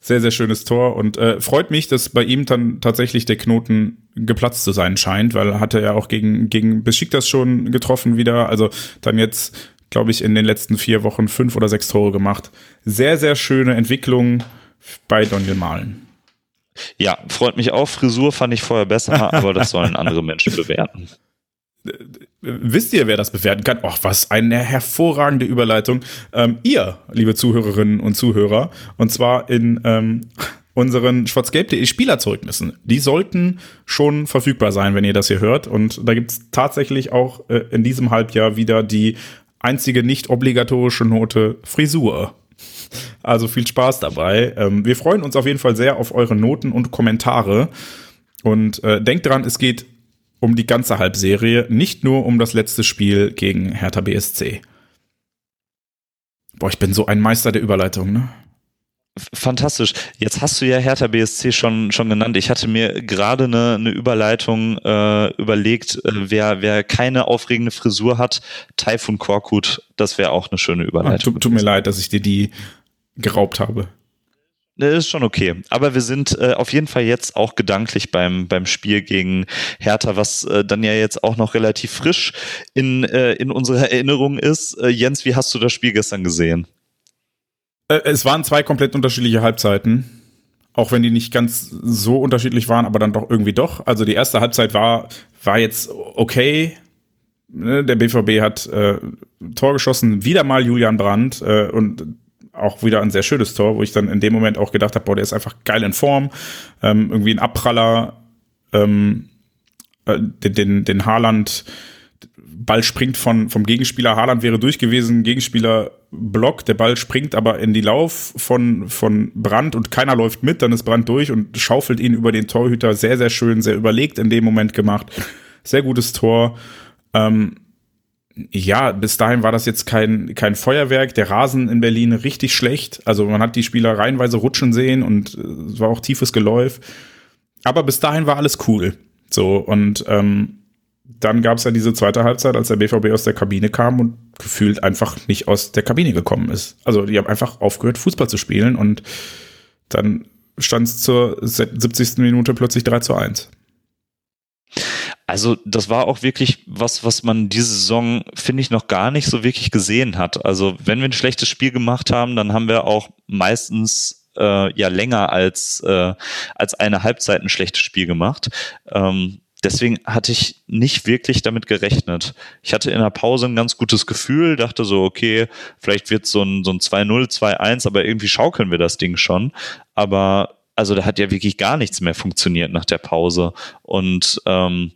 Sehr, sehr schönes Tor und äh, freut mich, dass bei ihm dann tatsächlich der Knoten geplatzt zu sein scheint, weil hat er ja auch gegen, gegen Besiktas schon getroffen wieder. Also dann jetzt, glaube ich, in den letzten vier Wochen fünf oder sechs Tore gemacht. Sehr, sehr schöne Entwicklung bei Daniel Malen. Ja, freut mich auch. Frisur fand ich vorher besser, aber das sollen andere Menschen bewerten. Wisst ihr, wer das bewerten kann? Och, was eine hervorragende Überleitung. Ähm, ihr, liebe Zuhörerinnen und Zuhörer, und zwar in ähm, unseren schwarzgelb.de Spielerzeugnissen. Die sollten schon verfügbar sein, wenn ihr das hier hört. Und da gibt's tatsächlich auch äh, in diesem Halbjahr wieder die einzige nicht obligatorische Note Frisur. Also viel Spaß dabei. Ähm, wir freuen uns auf jeden Fall sehr auf eure Noten und Kommentare. Und äh, denkt dran, es geht um die ganze Halbserie, nicht nur um das letzte Spiel gegen Hertha BSC. Boah, ich bin so ein Meister der Überleitung, ne? Fantastisch. Jetzt hast du ja Hertha BSC schon, schon genannt. Ich hatte mir gerade eine, eine Überleitung äh, überlegt, äh, wer, wer keine aufregende Frisur hat, Taifun Korkut, das wäre auch eine schöne Überleitung. Ah, tut, tut mir leid, dass ich dir die geraubt habe. Das ist schon okay. Aber wir sind äh, auf jeden Fall jetzt auch gedanklich beim, beim Spiel gegen Hertha, was äh, dann ja jetzt auch noch relativ frisch in, äh, in unserer Erinnerung ist. Äh, Jens, wie hast du das Spiel gestern gesehen? Äh, es waren zwei komplett unterschiedliche Halbzeiten. Auch wenn die nicht ganz so unterschiedlich waren, aber dann doch irgendwie doch. Also die erste Halbzeit war, war jetzt okay. Ne, der BVB hat äh, Tor geschossen, wieder mal Julian Brandt äh, und auch wieder ein sehr schönes Tor, wo ich dann in dem Moment auch gedacht habe, boah, der ist einfach geil in Form. Ähm, irgendwie ein Abpraller, ähm, äh, den, den, den Haaland Ball springt von, vom Gegenspieler. Haaland wäre durch gewesen. Gegenspieler blockt. Der Ball springt aber in die Lauf von, von Brand und keiner läuft mit. Dann ist Brand durch und schaufelt ihn über den Torhüter. Sehr, sehr schön, sehr überlegt in dem Moment gemacht. Sehr gutes Tor. Ähm, ja, bis dahin war das jetzt kein, kein Feuerwerk. Der Rasen in Berlin richtig schlecht. Also man hat die Spieler reihenweise rutschen sehen und äh, es war auch tiefes Geläuf. Aber bis dahin war alles cool. So, und ähm, dann gab es ja diese zweite Halbzeit, als der BVB aus der Kabine kam und gefühlt einfach nicht aus der Kabine gekommen ist. Also die haben einfach aufgehört, Fußball zu spielen und dann stand es zur 70. Minute plötzlich 3 zu 1. Also das war auch wirklich was, was man diese Saison, finde ich, noch gar nicht so wirklich gesehen hat. Also wenn wir ein schlechtes Spiel gemacht haben, dann haben wir auch meistens äh, ja länger als, äh, als eine Halbzeit ein schlechtes Spiel gemacht. Ähm, deswegen hatte ich nicht wirklich damit gerechnet. Ich hatte in der Pause ein ganz gutes Gefühl, dachte so, okay, vielleicht wird so ein, so ein 2-0, 2-1, aber irgendwie schaukeln wir das Ding schon. Aber also da hat ja wirklich gar nichts mehr funktioniert nach der Pause. Und ähm,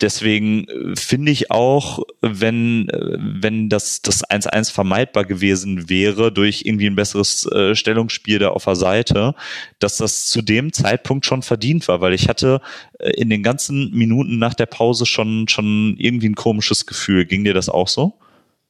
deswegen äh, finde ich auch, wenn, äh, wenn das, das 1-1 vermeidbar gewesen wäre durch irgendwie ein besseres äh, Stellungsspiel da auf der Seite, dass das zu dem Zeitpunkt schon verdient war, weil ich hatte äh, in den ganzen Minuten nach der Pause schon, schon irgendwie ein komisches Gefühl. Ging dir das auch so?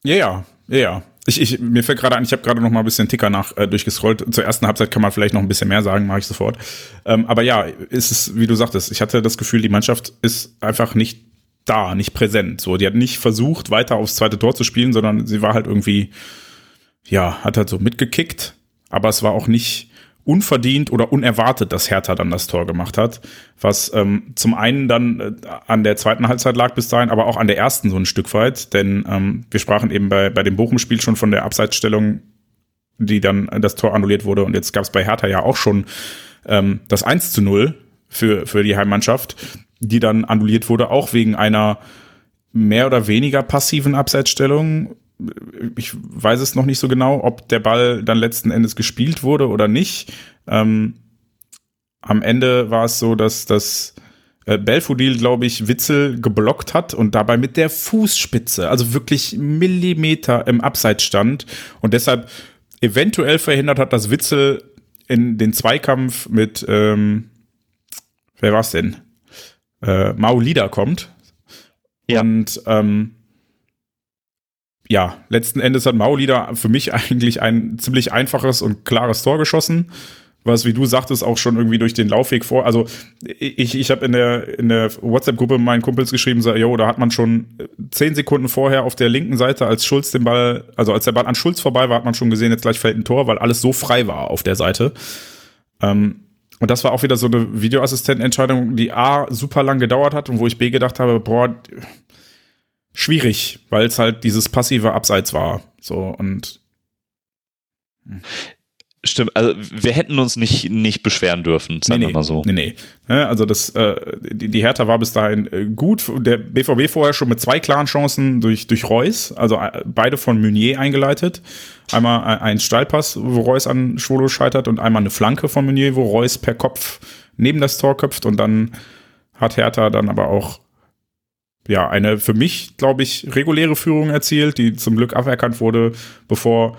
Ja, ja, ja. Ich, ich, mir fällt gerade ein, ich habe gerade noch mal ein bisschen Ticker nach äh, durchgescrollt. Zur ersten Halbzeit kann man vielleicht noch ein bisschen mehr sagen, mache ich sofort. Ähm, aber ja, ist es, wie du sagtest, ich hatte das Gefühl, die Mannschaft ist einfach nicht da, nicht präsent. So, die hat nicht versucht, weiter aufs zweite Tor zu spielen, sondern sie war halt irgendwie, ja, hat halt so mitgekickt, aber es war auch nicht unverdient oder unerwartet, dass Hertha dann das Tor gemacht hat. Was ähm, zum einen dann äh, an der zweiten Halbzeit lag bis dahin, aber auch an der ersten so ein Stück weit. Denn ähm, wir sprachen eben bei, bei dem Bochum-Spiel schon von der Abseitsstellung, die dann das Tor annulliert wurde. Und jetzt gab es bei Hertha ja auch schon ähm, das 1 zu 0 für, für die Heimmannschaft, die dann annulliert wurde, auch wegen einer mehr oder weniger passiven Abseitsstellung ich weiß es noch nicht so genau, ob der Ball dann letzten Endes gespielt wurde oder nicht. Ähm, am Ende war es so, dass das äh, Belfodil, glaube ich, Witzel geblockt hat und dabei mit der Fußspitze, also wirklich Millimeter im Abseits stand und deshalb eventuell verhindert hat, dass Witzel in den Zweikampf mit, ähm, wer war's denn? Äh, Maulida kommt. Ja. Und ähm, ja, letzten Endes hat Maulida für mich eigentlich ein ziemlich einfaches und klares Tor geschossen, was, wie du sagtest, auch schon irgendwie durch den Laufweg vor. Also ich, ich habe in der, in der WhatsApp-Gruppe meinen Kumpels geschrieben, so, yo, da hat man schon zehn Sekunden vorher auf der linken Seite, als Schulz den Ball, also als der Ball an Schulz vorbei war, hat man schon gesehen, jetzt gleich fällt ein Tor, weil alles so frei war auf der Seite. Ähm, und das war auch wieder so eine Videoassistentenentscheidung, die A super lang gedauert hat und wo ich B gedacht habe, boah, schwierig, weil es halt dieses passive Abseits war. So und Stimmt, also wir hätten uns nicht, nicht beschweren dürfen, sagen nee, wir mal so. Nee, nee. Also das, äh, die, die Hertha war bis dahin äh, gut. Der BVB vorher schon mit zwei klaren Chancen durch, durch Reus, also äh, beide von Meunier eingeleitet. Einmal ein Steilpass, wo Reus an Schwolo scheitert und einmal eine Flanke von Meunier, wo Reus per Kopf neben das Tor köpft und dann hat Hertha dann aber auch ja, eine für mich, glaube ich, reguläre Führung erzielt, die zum Glück aberkannt wurde, bevor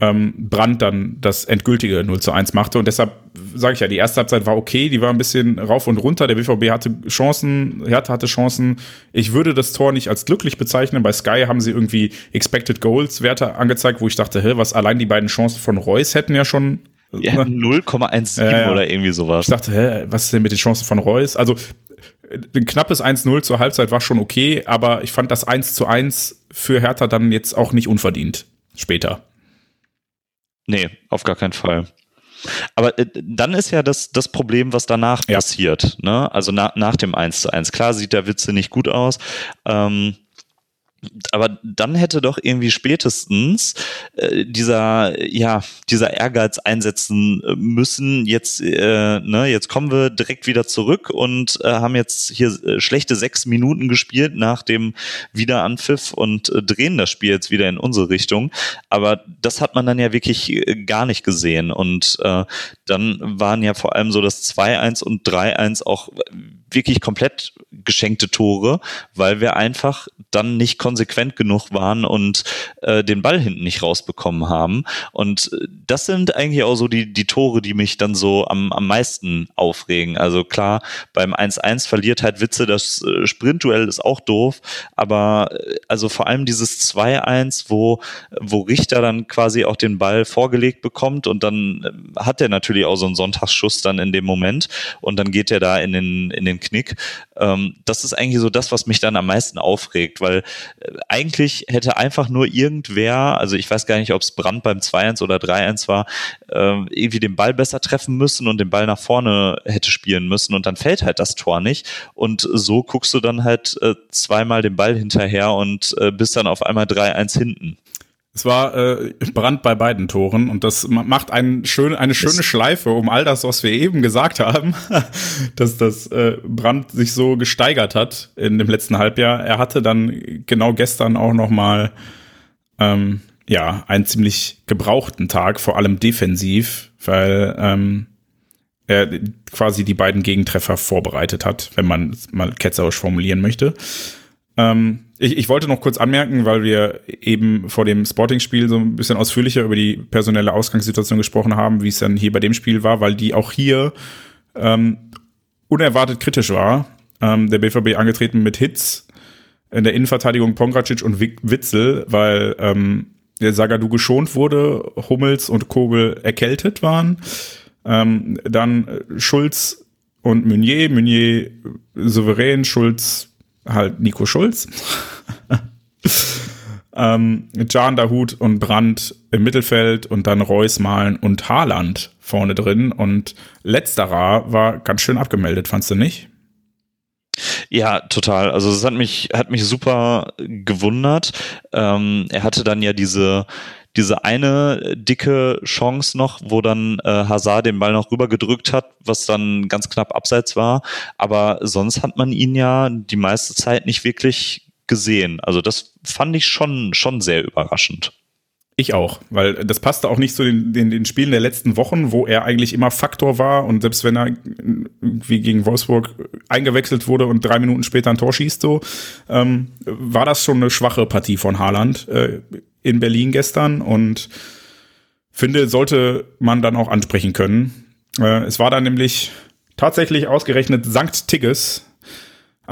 ähm, Brandt dann das endgültige 0 zu 1 machte. Und deshalb sage ich ja, die erste Halbzeit war okay, die war ein bisschen rauf und runter. Der BVB hatte Chancen, Hertha hatte Chancen. Ich würde das Tor nicht als glücklich bezeichnen. Bei Sky haben sie irgendwie Expected Goals Werte angezeigt, wo ich dachte, hä, was allein die beiden Chancen von Reus hätten ja schon ja, 0,17 äh, oder irgendwie sowas. Ich dachte, hä, was ist denn mit den Chancen von Reus? Also ein knappes 1-0 zur Halbzeit war schon okay, aber ich fand das 1 zu 1 für Hertha dann jetzt auch nicht unverdient später. Nee, auf gar keinen Fall. Aber äh, dann ist ja das, das Problem, was danach ja. passiert. Ne? Also na, nach dem 1 zu 1. Klar sieht der Witze nicht gut aus. Ähm, aber dann hätte doch irgendwie spätestens äh, dieser ja dieser Ehrgeiz einsetzen äh, müssen. Jetzt äh, ne jetzt kommen wir direkt wieder zurück und äh, haben jetzt hier äh, schlechte sechs Minuten gespielt nach dem Wiederanpfiff und äh, drehen das Spiel jetzt wieder in unsere Richtung. Aber das hat man dann ja wirklich äh, gar nicht gesehen. Und äh, dann waren ja vor allem so das 2-1 und 3-1 auch wirklich komplett geschenkte Tore, weil wir einfach dann nicht konsequent genug waren und äh, den Ball hinten nicht rausbekommen haben. Und äh, das sind eigentlich auch so die, die Tore, die mich dann so am, am meisten aufregen. Also klar, beim 1-1 verliert halt Witze, das äh, Sprintduell ist auch doof, aber äh, also vor allem dieses 2-1, wo, wo Richter dann quasi auch den Ball vorgelegt bekommt und dann äh, hat er natürlich auch so einen Sonntagsschuss dann in dem Moment und dann geht er da in den, in den Knick. Ähm, das ist eigentlich so das, was mich dann am meisten aufregt, weil äh, eigentlich hätte einfach nur irgendwer, also ich weiß gar nicht, ob es Brand beim 2-1 oder 3-1 war, äh, irgendwie den Ball besser treffen müssen und den Ball nach vorne hätte spielen müssen und dann fällt halt das Tor nicht und so guckst du dann halt äh, zweimal den Ball hinterher und äh, bist dann auf einmal 3-1 hinten. Es war äh, Brand bei beiden Toren und das macht einen schön, eine schöne das Schleife um all das, was wir eben gesagt haben, dass das äh, Brand sich so gesteigert hat in dem letzten Halbjahr. Er hatte dann genau gestern auch noch mal ähm, ja einen ziemlich gebrauchten Tag, vor allem defensiv, weil ähm, er quasi die beiden Gegentreffer vorbereitet hat, wenn man es mal ketzerisch formulieren möchte. Ähm, ich, ich wollte noch kurz anmerken, weil wir eben vor dem Sporting-Spiel so ein bisschen ausführlicher über die personelle Ausgangssituation gesprochen haben, wie es dann hier bei dem Spiel war, weil die auch hier ähm, unerwartet kritisch war. Ähm, der BVB angetreten mit Hits in der Innenverteidigung Pongracic und Witzel, weil ähm, der Sagadu geschont wurde, Hummels und Kogel erkältet waren. Ähm, dann Schulz und Meunier, Meunier souverän, Schulz halt Nico Schulz. ähm, Jan Dahut und Brandt im Mittelfeld und dann Reus, Malen und Haaland vorne drin. Und letzterer war ganz schön abgemeldet, fandst du nicht? Ja, total. Also es hat mich, hat mich super gewundert. Ähm, er hatte dann ja diese, diese eine dicke Chance noch, wo dann äh, Hazard den Ball noch rüber gedrückt hat, was dann ganz knapp abseits war. Aber sonst hat man ihn ja die meiste Zeit nicht wirklich gesehen. Also das fand ich schon, schon sehr überraschend. Ich auch, weil das passte auch nicht zu den, den, den Spielen der letzten Wochen, wo er eigentlich immer Faktor war und selbst wenn er wie gegen Wolfsburg eingewechselt wurde und drei Minuten später ein Tor schießt, so, ähm, war das schon eine schwache Partie von Haaland äh, in Berlin gestern und finde, sollte man dann auch ansprechen können. Äh, es war dann nämlich tatsächlich ausgerechnet Sankt Tigges,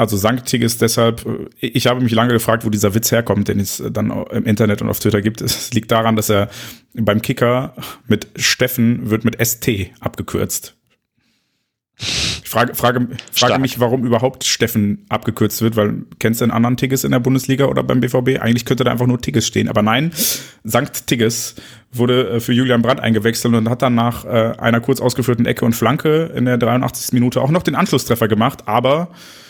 also Sankt Tigges deshalb, äh, ich habe mich lange gefragt, wo dieser Witz herkommt, den es dann im Internet und auf Twitter gibt. Es liegt daran, dass er beim Kicker mit Steffen wird mit ST abgekürzt. Ich frage, frage, frage mich, warum überhaupt Steffen abgekürzt wird, weil kennst du einen anderen Tigges in der Bundesliga oder beim BVB? Eigentlich könnte da einfach nur Tigges stehen. Aber nein, Sankt Tigges wurde äh, für Julian Brandt eingewechselt und hat dann nach äh, einer kurz ausgeführten Ecke und Flanke in der 83. Minute auch noch den Anschlusstreffer gemacht, aber äh,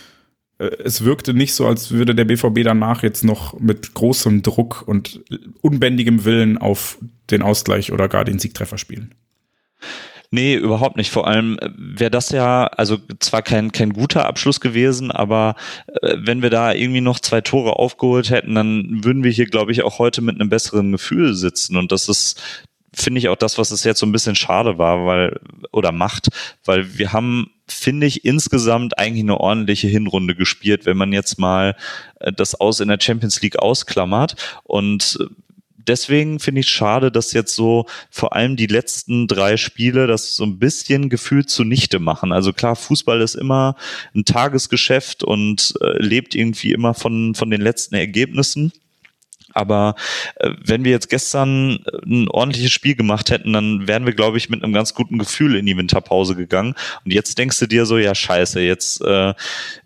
es wirkte nicht so, als würde der BVB danach jetzt noch mit großem Druck und unbändigem Willen auf den Ausgleich oder gar den Siegtreffer spielen. Nee, überhaupt nicht. Vor allem äh, wäre das ja, also zwar kein, kein guter Abschluss gewesen, aber äh, wenn wir da irgendwie noch zwei Tore aufgeholt hätten, dann würden wir hier, glaube ich, auch heute mit einem besseren Gefühl sitzen. Und das ist, finde ich, auch das, was es jetzt so ein bisschen schade war, weil, oder macht, weil wir haben finde ich, insgesamt eigentlich eine ordentliche Hinrunde gespielt, wenn man jetzt mal äh, das aus in der Champions League ausklammert. Und äh, deswegen finde ich schade, dass jetzt so vor allem die letzten drei Spiele das so ein bisschen gefühlt zunichte machen. Also klar, Fußball ist immer ein Tagesgeschäft und äh, lebt irgendwie immer von, von den letzten Ergebnissen. Aber äh, wenn wir jetzt gestern äh, ein ordentliches Spiel gemacht hätten, dann wären wir, glaube ich, mit einem ganz guten Gefühl in die Winterpause gegangen. Und jetzt denkst du dir so, ja scheiße, jetzt äh,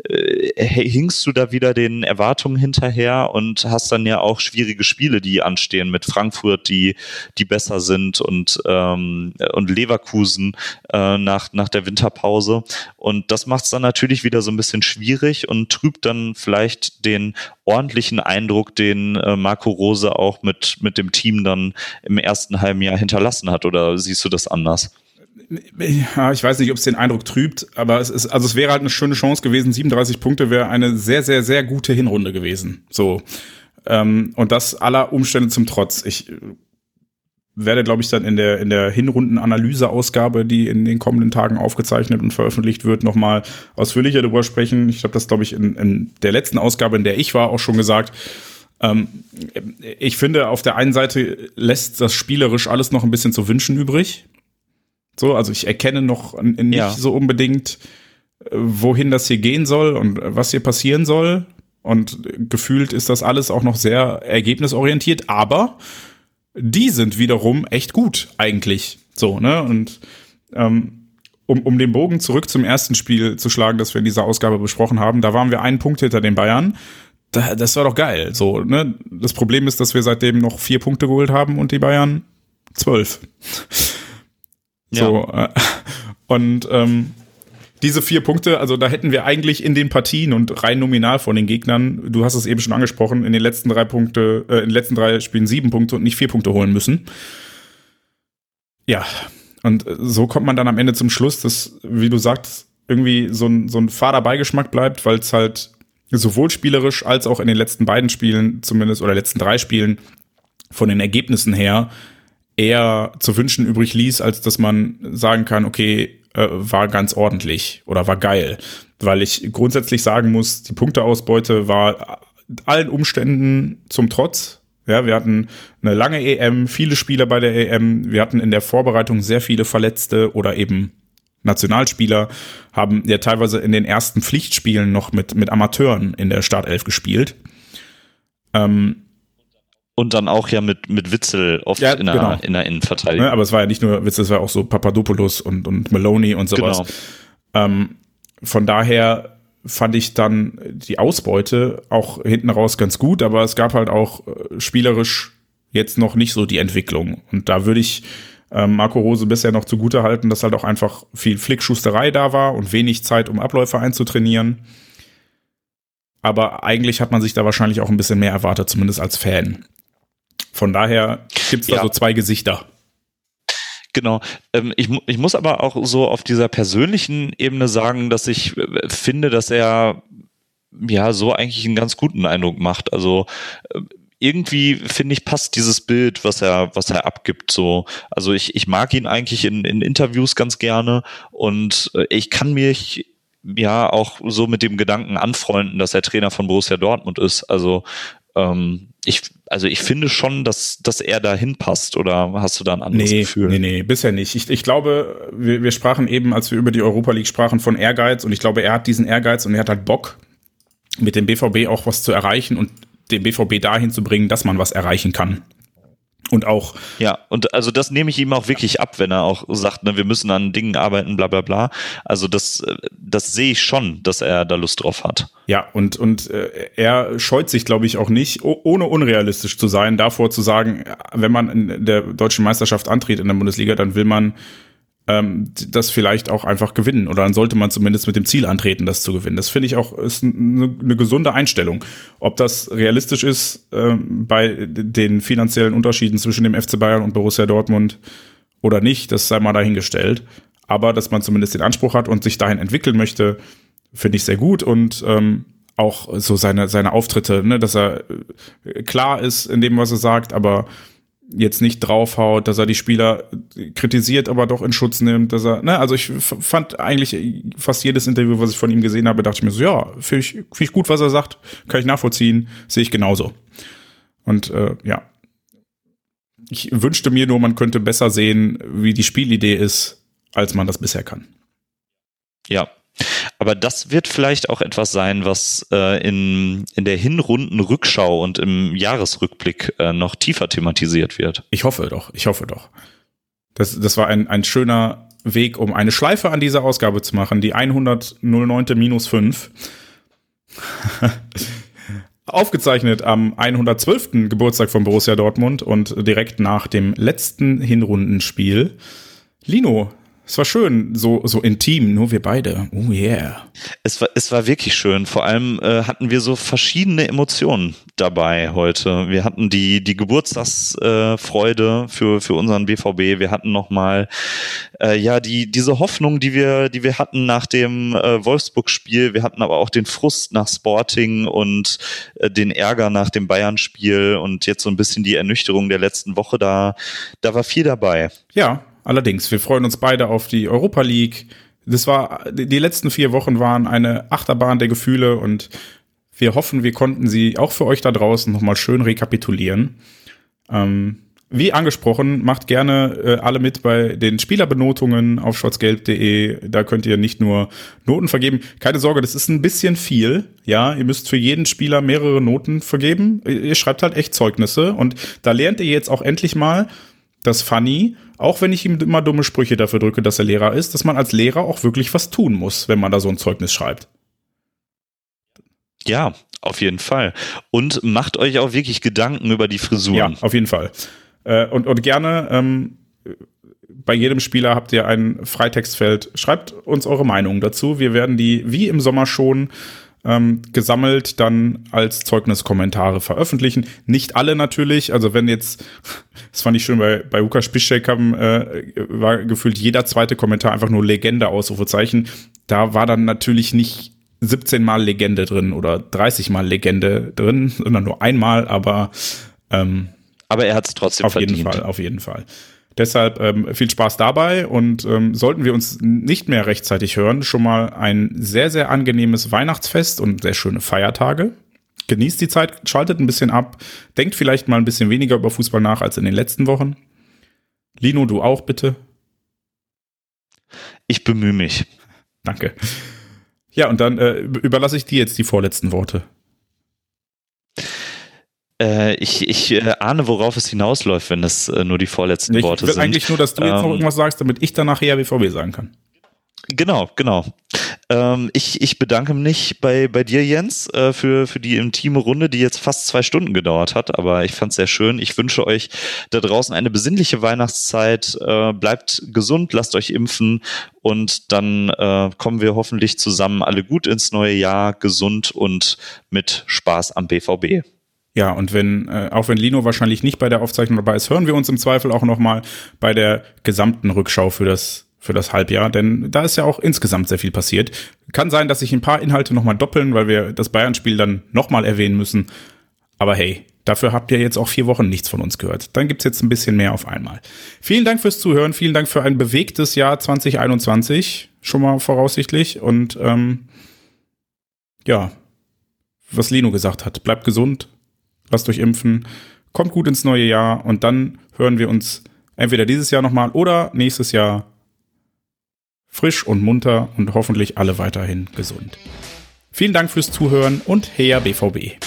äh, hinkst du da wieder den Erwartungen hinterher und hast dann ja auch schwierige Spiele, die anstehen mit Frankfurt, die, die besser sind und, ähm, und Leverkusen äh, nach, nach der Winterpause. Und das macht es dann natürlich wieder so ein bisschen schwierig und trübt dann vielleicht den ordentlichen Eindruck, den äh, Marco Rose auch mit, mit dem Team dann im ersten halben Jahr hinterlassen hat. Oder siehst du das anders? Ja, ich weiß nicht, ob es den Eindruck trübt, aber es ist, also es wäre halt eine schöne Chance gewesen. 37 Punkte wäre eine sehr, sehr, sehr gute Hinrunde gewesen. So. Ähm, und das aller Umstände zum Trotz. Ich werde, glaube ich, dann in der, in der Hinrundenanalyse-Ausgabe, die in den kommenden Tagen aufgezeichnet und veröffentlicht wird, nochmal ausführlicher darüber sprechen. Ich habe das, glaube ich, in, in der letzten Ausgabe, in der ich war, auch schon gesagt. Ähm, ich finde, auf der einen Seite lässt das spielerisch alles noch ein bisschen zu wünschen übrig. So, also ich erkenne noch nicht ja. so unbedingt, äh, wohin das hier gehen soll und was hier passieren soll. Und gefühlt ist das alles auch noch sehr ergebnisorientiert, aber die sind wiederum echt gut eigentlich. So, ne? Und ähm, um, um den Bogen zurück zum ersten Spiel zu schlagen, das wir in dieser Ausgabe besprochen haben, da waren wir einen Punkt hinter den Bayern. Da, das war doch geil. So, ne? Das Problem ist, dass wir seitdem noch vier Punkte geholt haben und die Bayern zwölf. so, ja. äh, und ähm, diese vier Punkte, also da hätten wir eigentlich in den Partien und rein nominal von den Gegnern, du hast es eben schon angesprochen, in den letzten drei Punkte, äh, in den letzten drei Spielen sieben Punkte und nicht vier Punkte holen müssen. Ja, und so kommt man dann am Ende zum Schluss, dass, wie du sagst, irgendwie so ein, so ein fader Beigeschmack bleibt, weil es halt sowohl spielerisch als auch in den letzten beiden Spielen zumindest oder letzten drei Spielen von den Ergebnissen her eher zu wünschen übrig ließ, als dass man sagen kann, okay, äh, war ganz ordentlich oder war geil. Weil ich grundsätzlich sagen muss, die Punkteausbeute war allen Umständen zum Trotz. Ja, wir hatten eine lange EM, viele Spieler bei der EM, wir hatten in der Vorbereitung sehr viele Verletzte oder eben Nationalspieler, haben ja teilweise in den ersten Pflichtspielen noch mit, mit Amateuren in der Startelf gespielt. Ähm, und dann auch ja mit, mit Witzel oft ja, in, der, genau. in der Innenverteidigung. Ja, aber es war ja nicht nur Witzel, es war auch so Papadopoulos und, und Maloney und sowas. Genau. Ähm, von daher fand ich dann die Ausbeute auch hinten raus ganz gut, aber es gab halt auch äh, spielerisch jetzt noch nicht so die Entwicklung. Und da würde ich ähm, Marco Rose bisher noch zugute halten, dass halt auch einfach viel Flickschusterei da war und wenig Zeit, um Abläufe einzutrainieren. Aber eigentlich hat man sich da wahrscheinlich auch ein bisschen mehr erwartet, zumindest als Fan. Von daher gibt's da ja. so zwei Gesichter. Genau. Ähm, ich, ich muss aber auch so auf dieser persönlichen Ebene sagen, dass ich äh, finde, dass er ja so eigentlich einen ganz guten Eindruck macht. Also äh, irgendwie finde ich passt dieses Bild, was er was er abgibt so. Also ich ich mag ihn eigentlich in in Interviews ganz gerne und äh, ich kann mich ja auch so mit dem Gedanken anfreunden, dass er Trainer von Borussia Dortmund ist. Also ähm, ich, also ich finde schon, dass, dass er da hinpasst oder hast du da ein anderes nee, Gefühl? Nee, nee, bisher nicht. Ich, ich glaube, wir, wir sprachen eben, als wir über die Europa League sprachen, von Ehrgeiz und ich glaube, er hat diesen Ehrgeiz und er hat halt Bock, mit dem BVB auch was zu erreichen und den BVB dahin zu bringen, dass man was erreichen kann. Und auch. Ja, und also das nehme ich ihm auch wirklich ab, wenn er auch sagt, ne, wir müssen an Dingen arbeiten, bla bla bla. Also das, das sehe ich schon, dass er da Lust drauf hat. Ja, und, und äh, er scheut sich, glaube ich, auch nicht, ohne unrealistisch zu sein, davor zu sagen, wenn man in der deutschen Meisterschaft antritt in der Bundesliga, dann will man ähm, das vielleicht auch einfach gewinnen. Oder dann sollte man zumindest mit dem Ziel antreten, das zu gewinnen. Das finde ich auch ist eine, eine, gesunde Einstellung. Ob das realistisch ist ähm, bei den finanziellen Unterschieden zwischen dem FC Bayern und Borussia Dortmund oder nicht, das sei mal dahingestellt. Aber dass man zumindest den Anspruch hat und sich dahin entwickeln möchte, finde ich sehr gut und ähm, auch so seine seine Auftritte, ne, dass er äh, klar ist in dem, was er sagt, aber jetzt nicht draufhaut, dass er die Spieler kritisiert, aber doch in Schutz nimmt, dass er, ne, also ich fand eigentlich fast jedes Interview, was ich von ihm gesehen habe, dachte ich mir so, ja, finde ich, find ich gut, was er sagt, kann ich nachvollziehen, sehe ich genauso. Und äh, ja, ich wünschte mir nur, man könnte besser sehen, wie die Spielidee ist, als man das bisher kann. Ja, aber das wird vielleicht auch etwas sein, was äh, in, in der Hinrundenrückschau und im Jahresrückblick äh, noch tiefer thematisiert wird. Ich hoffe doch, ich hoffe doch. Das, das war ein, ein schöner Weg, um eine Schleife an dieser Ausgabe zu machen, die 109. minus 5. Aufgezeichnet am 112. Geburtstag von Borussia Dortmund und direkt nach dem letzten Hinrundenspiel. Lino, es war schön, so, so intim, nur wir beide. Oh yeah. Es war, es war wirklich schön. Vor allem äh, hatten wir so verschiedene Emotionen dabei heute. Wir hatten die, die Geburtstagsfreude äh, für, für unseren BVB. Wir hatten nochmal, äh, ja, die, diese Hoffnung, die wir, die wir hatten nach dem äh, Wolfsburg-Spiel. Wir hatten aber auch den Frust nach Sporting und äh, den Ärger nach dem Bayern-Spiel und jetzt so ein bisschen die Ernüchterung der letzten Woche. Da, da war viel dabei. Ja, Allerdings, wir freuen uns beide auf die Europa League. Das war, die letzten vier Wochen waren eine Achterbahn der Gefühle und wir hoffen, wir konnten sie auch für euch da draußen nochmal schön rekapitulieren. Ähm, wie angesprochen, macht gerne äh, alle mit bei den Spielerbenotungen auf schwarzgelb.de. Da könnt ihr nicht nur Noten vergeben. Keine Sorge, das ist ein bisschen viel. Ja, ihr müsst für jeden Spieler mehrere Noten vergeben. Ihr schreibt halt echt Zeugnisse und da lernt ihr jetzt auch endlich mal, dass Funny, auch wenn ich ihm immer dumme Sprüche dafür drücke, dass er Lehrer ist, dass man als Lehrer auch wirklich was tun muss, wenn man da so ein Zeugnis schreibt. Ja, auf jeden Fall. Und macht euch auch wirklich Gedanken über die Frisuren. Ja, auf jeden Fall. Äh, und, und gerne ähm, bei jedem Spieler habt ihr ein Freitextfeld. Schreibt uns eure Meinung dazu. Wir werden die wie im Sommer schon ähm, gesammelt dann als Zeugniskommentare veröffentlichen. Nicht alle natürlich. Also wenn jetzt, das fand ich schön, bei, bei Lukas Spischek haben, äh, war gefühlt jeder zweite Kommentar einfach nur Legende, Ausrufezeichen. Da war dann natürlich nicht 17 Mal Legende drin oder 30 Mal Legende drin, sondern nur einmal, aber ähm, aber er hat es trotzdem auf verdient. jeden Fall, auf jeden Fall. Deshalb ähm, viel Spaß dabei und ähm, sollten wir uns nicht mehr rechtzeitig hören, schon mal ein sehr, sehr angenehmes Weihnachtsfest und sehr schöne Feiertage. Genießt die Zeit, schaltet ein bisschen ab, denkt vielleicht mal ein bisschen weniger über Fußball nach als in den letzten Wochen. Lino, du auch bitte. Ich bemühe mich. Danke. Ja, und dann äh, überlasse ich dir jetzt die vorletzten Worte. Äh, ich, ich äh, ahne, worauf es hinausläuft, wenn es äh, nur die vorletzten ich Worte sind. Ich will eigentlich nur, dass du jetzt ähm, noch irgendwas sagst, damit ich dann nachher BVB sagen kann. Genau, genau. Ähm, ich, ich bedanke mich bei, bei dir, Jens, äh, für, für die intime Runde, die jetzt fast zwei Stunden gedauert hat, aber ich fand es sehr schön. Ich wünsche euch da draußen eine besinnliche Weihnachtszeit. Äh, bleibt gesund, lasst euch impfen und dann äh, kommen wir hoffentlich zusammen alle gut ins neue Jahr, gesund und mit Spaß am BVB. Ja, und wenn, äh, auch wenn Lino wahrscheinlich nicht bei der Aufzeichnung dabei ist, hören wir uns im Zweifel auch nochmal bei der gesamten Rückschau für das, für das Halbjahr, denn da ist ja auch insgesamt sehr viel passiert. Kann sein, dass sich ein paar Inhalte nochmal doppeln, weil wir das Bayern-Spiel dann nochmal erwähnen müssen. Aber hey, dafür habt ihr jetzt auch vier Wochen nichts von uns gehört. Dann gibt's jetzt ein bisschen mehr auf einmal. Vielen Dank fürs Zuhören, vielen Dank für ein bewegtes Jahr 2021, schon mal voraussichtlich. Und ähm, ja, was Lino gesagt hat, bleibt gesund, lasst euch impfen, kommt gut ins neue Jahr und dann hören wir uns entweder dieses Jahr nochmal oder nächstes Jahr frisch und munter und hoffentlich alle weiterhin gesund. Vielen Dank fürs Zuhören und her BVB.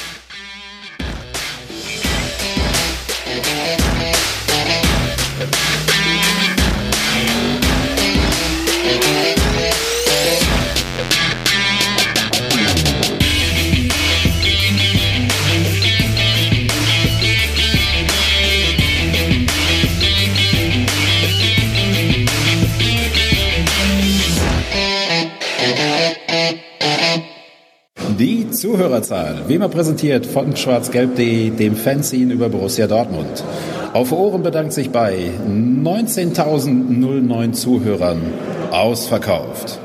Zuhörerzahl, wie immer präsentiert von schwarzgelb.de, dem Fanzine über Borussia Dortmund. Auf Ohren bedankt sich bei 19.009 Zuhörern ausverkauft.